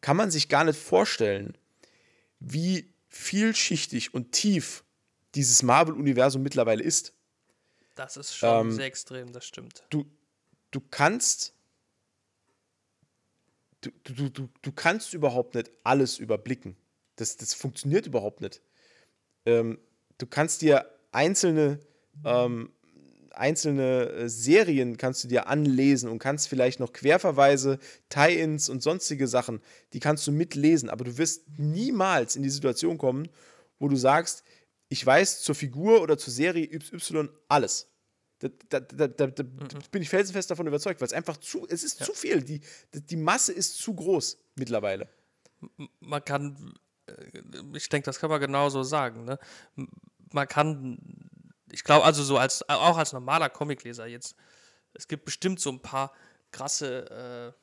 kann man sich gar nicht vorstellen, wie vielschichtig und tief dieses Marvel-Universum mittlerweile ist. Das ist schon ähm, sehr extrem, das stimmt. Du, du kannst. Du, du, du, du kannst überhaupt nicht alles überblicken. Das, das funktioniert überhaupt nicht. Ähm, du kannst dir einzelne, ähm, einzelne äh, Serien kannst du dir anlesen und kannst vielleicht noch Querverweise, Tie-ins und sonstige Sachen, die kannst du mitlesen, aber du wirst niemals in die Situation kommen, wo du sagst, ich weiß zur Figur oder zur Serie Y alles. Da, da, da, da mhm. bin ich felsenfest davon überzeugt, weil es einfach zu, es ist ja. zu viel. Die, die Masse ist zu groß mittlerweile. Man kann, äh, ich denke, das kann man genauso sagen. Ne? Man kann, ich glaube, also so als, auch als normaler Comicleser jetzt, es gibt bestimmt so ein paar krasse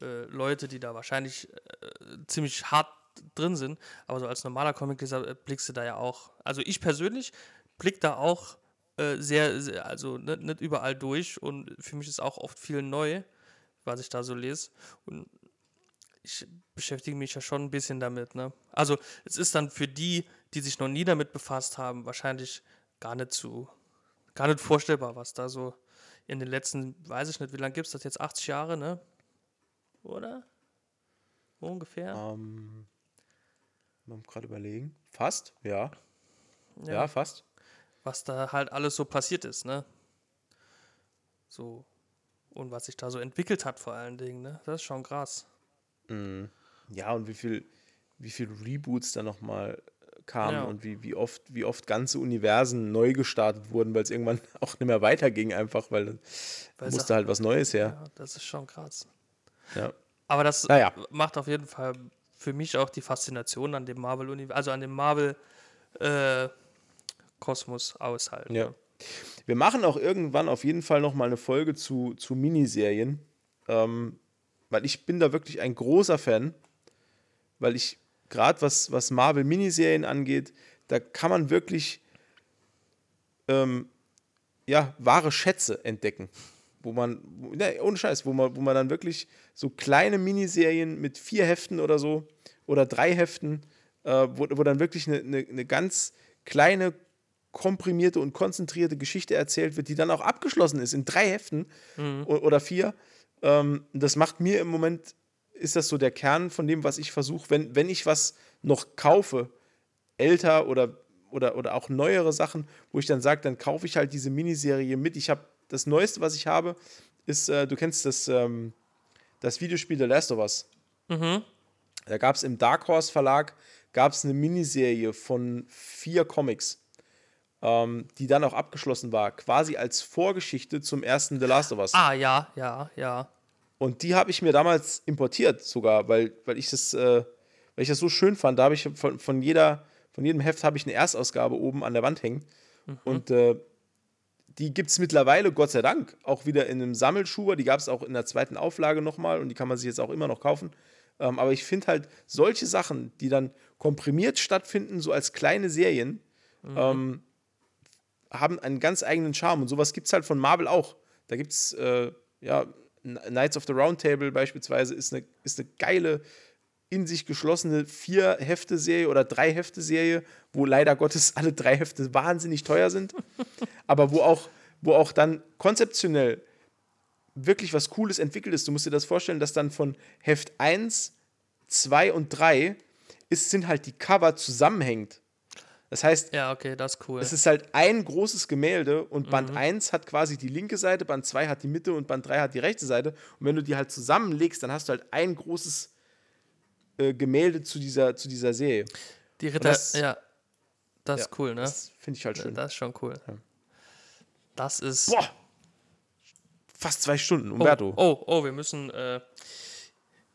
äh, äh, Leute, die da wahrscheinlich äh, ziemlich hart drin sind, aber so als normaler Comicleser äh, blickst du da ja auch, also ich persönlich blick da auch äh, sehr, sehr, also nicht, nicht überall durch und für mich ist auch oft viel neu, was ich da so lese. Und ich beschäftige mich ja schon ein bisschen damit. Ne? Also es ist dann für die, die sich noch nie damit befasst haben, wahrscheinlich gar nicht zu, gar nicht vorstellbar, was da so in den letzten, weiß ich nicht, wie lange gibt es das jetzt? 80 Jahre, ne? Oder? Ungefähr. Um, mal gerade überlegen. Fast, ja. ja. Ja, fast was da halt alles so passiert ist, ne? So. Und was sich da so entwickelt hat, vor allen Dingen, ne? Das ist schon krass. Mhm. Ja, und wie viel, wie viel Reboots da nochmal kamen ja. und wie, wie, oft, wie oft ganze Universen neu gestartet wurden, weil es irgendwann *laughs* auch nicht mehr weiterging, einfach, weil da musste halt was Neues her. Ja, das ist schon krass. Ja. Aber das naja. macht auf jeden Fall für mich auch die Faszination an dem Marvel-Universum, also an dem Marvel- äh, Kosmos aushalten. Ja. Wir machen auch irgendwann auf jeden Fall noch mal eine Folge zu, zu Miniserien, ähm, weil ich bin da wirklich ein großer Fan, weil ich gerade was, was Marvel Miniserien angeht, da kann man wirklich ähm, ja, wahre Schätze entdecken. Wo man, ne, ohne Scheiß, wo man, wo man dann wirklich so kleine Miniserien mit vier Heften oder so oder drei Heften, äh, wo, wo dann wirklich eine, eine, eine ganz kleine komprimierte und konzentrierte Geschichte erzählt wird, die dann auch abgeschlossen ist in drei Heften mhm. oder vier. Ähm, das macht mir im Moment, ist das so der Kern von dem, was ich versuche, wenn, wenn ich was noch kaufe, älter oder, oder, oder auch neuere Sachen, wo ich dann sage, dann kaufe ich halt diese Miniserie mit. Ich habe das Neueste, was ich habe, ist, äh, du kennst das, ähm, das Videospiel The Last of Us. Mhm. Da gab es im Dark Horse Verlag gab's eine Miniserie von vier Comics ähm, die dann auch abgeschlossen war, quasi als Vorgeschichte zum ersten The Last of Us. Ah, ja, ja, ja. Und die habe ich mir damals importiert sogar, weil, weil ich das, äh, weil ich das so schön fand. Da habe ich von, von jeder, von jedem Heft habe ich eine Erstausgabe oben an der Wand hängen. Mhm. Und äh, die gibt es mittlerweile, Gott sei Dank, auch wieder in einem Sammelschuber. Die gab es auch in der zweiten Auflage nochmal und die kann man sich jetzt auch immer noch kaufen. Ähm, aber ich finde halt solche Sachen, die dann komprimiert stattfinden, so als kleine Serien, mhm. ähm, haben einen ganz eigenen Charme. Und sowas gibt es halt von Marvel auch. Da gibt es, äh, ja, Knights of the Round Table beispielsweise ist eine, ist eine geile, in sich geschlossene Vier-Hefte-Serie oder Drei-Hefte-Serie, wo leider Gottes alle drei Hefte wahnsinnig teuer sind, *laughs* aber wo auch, wo auch dann konzeptionell wirklich was Cooles entwickelt ist. Du musst dir das vorstellen, dass dann von Heft 1, 2 und 3 ist, sind halt die Cover zusammenhängend. Das heißt, ja, okay, das ist cool. Es ist halt ein großes Gemälde und Band mhm. 1 hat quasi die linke Seite, Band 2 hat die Mitte und Band 3 hat die rechte Seite. Und wenn du die halt zusammenlegst, dann hast du halt ein großes äh, Gemälde zu dieser, zu dieser Serie. Die Ritter, das, ja. Das ja, ist cool, ne? Das finde ich halt schön. Das ist schon cool. Ja. Das ist. Boah! Fast zwei Stunden, Umberto. Oh, oh, oh wir müssen. Äh,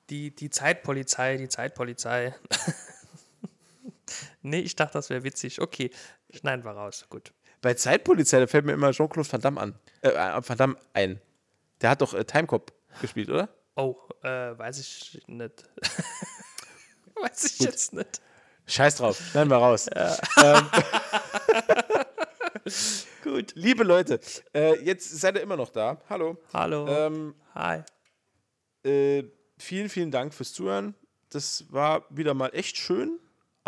die, die Zeitpolizei, die Zeitpolizei. *laughs* nee, ich dachte, das wäre witzig. Okay, schneiden wir raus. Gut. Bei Zeitpolizei, da fällt mir immer Jean-Claude Van Damme an. Äh, Van Damme ein. Der hat doch äh, Timecop gespielt, oder? Oh, äh, weiß ich nicht. *laughs* weiß ich Gut. jetzt nicht. Scheiß drauf, schneiden wir raus. Ja. Ähm, *laughs* Gut. Liebe Leute, äh, jetzt seid ihr immer noch da. Hallo. Hallo. Ähm, Hi. Äh, vielen, vielen Dank fürs Zuhören. Das war wieder mal echt schön.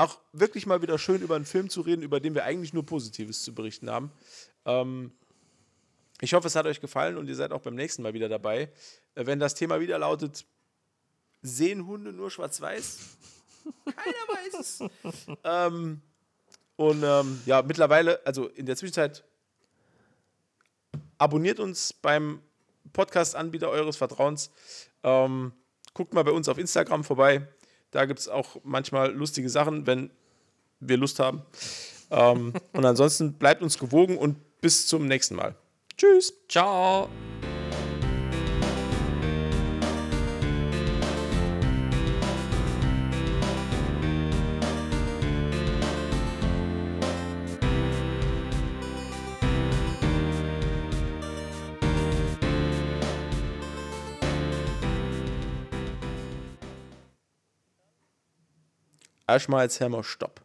Auch wirklich mal wieder schön, über einen Film zu reden, über den wir eigentlich nur Positives zu berichten haben. Ähm, ich hoffe, es hat euch gefallen und ihr seid auch beim nächsten Mal wieder dabei. Äh, wenn das Thema wieder lautet, sehen Hunde nur schwarz-weiß? Keiner weiß es. ähm, und ähm, ja, mittlerweile, also in der Zwischenzeit, abonniert uns beim Podcast-Anbieter eures Vertrauens. Ähm, guckt mal bei uns auf Instagram vorbei. Da gibt es auch manchmal lustige Sachen, wenn wir Lust haben. Ähm, und ansonsten bleibt uns gewogen und bis zum nächsten Mal. Tschüss. Ciao. Erstmal jetzt Hammer Stopp.